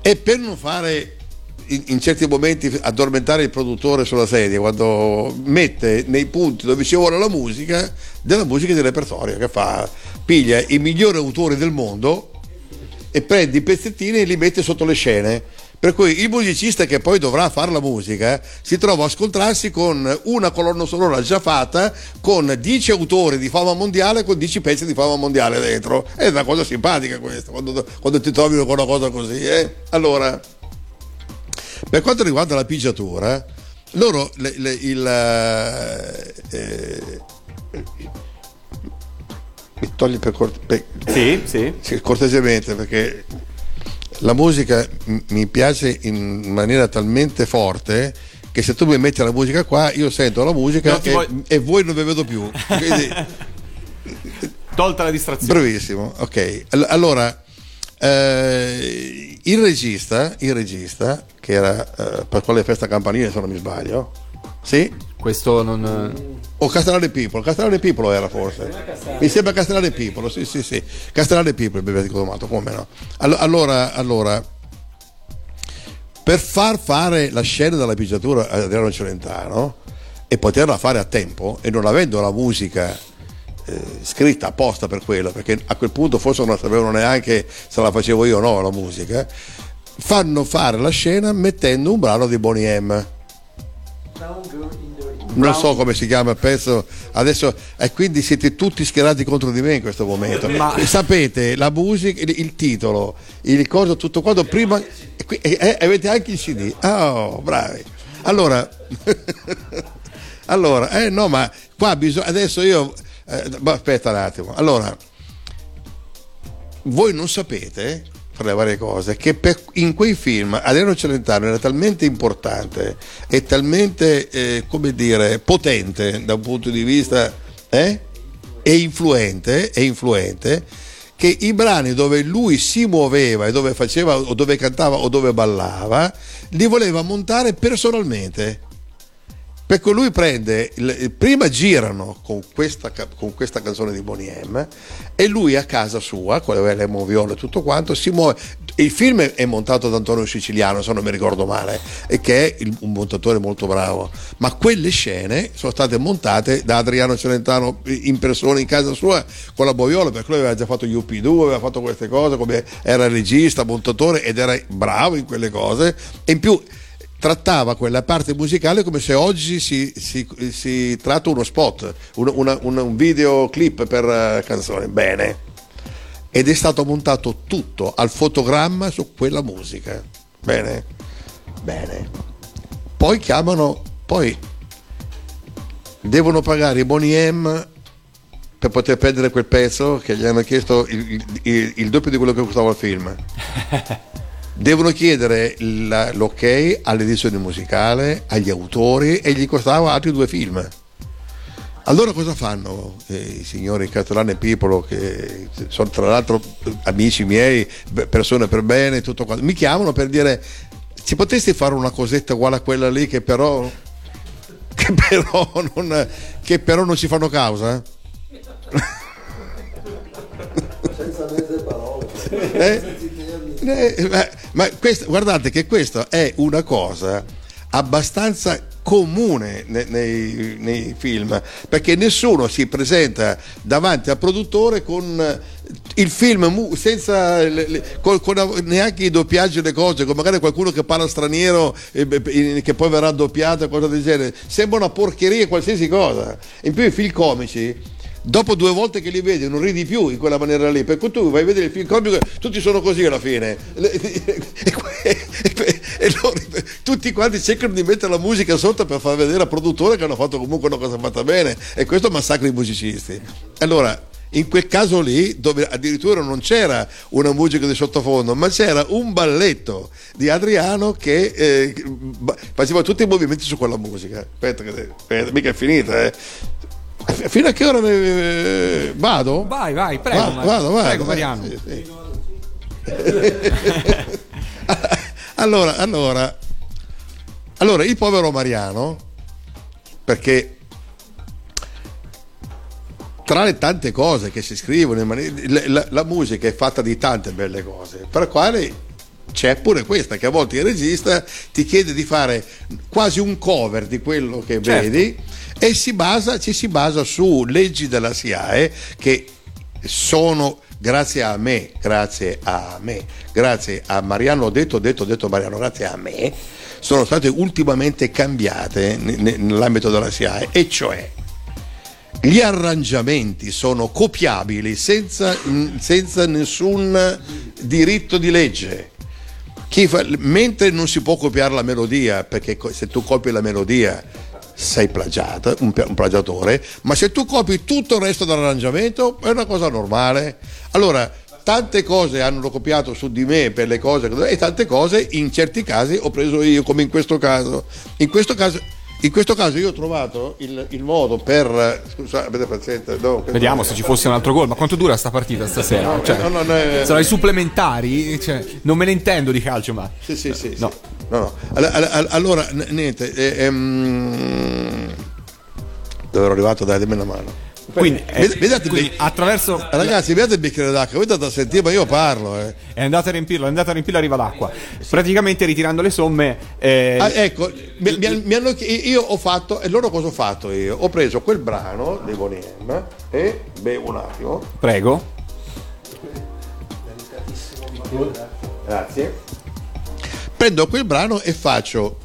e per non fare in, in certi momenti addormentare il produttore sulla sedia quando mette nei punti dove ci vuole la musica della musica di repertorio che fa piglia i migliori autori del mondo e prende i pezzettini e li mette sotto le scene Per cui il musicista che poi dovrà fare la musica si trova a ascoltarsi con una colonna sonora già fatta con 10 autori di fama mondiale con 10 pezzi di fama mondiale dentro. È una cosa simpatica questa, quando, quando ti trovi con una cosa così. eh. Allora, per quanto riguarda la pigiatura, loro le- le- il, eh, mi togli per, cort- per- Sì, sì. cortesemente perché la musica m- mi piace in maniera talmente forte che se tu mi metti la musica qua io sento la musica e, vuoi- e voi non vi vedo più Quindi, Tolta la distrazione. bravissimo ok All- allora eh, il regista il regista che era eh, Pasquale Festa Campanile se non mi sbaglio sì Questo non. o Castellare Pipolo, Castellare Pipolo era forse. Mi sembra Castellare Pipolo, sì, sì, sì. Castellare Pipolo, il bebè di Codomato, come no? Allo- Allora, allora, per far fare la scena della pigiatura ad Adriano Celentano e poterla fare a tempo e non avendo la musica eh, scritta apposta per quello, perché a quel punto forse non sapevano neanche se la facevo io o no la musica, fanno fare la scena mettendo un brano di Bonnie M. Non so come si chiama il pezzo adesso e quindi siete tutti schierati contro di me in questo momento. Ma- sapete la musica il, il titolo il coso tutto quanto prima e, qui- e- e avete anche il cd oh bravi. Allora allora eh no ma qua bisogna adesso io eh, aspetta un attimo allora voi non sapete fra le varie cose che per- in quei film Adriano Celentano era talmente importante e talmente eh, come dire potente da un punto di vista eh? e influente e influente che i brani dove lui si muoveva e dove faceva o dove cantava o dove ballava li voleva montare personalmente perché lui prende, prima girano con questa, con questa canzone di Bonnie M e lui a casa sua, con le moviole e tutto quanto, si muove. Il film è montato da Antonio Siciliano, se non mi ricordo male, e che è un montatore molto bravo, ma quelle scene sono state montate da Adriano Celentano in persona in casa sua con la moviola, perché lui aveva già fatto gli UP2, aveva fatto queste cose, come era regista, montatore ed era bravo in quelle cose, e in più trattava quella parte musicale come se oggi si, si- si tratta uno spot, un, una- un- un videoclip per eh, canzone. Bene. Ed è stato montato tutto al fotogramma su quella musica. Bene. Bene. Poi chiamano, poi devono pagare i Bonnie M per poter prendere quel pezzo che gli hanno chiesto il, il- il doppio di quello che costava il film devono chiedere l'ok all'edizione musicale, agli autori e gli costava altri due film. Allora cosa fanno eh, i signori Catalano e Pipolo, che sono tra l'altro amici miei, persone per bene, tutto quanto, mi chiamano per dire ci potresti fare una cosetta uguale a quella lì che però, che però, non, che però non ci fanno causa? Eh? Eh, ma, ma questo- guardate che questa è una cosa abbastanza comune ne- nei, nei film perché nessuno si presenta davanti al produttore con eh, il film senza le- le- con, con neanche i doppiaggi e le cose con magari qualcuno che parla straniero e, e- che poi verrà doppiato cose del genere. Sembra una porcheria qualsiasi cosa. In più i film comici dopo due volte che li vedi non ridi più in quella maniera lì per cui tu vai a vedere il film comico tutti sono così alla fine. E, loro- tutti quanti cercano di mettere la musica sotto per far vedere al produttore che hanno fatto comunque una cosa fatta bene e questo massacra i musicisti. Allora in quel caso lì dove addirittura non c'era una musica di sottofondo ma c'era un balletto di Adriano che eh, faceva tutti i movimenti su quella musica. Aspetta, che- aspetta mica è finita eh. Fino a che ora eh, vado? Vai, vai, prego. Va- vado, vado, prego, eh, Mariano. sì, sì. allora, allora, allora, il povero Mariano, perché tra le tante cose che si scrivono, la, la- musica è fatta di tante belle cose, per le quali c'è pure questa, che a volte il regista ti chiede di fare quasi un cover di quello che Certo. vedi e si basa, ci si basa su leggi della SIAE che sono grazie a me, grazie a me, grazie a Mariano, ho detto, detto, detto Mariano, grazie a me, sono state ultimamente cambiate ne- ne- nell'ambito della SIAE, e cioè gli arrangiamenti sono copiabili senza, senza nessun diritto di legge. Fa- mentre non si può copiare la melodia, perché se tu copi la melodia sei plagiato, un, un plagiatore, ma se tu copi tutto il resto dell'arrangiamento è una cosa normale. Allora, tante cose hanno copiato su di me per le cose e tante cose in certi casi ho preso io, come in questo caso. In questo caso, in questo caso io ho trovato il, il modo per... Scusa, avete pazienza. no, Vediamo se ci fosse un altro gol. Ma quanto dura sta partita stasera? No, Cioè, no, no, no, eh. I supplementari? Cioè, non me ne intendo di calcio, ma. Sì, sì, sì. No. sì. Allora, n- niente. eh, ehm, Dove ero arrivato? Dai, dammi una mano. Quindi, eh, Ved- vedete, quindi attraverso. Ragazzi, vedete il bicchiere d'acqua, voi andate a sentire, ma io parlo. Eh. È andato a riempirlo, è andato a riempirlo, arriva l'acqua. Praticamente ritirando le somme. eh, Ah, ecco, mi, mi- hanno io ho fatto, e loro cosa ho fatto io? Ho preso quel brano dei Boniem e bevo un attimo. Prego. Grazie. Prendo quel brano e faccio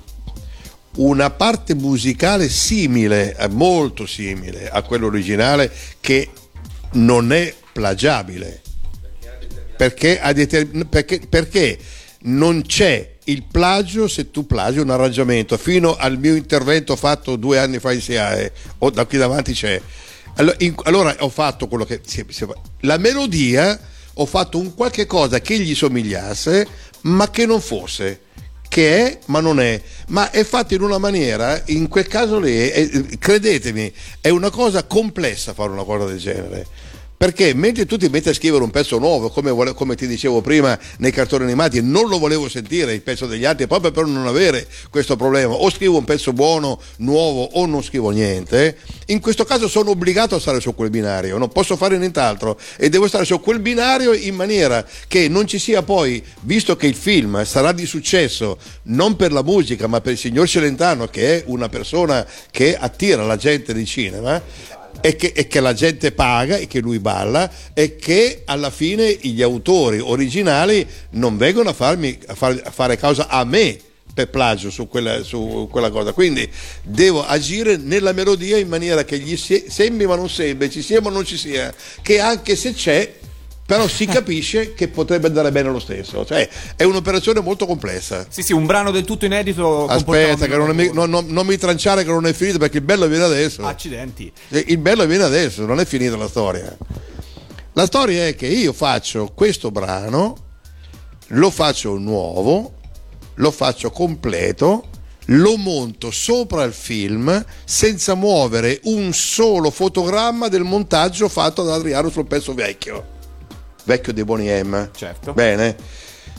una parte musicale simile, eh, molto simile a quello originale, che non è plagiabile. Perché, ha deter- perché- perché non c'è il plagio se tu plagi un arrangiamento. Fino al mio intervento fatto due anni fa in SIAE, o da qui davanti c'è. Allora, in- allora ho fatto quello che si- si. La melodia ho fatto un qualche cosa che gli somigliasse, ma che non fosse. Che è, ma non è, ma è fatto in una maniera, in quel caso lì, è- credetemi, è una cosa complessa fare una cosa del genere. Perché mentre tu ti metti a scrivere un pezzo nuovo, come, vole- come ti dicevo prima nei cartoni animati, non lo volevo sentire il pezzo degli altri proprio per non avere questo problema. O scrivo un pezzo buono, nuovo, o non scrivo niente. In questo caso sono obbligato a stare su quel binario, non posso fare nient'altro e devo stare su quel binario in maniera che non ci sia poi, visto che il film sarà di successo non per la musica ma per il signor Celentano, che è una persona che attira la gente di cinema e che, e che la gente paga e che lui balla e che alla fine gli autori originali non vengono a, farmi, a, far- a fare causa a me per plagio su quella, su quella cosa. Quindi devo agire nella melodia in maniera che gli se- sembri ma non sembri ci sia ma non ci sia che anche se c'è però si capisce che potrebbe andare bene lo stesso cioè è un'operazione molto complessa Sì, sì, un brano del tutto inedito. aspetta che non, è mi- non- non- non mi tranciare che non è finito perché il bello viene adesso Accidenti. Il bello viene adesso, non è finita la storia. La storia è che io faccio questo brano, lo faccio nuovo, lo faccio completo, lo monto sopra il film senza muovere un solo fotogramma del montaggio fatto da Adriano sul pezzo vecchio, vecchio dei Boniem. Certo. Bene.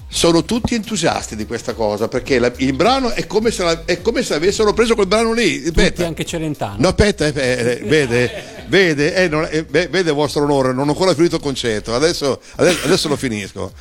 Sono tutti entusiasti di questa cosa perché la- il brano è come, se la- è come se avessero preso quel brano lì. Tutti Aspetta. anche Celentano. No, aspetta, eh, eh, vede, vede, eh, non- eh, ve- vede vostro onore, non ho ancora finito il concetto, adesso, adesso- adesso lo finisco.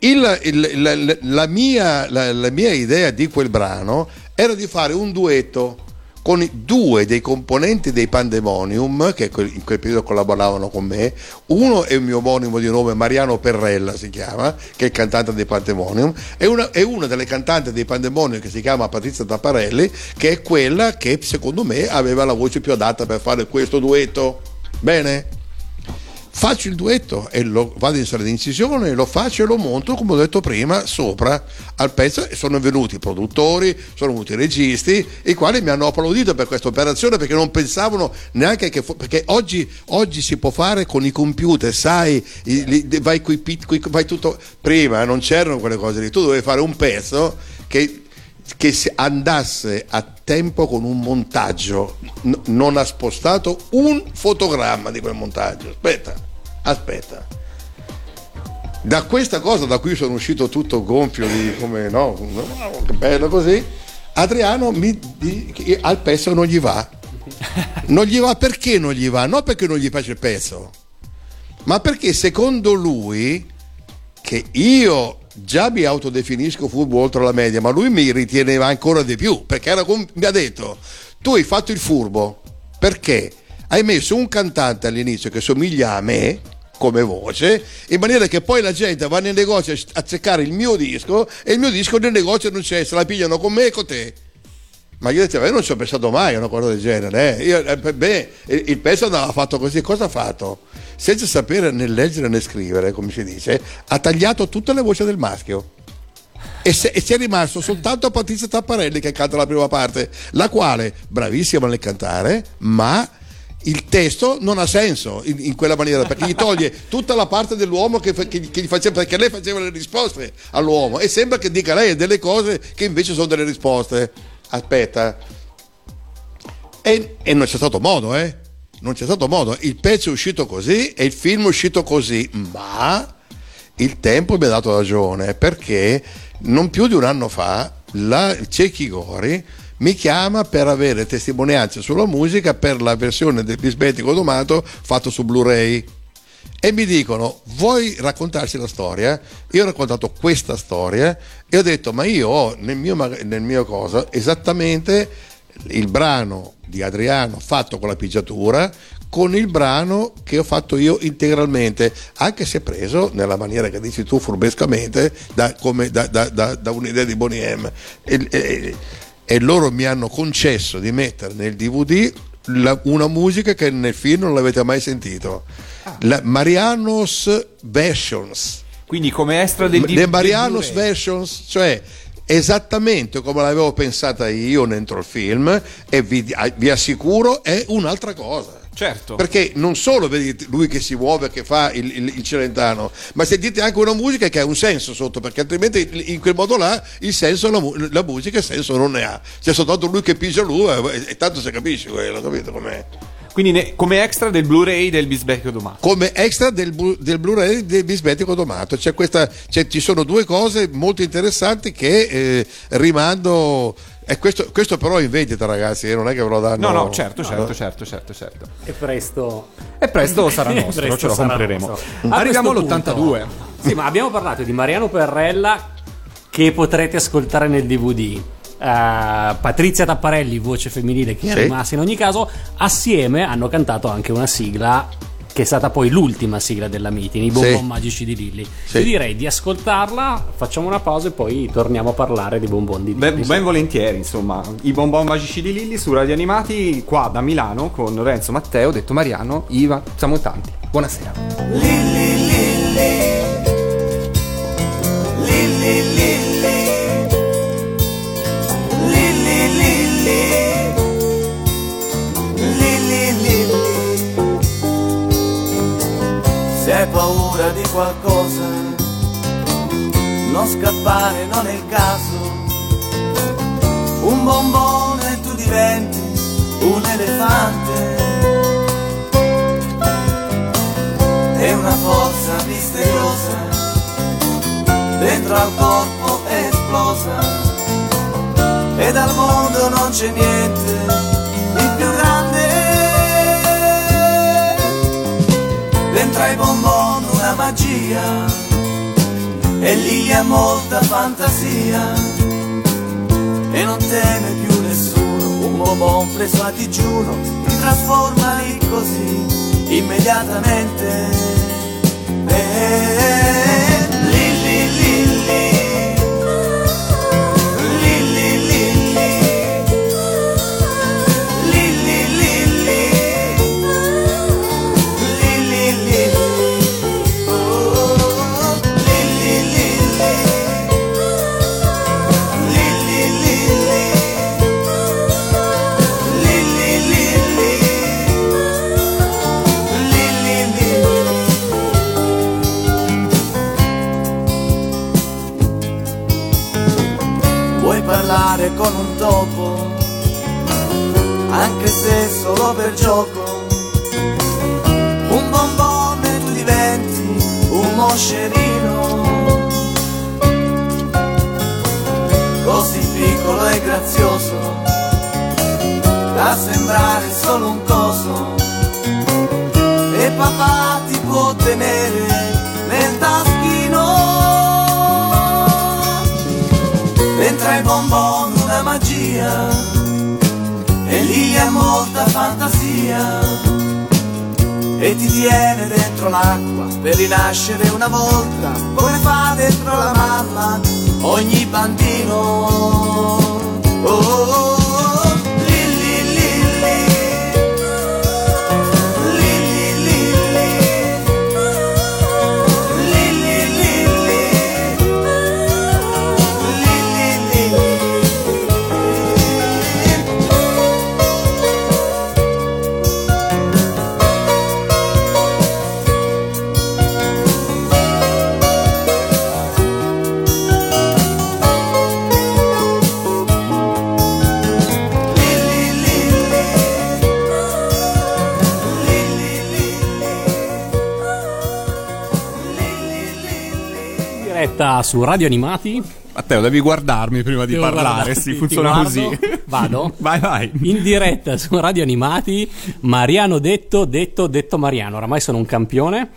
Il- il- la, la- mia, la mia idea di quel brano era di fare un duetto con due dei componenti dei Pandemonium che in quel periodo collaboravano con me. Uno è un mio omonimo di nome, Mariano Perrella si chiama, che è il cantante dei Pandemonium, e una, e una delle cantanti dei Pandemonium che si chiama Patrizia Tapparelli, che è quella che secondo me aveva la voce più adatta per fare questo duetto. Bene? Faccio il duetto e lo, vado in sala di incisione, lo faccio e lo monto, come ho detto prima, sopra al pezzo. E sono venuti i produttori, sono venuti i registi, i quali mi hanno applaudito per questa operazione perché non pensavano neanche che... fu- perché oggi, oggi si può fare con i computer, sai, i- li- vai, pit- coi- vai tutto... Prima non c'erano quelle cose lì, tu dovevi fare un pezzo che che andasse a tempo con un montaggio, N- non ha spostato un fotogramma di quel montaggio. Aspetta, aspetta. Da questa cosa da cui sono uscito tutto gonfio di come no, che bello così, Adriano mi, di- al pezzo non gli va. Non gli va perché non gli va? Non perché non gli piace il pezzo, ma perché secondo lui che io già mi autodefinisco furbo oltre la media, ma lui mi riteneva ancora di più, perché era mi ha detto, tu hai fatto il furbo, perché hai messo un cantante all'inizio che somiglia a me, come voce, in maniera che poi la gente va nel negozio a cercare il mio disco e il mio disco nel negozio non c'è, se la pigliano con me e con te. Ma io dicevo, io non ci ho pensato mai a una cosa del genere. eh. Io, eh, beh, il pezzo andava fatto così, cosa ha fatto? Senza sapere né leggere né scrivere, come si dice, ha tagliato tutte le voci del maschio. E, se- e ci è rimasto soltanto Patrizia Tapparelli che canta la prima parte, la quale, bravissima nel cantare, ma il testo non ha senso in, in quella maniera perché gli toglie tutta la parte dell'uomo che, che che gli faceva perché lei faceva le risposte all'uomo e sembra che dica lei delle cose che invece sono delle risposte. Aspetta. E, e non c'è stato modo eh? Non c'è stato modo. Il pezzo è uscito così e il film è uscito così ma il tempo mi ha dato ragione perché non più di un anno fa la Cecchi Gori mi chiama per avere testimonianze sulla musica per la versione del Bisbetico Domato fatto su Blu-ray e mi dicono vuoi raccontarci la storia? Io ho raccontato questa storia e ho detto ma io ho nel mio, nel mio cosa esattamente il brano di Adriano fatto con la pigiatura con il brano che ho fatto io integralmente, anche se preso nella maniera che dici tu furbescamente da, come da, da- da- un'idea di Bonnie M. E, e- e loro mi hanno concesso di mettere nel DVD la- una musica che nel film non l'avete mai sentito. La Marianos Versions. Quindi come extra del Le DVD Marianos Versions, cioè esattamente come l'avevo pensata io dentro il film e vi, vi assicuro è un'altra cosa. Certo. Perché non solo vedi lui che si muove, che fa il, il- il Celentano, ma sentite anche una musica che ha un senso sotto, perché altrimenti in quel modo là il senso, la, la musica il senso non ne ha. C'è soltanto lui che pigia lui e, e tanto si capisce quello, capito com'è? Quindi ne- come extra del Blu-ray del Bisbecchio Domato. come extra del, Blu- del Blu-ray del Bisbetico Domato. C'è questa, c'è- ci sono due cose molto interessanti che eh, rimando. E questo, questo però è in vendita, ragazzi, eh, non è che ve lo danno. No, no, certo, certo, no. certo, certo, certo. E presto. E presto sarà nostro, presto ce lo compreremo. nostro. Arriviamo questo all'82. punto- Sì, ma abbiamo parlato di Mariano Perrella che potrete ascoltare nel DVD. Eh, Patrizia Tapparelli, voce femminile che è Sì. rimasta in ogni caso, assieme hanno cantato anche una sigla che è stata poi l'ultima sigla della meeting, i bonbon Sì. magici di Lilli. Sì. Io direi di ascoltarla, facciamo una pausa e poi torniamo a parlare di bonbon di Ben, Lilli. ben volentieri, insomma, i bonbon magici di Lilli su Radio Animati qua da Milano con Lorenzo Matteo, detto Mariano, Iva, siamo tanti. Buonasera. Lilli, Lilli, Se hai paura di qualcosa, non scappare, non è il caso. Un bombone tu diventi un elefante. È una forza misteriosa, dentro al corpo è esplosa. E dal mondo non c'è niente Dentro ai bonbon una magia, e lì ha molta fantasia. E non teme più nessuno, un bonbon preso a digiuno, ti trasforma lì così, immediatamente. Eh, Lilli, Lilli, Lilli, con un topo, anche se solo per gioco. Un bombone tu diventi un moscerino, così piccolo e grazioso, da sembrare solo un coso. E papà ti può tenere nel taschino. Dentro ai bonbon magia. E lì ha molta fantasia. E ti tiene dentro l'acqua per rinascere una volta come fa dentro la mamma ogni bambino. Oh, oh, oh, diretta su Radio Animati. Matteo, devi guardarmi prima di Devo parlare, sì, funziona guardo. così. Vado? vai, vai. In diretta su Radio Animati, Mariano detto, detto, detto Mariano. Oramai sono un campione.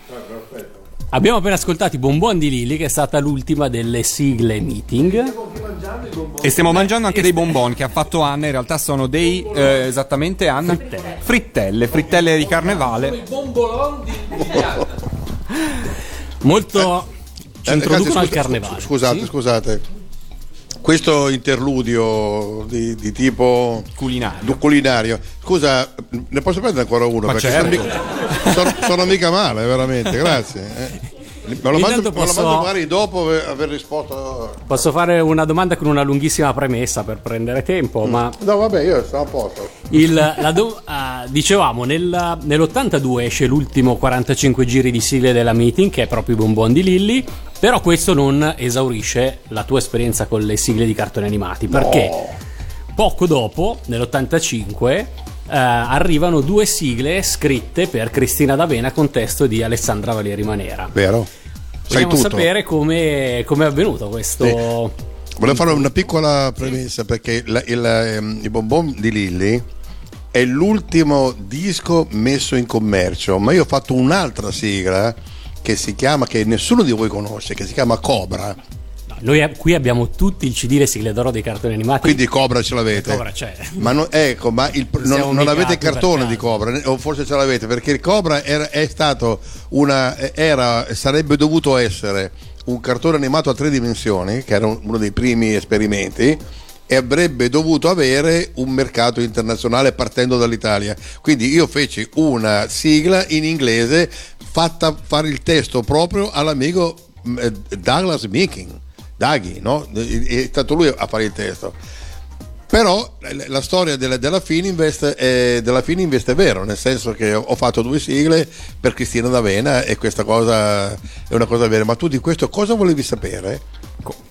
Abbiamo appena ascoltato i Bonbon di Lilli, che è stata l'ultima delle sigle meeting. E stiamo mangiando anche dei bonbon che ha fatto Anna, in realtà sono dei, eh, esattamente Anna? Frittelle. frittelle, di carnevale. Molto ci Eh, introducono ragazzi, al scusa- carnevale. Scusate, Sì? scusate. Questo interludio di, di tipo culinario. culinario. Scusa, ne posso prendere ancora uno? Ma Perché certo. sono, mica, sono- sono mica male, veramente, grazie. eh. Me lo mando, Intanto me lo posso- mando magari dopo aver risposto. Posso fare una domanda con una lunghissima premessa per prendere tempo, ma No, vabbè, io sono a posto. Il, do- ah, dicevamo, nel- nell'82 esce l'ultimo 45 giri di sigle della meeting, che è proprio i bonbon di Lilli. Però questo non esaurisce la tua esperienza con le sigle di cartoni animati. Perché poco dopo, nell'85, eh, arrivano due sigle scritte per Cristina D'Avena con testo di Alessandra Valeri Manera. Vero? Vogliamo sapere come come è avvenuto questo. Volevo fare una piccola premessa perché la- il, ehm, i bonbon di Lilli è l'ultimo disco messo in commercio, ma io ho fatto un'altra sigla che si chiama, che nessuno di voi conosce, che si chiama Cobra. Noi eh, qui abbiamo tutti il CD le sigle d'oro dei cartoni animati. Quindi Cobra ce l'avete. Cobra c'è. Ma non, ecco, ma il- non, non avete il cartone di Cobra, o forse ce l'avete, perché il Cobra era, è stato una, era, sarebbe dovuto essere un cartone animato a tre dimensioni, che era un- uno dei primi esperimenti, e avrebbe dovuto avere un mercato internazionale partendo dall'Italia. Quindi io feci una sigla in inglese fatta fare il testo proprio all'amico mm, eh, Douglas Meeking, Daggy, no? È stato lui a fare il testo. Però eh, la storia della, della, Fininvest è, della Fininvest è vero, nel senso che ho fatto due sigle per Cristina D'Avena e questa cosa è una cosa vera. Ma tu di questo cosa volevi sapere?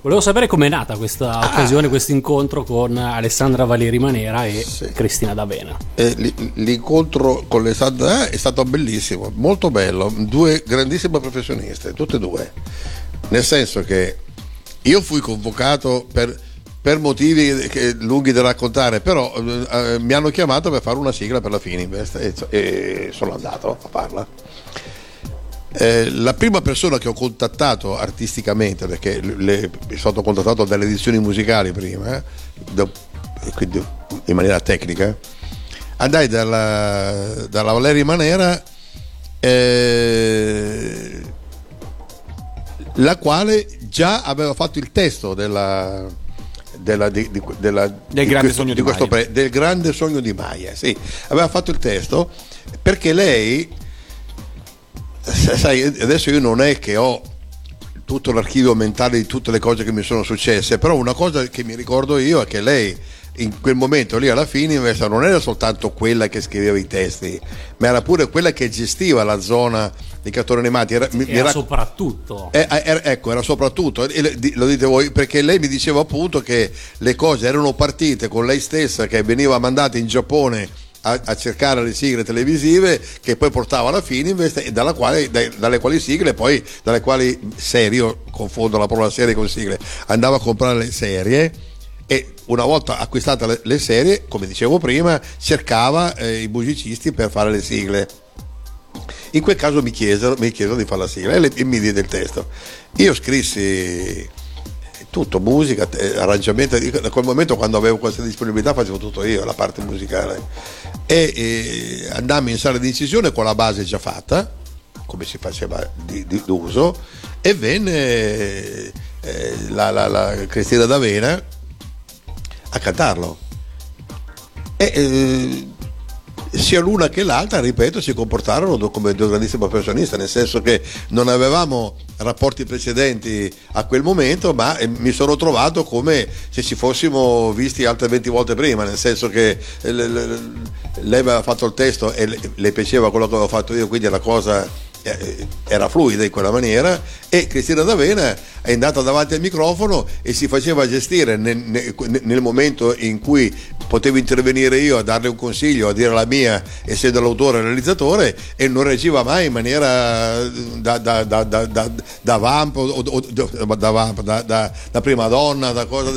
Volevo sapere com'è nata questa occasione, questo incontro con Alessandra Valeri Manera e Cristina D'Avena. Eh, l'incontro con Alessandra è stato bellissimo, molto bello, due grandissime professioniste, tutte e due. Nel senso che io fui convocato per, per motivi che- lunghi da raccontare, però eh, eh, mi hanno chiamato per fare una sigla per la Fininvest e, e sono andato a farla. Eh, la prima persona che ho contattato artisticamente, perché le, sono stato contattato dalle edizioni musicali prima, eh, da- quindi in maniera tecnica, andai dalla, dalla Valeria Manera, eh, la quale già aveva fatto il testo della, della- di, di- della- di grande questo- sogno di questo pre- del grande sogno di Maya, sì, aveva fatto il testo perché lei sai, adesso io non è che ho tutto l'archivio mentale di tutte le cose che mi sono successe, però una cosa che mi ricordo io è che lei in quel momento lì alla Fininvest non era soltanto quella che scriveva i testi, ma era pure quella che gestiva la zona dei cartoni animati. Era, mi- Era rac- soprattutto. eh, eh, era- ecco, era soprattutto, di- lo dite voi, perché lei mi diceva appunto che le cose erano partite con lei stessa che veniva mandata in Giappone a, a cercare le sigle televisive che poi portava alla Fininvest e dalla quale, dai- dalle quali sigle poi, dalle quali serio, confondo la parola serie con sigle, andava a comprare le serie e una volta acquistate le, le serie, come dicevo prima, cercava eh, i musicisti per fare le sigle. In quel caso mi chiesero, mi chiesero di fare la sigla e, le- e mi diede il testo. Io scrissi tutto, musica, arrangiamento, da quel momento quando avevo questa disponibilità facevo tutto io, la parte musicale. e eh, andammo in sala di incisione con la base già fatta, come si faceva di, di- d'uso, e venne eh, la, la- la Cristina D'Avena a cantarlo. E eh, sia l'una che l'altra, ripeto, si comportarono come due grandissimi professionisti, nel senso che non avevamo rapporti precedenti a quel momento, ma eh, mi sono trovato come se ci fossimo visti altre 20 volte prima, nel senso che eh, le- le- lei aveva fatto il testo e le, piaceva quello che avevo fatto io, quindi la cosa era fluida in quella maniera e Cristina D'Avena è andata davanti al microfono e si faceva gestire nel, nel- momento in cui potevo intervenire io a darle un consiglio, a dire la mia, essendo l'autore e realizzatore, e non reagiva mai in maniera da, da, da, da, da, vamp, o- o- vamp, da, prima donna, cosa,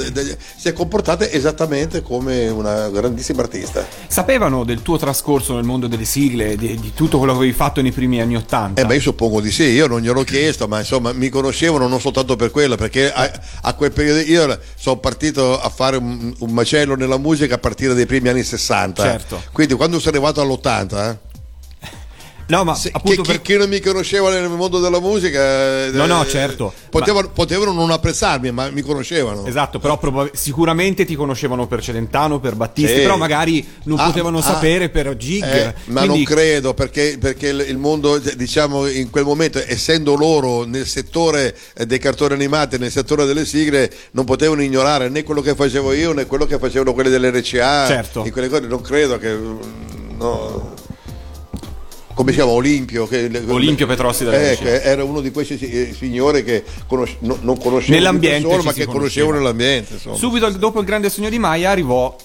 si è comportata esattamente come una grandissima artista. Sapevano del tuo trascorso nel mondo delle sigle, di, di tutto quello che avevi fatto nei primi anni Ottanta? Eh beh, io suppongo di sì, io non gliel'ho chiesto, ma insomma mi conoscevano non soltanto per quello, perché a, a quel periodo io sono partito a fare un, un macello nella musica a partire dai primi anni 60. Certo. Quindi quando sono arrivato all'80, eh, No, ma se- appunto chi, per... chi- non mi conosceva nel mondo della musica, eh, No, no, certo. potevano, potevano non apprezzarmi, ma mi conoscevano. Esatto, però proba- sicuramente ti conoscevano per Celentano, per Battisti, Sì. però magari non Ah, potevano ah, sapere per Gig. Eh, ma quindi- non credo perché, perché il mondo, diciamo, in quel momento, essendo loro nel settore eh, dei cartoni animati, nel settore delle sigle, non potevano ignorare né quello che facevo io né quello che facevano quelli dell'RCA. Certo. In quelle cose non credo che. mm, no. Come si chiama Olimpio? Che, Olimpio Petrossi della eh, che era uno di questi eh, signori che conosce- no- non conoscevano Nell'ambiente persona, ma che conoscevano conosceva. nell'ambiente. insomma. Subito dopo il grande sogno di Maya arrivò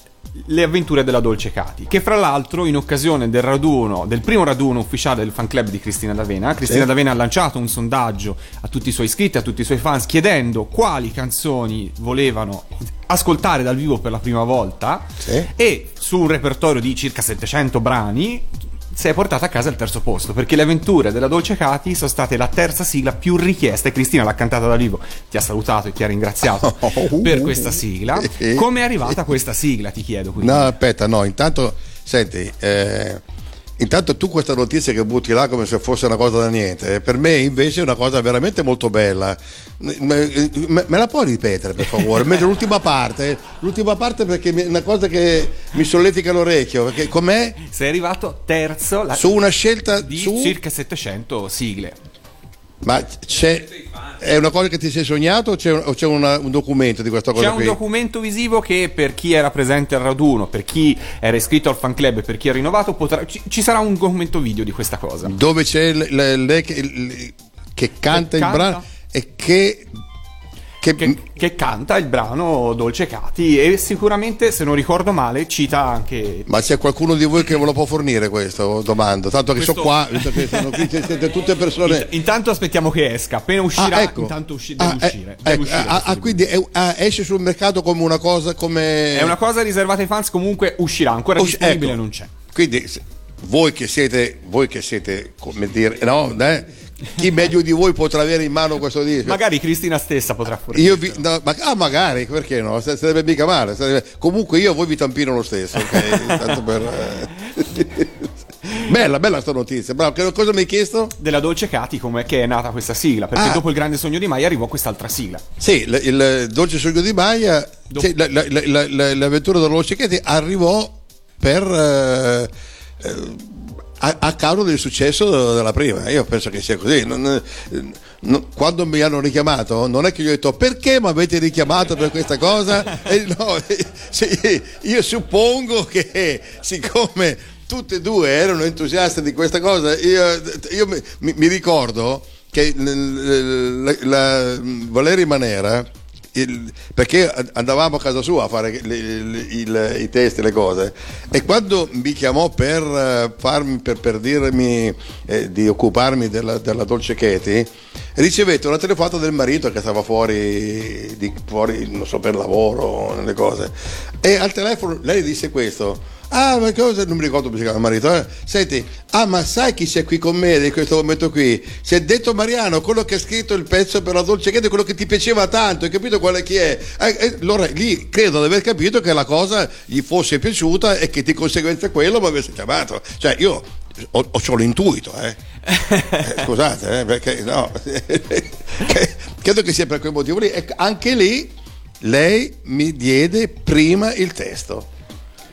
le avventure della Dolce Cati, che fra l'altro in occasione del raduno, del primo raduno ufficiale del fan club di Cristina D'Avena, Cristina Sì. D'Avena ha lanciato un sondaggio a tutti i suoi iscritti, a tutti i suoi fans, chiedendo quali canzoni volevano ascoltare dal vivo per la prima volta e su un repertorio di circa 700 brani si è portata a casa il terzo posto perché le avventure della Dolce Cati sono state la terza sigla più richiesta e Cristina l'ha cantata dal vivo. Ti ha salutato e ti ha ringraziato per questa sigla. come è arrivata questa sigla ti chiedo quindi? No, aspetta, no, intanto, senti, eh, intanto tu questa notizia che butti là come se fosse una cosa da niente, eh, per me invece è una cosa veramente molto bella. Me, me- me la puoi ripetere per favore? Mentre l'ultima parte, l'ultima parte perché è una cosa che mi solletica l'orecchio, perché com'è? sei arrivato terzo la- Su una scelta di su... circa 700 sigle Ma c'è... È una cosa che ti sei sognato o c'è, un, o c'è una- un documento di questa cosa C'è un qui? documento visivo che per chi era presente al raduno, per chi era iscritto al fan club e per chi è rinnovato, potrà- ci, ci sarà un documento video di questa cosa. dove c'è lei che, che canta il canta? brano e che, che, Che canta il brano Dolce Cati e sicuramente, se non ricordo male, cita anche. ma c'è qualcuno di voi che ve lo può fornire questo domando tanto che Questo- sono qua che sono qui siete tutte persone Intanto aspettiamo che esca. Appena uscirà, Ah, ecco. intanto usci- deve Ah, eh, uscire. deve ecco, uscire ah, ah, quindi è- ah, esce sul mercato come una cosa come È una cosa riservata ai fans, comunque uscirà, ancora Usci- disponibile ecco. non c'è. quindi voi che siete voi che siete come dire no eh, chi meglio di voi potrà avere in mano questo disco Magari Cristina stessa potrà. Io vi, no, ma, ah, magari, perché no? Sarebbe mica male. sarebbe- comunque io a voi vi tampino lo stesso, ok? Per, eh. bella, bella sta notizia. Bravo, che cosa mi hai chiesto? Della Dolce Cati, come che è nata questa sigla? Perché Ah. dopo il grande sogno di Mai arrivò quest'altra sigla. Sì, il, il Dolce Sogno di Maia, sì, la- la- la- la- la- l'avventura dello Cecchetti arrivò per... eh, eh, a, a causa del successo della prima, io penso che sia così. Non- eh, no- quando mi hanno richiamato, non è che gli ho detto perché mi avete richiamato per questa cosa? E no, eh, sì, io suppongo che siccome tutte e due erano entusiasti di questa cosa, io, io mi, mi- ricordo che la, la- Valeri Manera il- perché andavamo a casa sua a fare il- il- i testi, le cose, e quando mi chiamò per, eh, farmi, per, per dirmi eh, di occuparmi della, della Dolce Katie, ricevette una telefonata del marito che stava fuori, di- fuori non so, per lavoro, nelle cose, e al telefono lei disse questo. Ah, ma cosa? Non mi ricordo come si chiama marito. eh. Senti, ah, ma sai chi c'è qui con me in questo momento qui? È detto Mariano, quello che ha scritto il pezzo per la dolce Gabbia, quello che ti piaceva tanto, hai capito quale chi è? Eh, eh, allora lì credo di aver capito che la cosa gli fosse piaciuta e che di conseguenza quello mi avesse chiamato. Cioè, io ho, ho solo intuito, eh. Eh, Scusate, eh, perché no. credo che sia per quel motivo lì. E anche lì lei mi diede prima il testo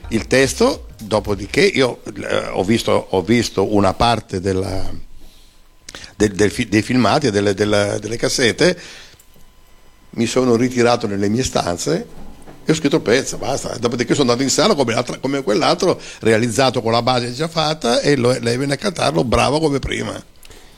il testo, dopodiché io eh, ho, visto, ho visto una parte della- del- del dei filmati e delle, della- delle cassette, mi sono ritirato nelle mie stanze e ho scritto il pezzo, basta. Dopodiché sono andato in sala come, come quell'altro, realizzato con la base già fatta e lo- lei venne a cantarlo bravo come prima.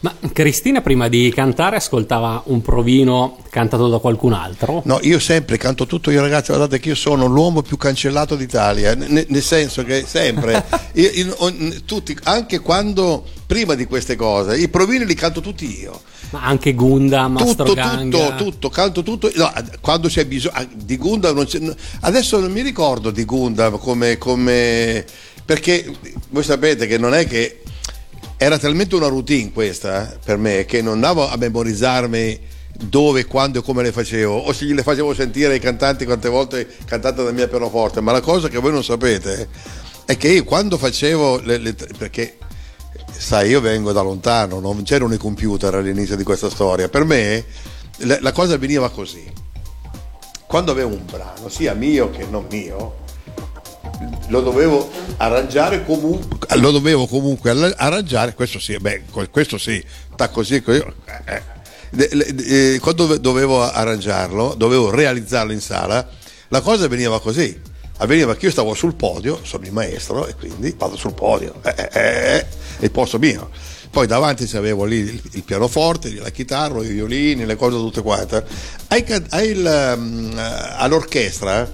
Ma Cristina prima di cantare ascoltava un provino cantato da qualcun altro? No, io sempre canto tutto, io ragazzi, guardate che io sono l'uomo più cancellato d'Italia, ne- nel senso che sempre, io- io- on- tutti, anche quando, prima di queste cose, i provini li canto tutti io. Ma anche Gunda, Mastro Tutto, Ganga. tutto, tutto, canto tutto. No, quando c'è bisogno ah, di Gundam, non c'è- adesso non mi ricordo di Gundam come, come- perché voi sapete che non è che era talmente una routine questa eh, per me che non andavo a memorizzarmi dove, quando e come le facevo o se gliele facevo sentire ai cantanti quante volte cantate dal mio pianoforte ma la cosa che voi non sapete è che io quando facevo le- le- perché sai io vengo da lontano non c'erano i computer all'inizio di questa storia. Per me la, la cosa veniva così. Quando avevo un brano sia mio che non mio lo dovevo arrangiare comunque lo dovevo comunque arrangiare questo sì beh questo sì sta così così eh, eh. Eh, quando dove- dovevo arrangiarlo dovevo realizzarlo in sala la cosa veniva così avveniva che io stavo sul podio sono il maestro e quindi vado sul podio eh, eh, eh, il posto mio poi davanti c'avevo lì il, il pianoforte, la chitarra, i violini, le cose tutte quante. Ai ai um, all'orchestra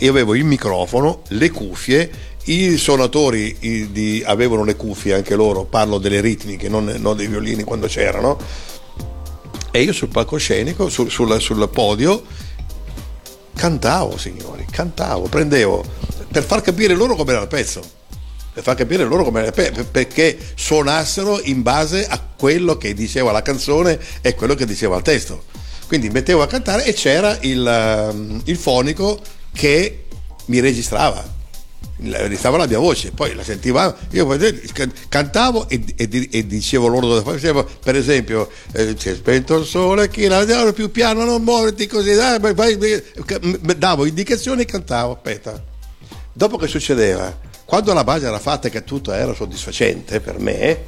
io avevo il microfono, le cuffie, i suonatori i- di- avevano le cuffie anche loro, parlo delle ritmiche, non, non dei violini quando c'erano, e io sul palcoscenico, sul, sul- sul podio, cantavo signori, cantavo, prendevo per far capire loro com'era il pezzo per far capire loro come per- perché suonassero in base a quello che diceva la canzone e quello che diceva il testo. Quindi mettevo a cantare e c'era il, il fonico che mi registrava, registrava la mia voce, poi la sentivamo, io cantavo e, e e dicevo loro dove fare. Dicevo, per esempio, eh, si è spento il sole, chi la vediamo più piano, non muoverti così, dai, vai- vai- davo indicazioni e cantavo, aspetta. Dopo che succedeva? Quando la base era fatta e che tutto era soddisfacente per me,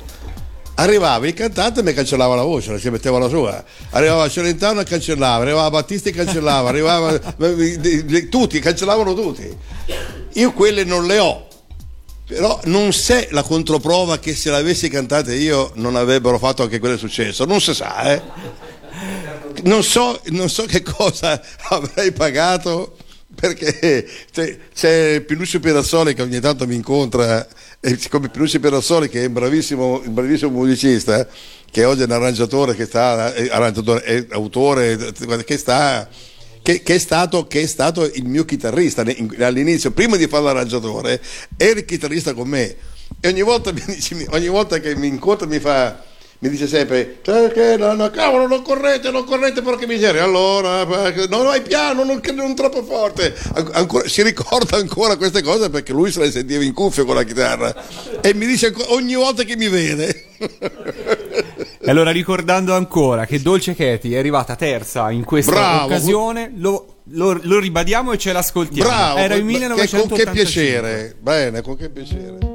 arrivava il cantante e mi cancellava la voce, ci metteva la sua. Arrivava Celentano e cancellava, arrivava Battisti e cancellava, arrivava tutti, cancellavano tutti. Io quelle non le ho. Però non c'è la controprova che se l'avessi cantate io non avrebbero fatto anche quello successo, non si sa, eh. Non so, non so che cosa avrei pagato perché c'è, c'è Pinuccio Perazzoli che ogni tanto mi incontra e siccome Pinuccio Perazzoli che è un bravissimo, un bravissimo musicista che oggi è un arrangiatore che sta è arrangiatore, è autore che sta che, che è stato, che è stato il mio chitarrista all'inizio prima di fare l'arrangiatore era il chitarrista con me. E ogni volta, ogni volta che mi incontra mi fa mi dice sempre "Cioè che no, no, cavolo non correte non correte perché miseria. Allora perché- non vai piano non, non troppo forte. An- ancora- si ricorda ancora queste cose perché lui se le sentiva in cuffia con la chitarra. E mi dice ogni volta che mi vede. E allora ricordando ancora che Dolce Katy è arrivata terza in questa Bravo. occasione, lo, lo- lo ribadiamo e ce l'ascoltiamo. bravo. Era il che- con 1985. che piacere. Bene con che piacere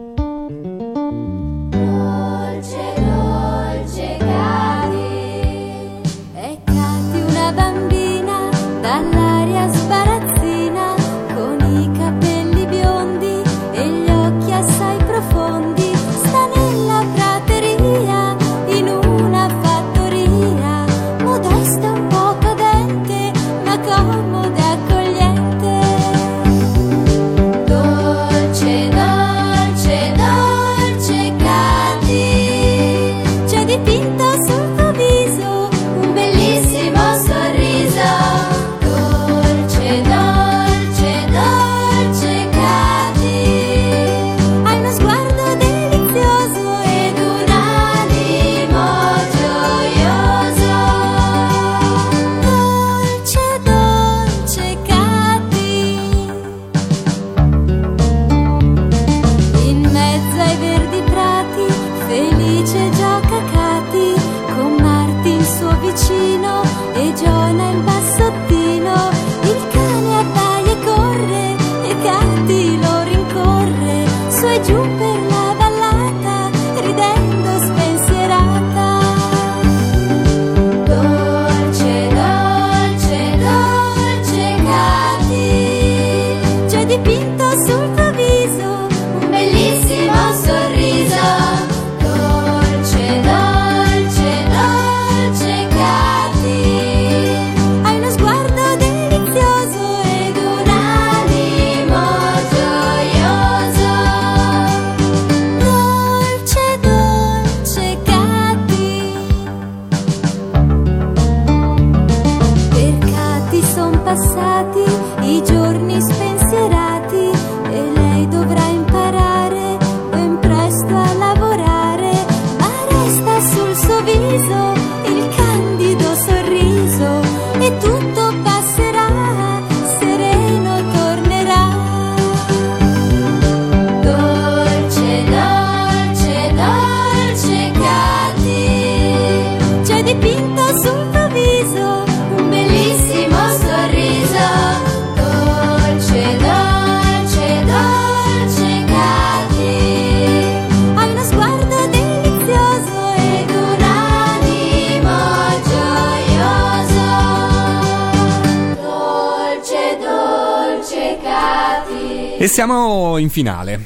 finale,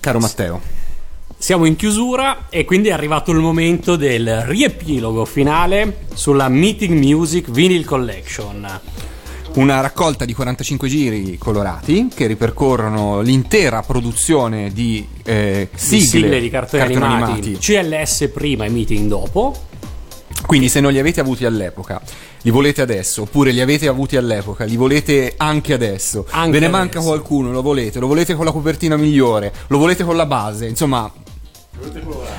caro Matteo. Siamo in chiusura e quindi è arrivato il momento del riepilogo finale sulla Meeting Music Vinyl Collection. Una raccolta di 45 giri colorati che ripercorrono l'intera produzione di eh, sigle, Sigle di cartoni, animati. CLS prima e Meeting dopo. Quindi se non li avete avuti all'epoca, li volete adesso, oppure li avete avuti all'epoca, li volete anche adesso, Anche ve ne adesso. manca qualcuno, lo volete, lo volete con la copertina migliore, lo volete con la base, insomma...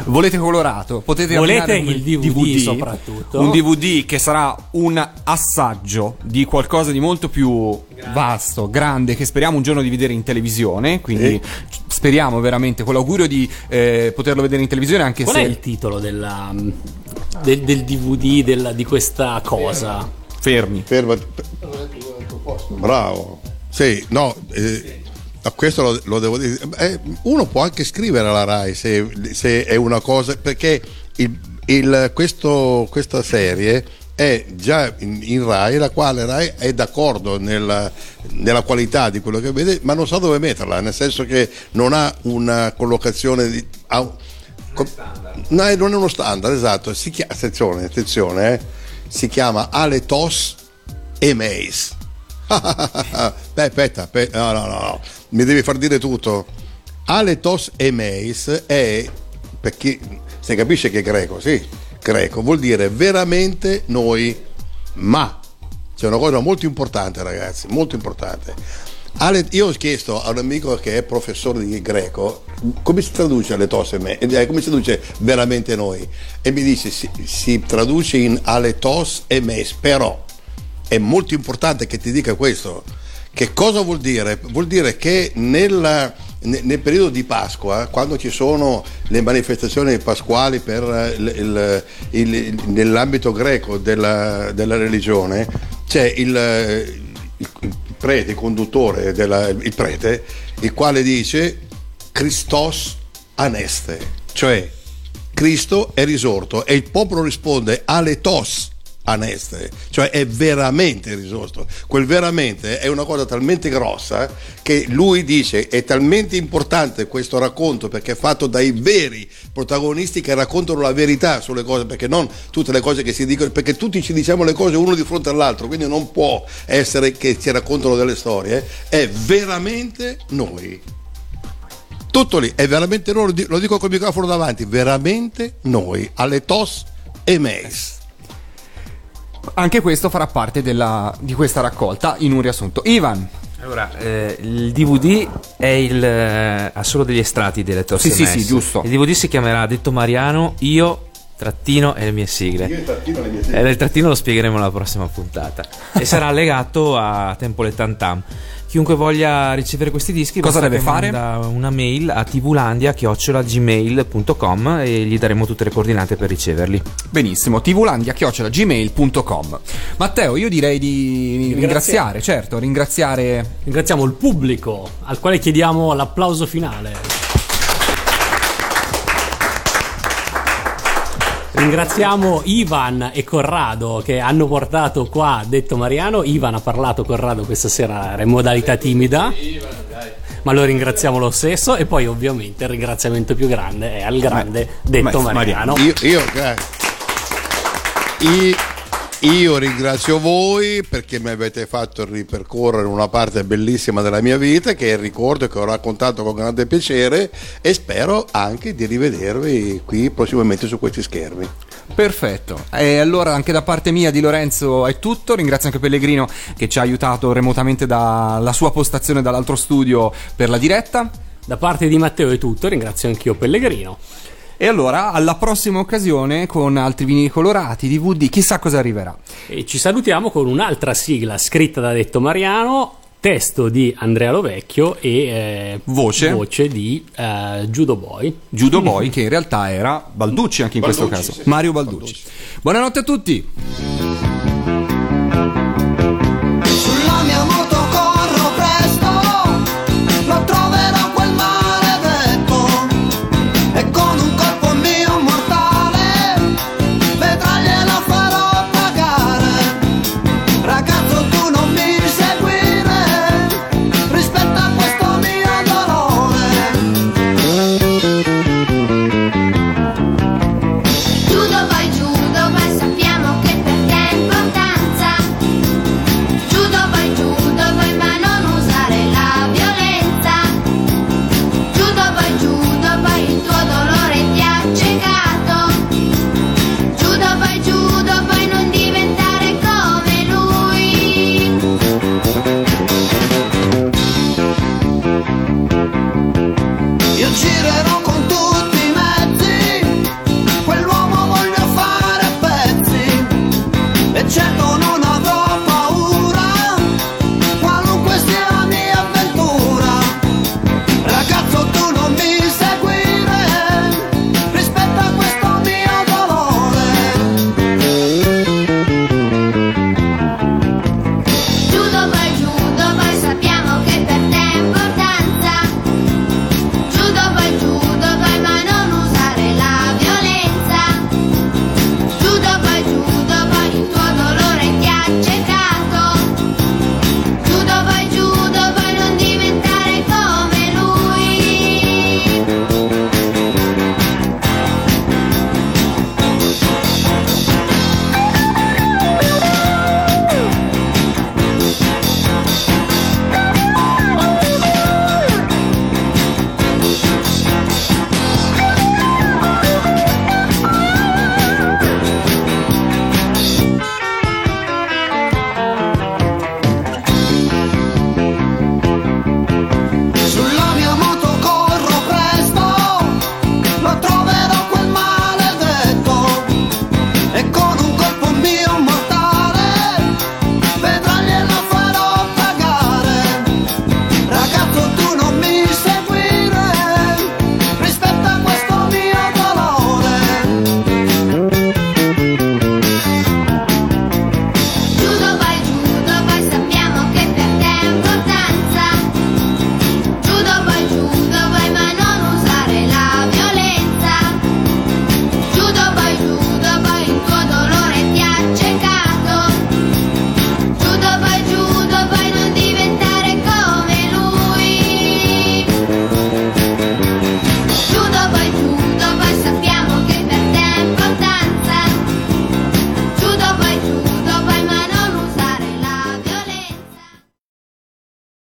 Volete colorato, potete Volete ordinare un il DVD soprattutto. Un DVD che sarà un assaggio di qualcosa di molto più vasto, grande, che speriamo un giorno di vedere in televisione. Quindi speriamo veramente con l'augurio di eh, poterlo vedere in televisione anche Qual se è il titolo della, del, del DVD della- di questa cosa? Fermi. Ferma. Bravo. Sì, no, eh, a questo lo, lo devo dire. Eh, uno può anche scrivere alla RAI se, se è una cosa, perché il- il- questo- questa serie è già in, in RAI, la quale RAI è d'accordo nella, nella qualità di quello che vede, ma non sa dove metterla, nel senso che non ha una collocazione di... ha- No, non è uno standard, esatto. Si chiama, attenzione, attenzione, eh, si chiama Aletos e Mace. Beh, aspetta, aspetta, no, no, no, no, mi devi far dire tutto. Aletos e Mace è, per chi se capisce che è greco, sì, greco, vuol dire veramente noi, ma c'è una cosa molto importante, ragazzi, molto importante. Ale- io ho chiesto a un amico che è professore di greco come si traduce aletos e me, eh, come si traduce veramente noi e mi dice si, si traduce in aletos e mes, però è molto importante che ti dica questo. Che cosa vuol dire? Vuol dire che nella- ne- nel periodo di Pasqua, quando ci sono le manifestazioni pasquali per eh, il- il- il- nell'ambito greco della, della religione, c'è il, eh, prete, conduttore, della- il prete, il quale dice Christos aneste, cioè Cristo è risorto e il popolo risponde aletos aneste, cioè è veramente risorto. Quel veramente è una cosa talmente grossa che lui dice è talmente importante questo racconto perché è fatto dai veri protagonisti che raccontano la verità sulle cose, perché non tutte le cose che si dicono, perché tutti ci diciamo le cose uno di fronte all'altro, quindi non può essere che ci raccontano delle storie, è veramente noi. Tutto lì, è veramente noi, lo di- lo dico col microfono davanti, veramente noi, alle TOS e MES. Anche questo farà parte della- di questa raccolta in un riassunto. Ivan, Allora, eh, il DVD è il, eh, ha solo degli estratti delle torse Sì, sì, sì, giusto. Il DVD si chiamerà Detto Mariano, io, trattino e le mie sigle. E il trattino lo spiegheremo alla prossima puntata. e sarà legato a Tempo le Tantam. Chiunque voglia ricevere questi dischi Cosa deve fare? una mail a tvulandia.gmail.com e gli daremo tutte le coordinate per riceverli. benissimo, tvlandia.gmail.com. Matteo, io direi di ringraziare, certo, ringraziare Ringraziamo il pubblico al quale chiediamo l'applauso finale. Ringraziamo Ivan e Corrado che hanno portato qua Detto Mariano. Ivan ha parlato, Corrado questa sera era in modalità timida. ma lo ringraziamo lo stesso e poi ovviamente il ringraziamento più grande è al grande detto Ma- Mariano. Io, io, grazie. Io- io ringrazio voi perché mi avete fatto ripercorrere una parte bellissima della mia vita che ricordo che ho raccontato con grande piacere e spero anche di rivedervi qui prossimamente su questi schermi. Perfetto. E allora anche da parte mia di Lorenzo è tutto. Ringrazio anche Pellegrino che ci ha aiutato remotamente dalla sua postazione dall'altro studio per la diretta. Da parte di Matteo è tutto, ringrazio anch'io Pellegrino. E allora alla prossima occasione con altri vinili colorati, DVD, chissà cosa arriverà. E ci salutiamo con un'altra sigla scritta da Detto Mariano, testo di Andrea Lovecchio e eh, Voce. di eh, Judo Boy. Judo Boy che in realtà era Balducci anche in questo Balducci, caso. sì. Mario Balducci. Buonanotte a tutti.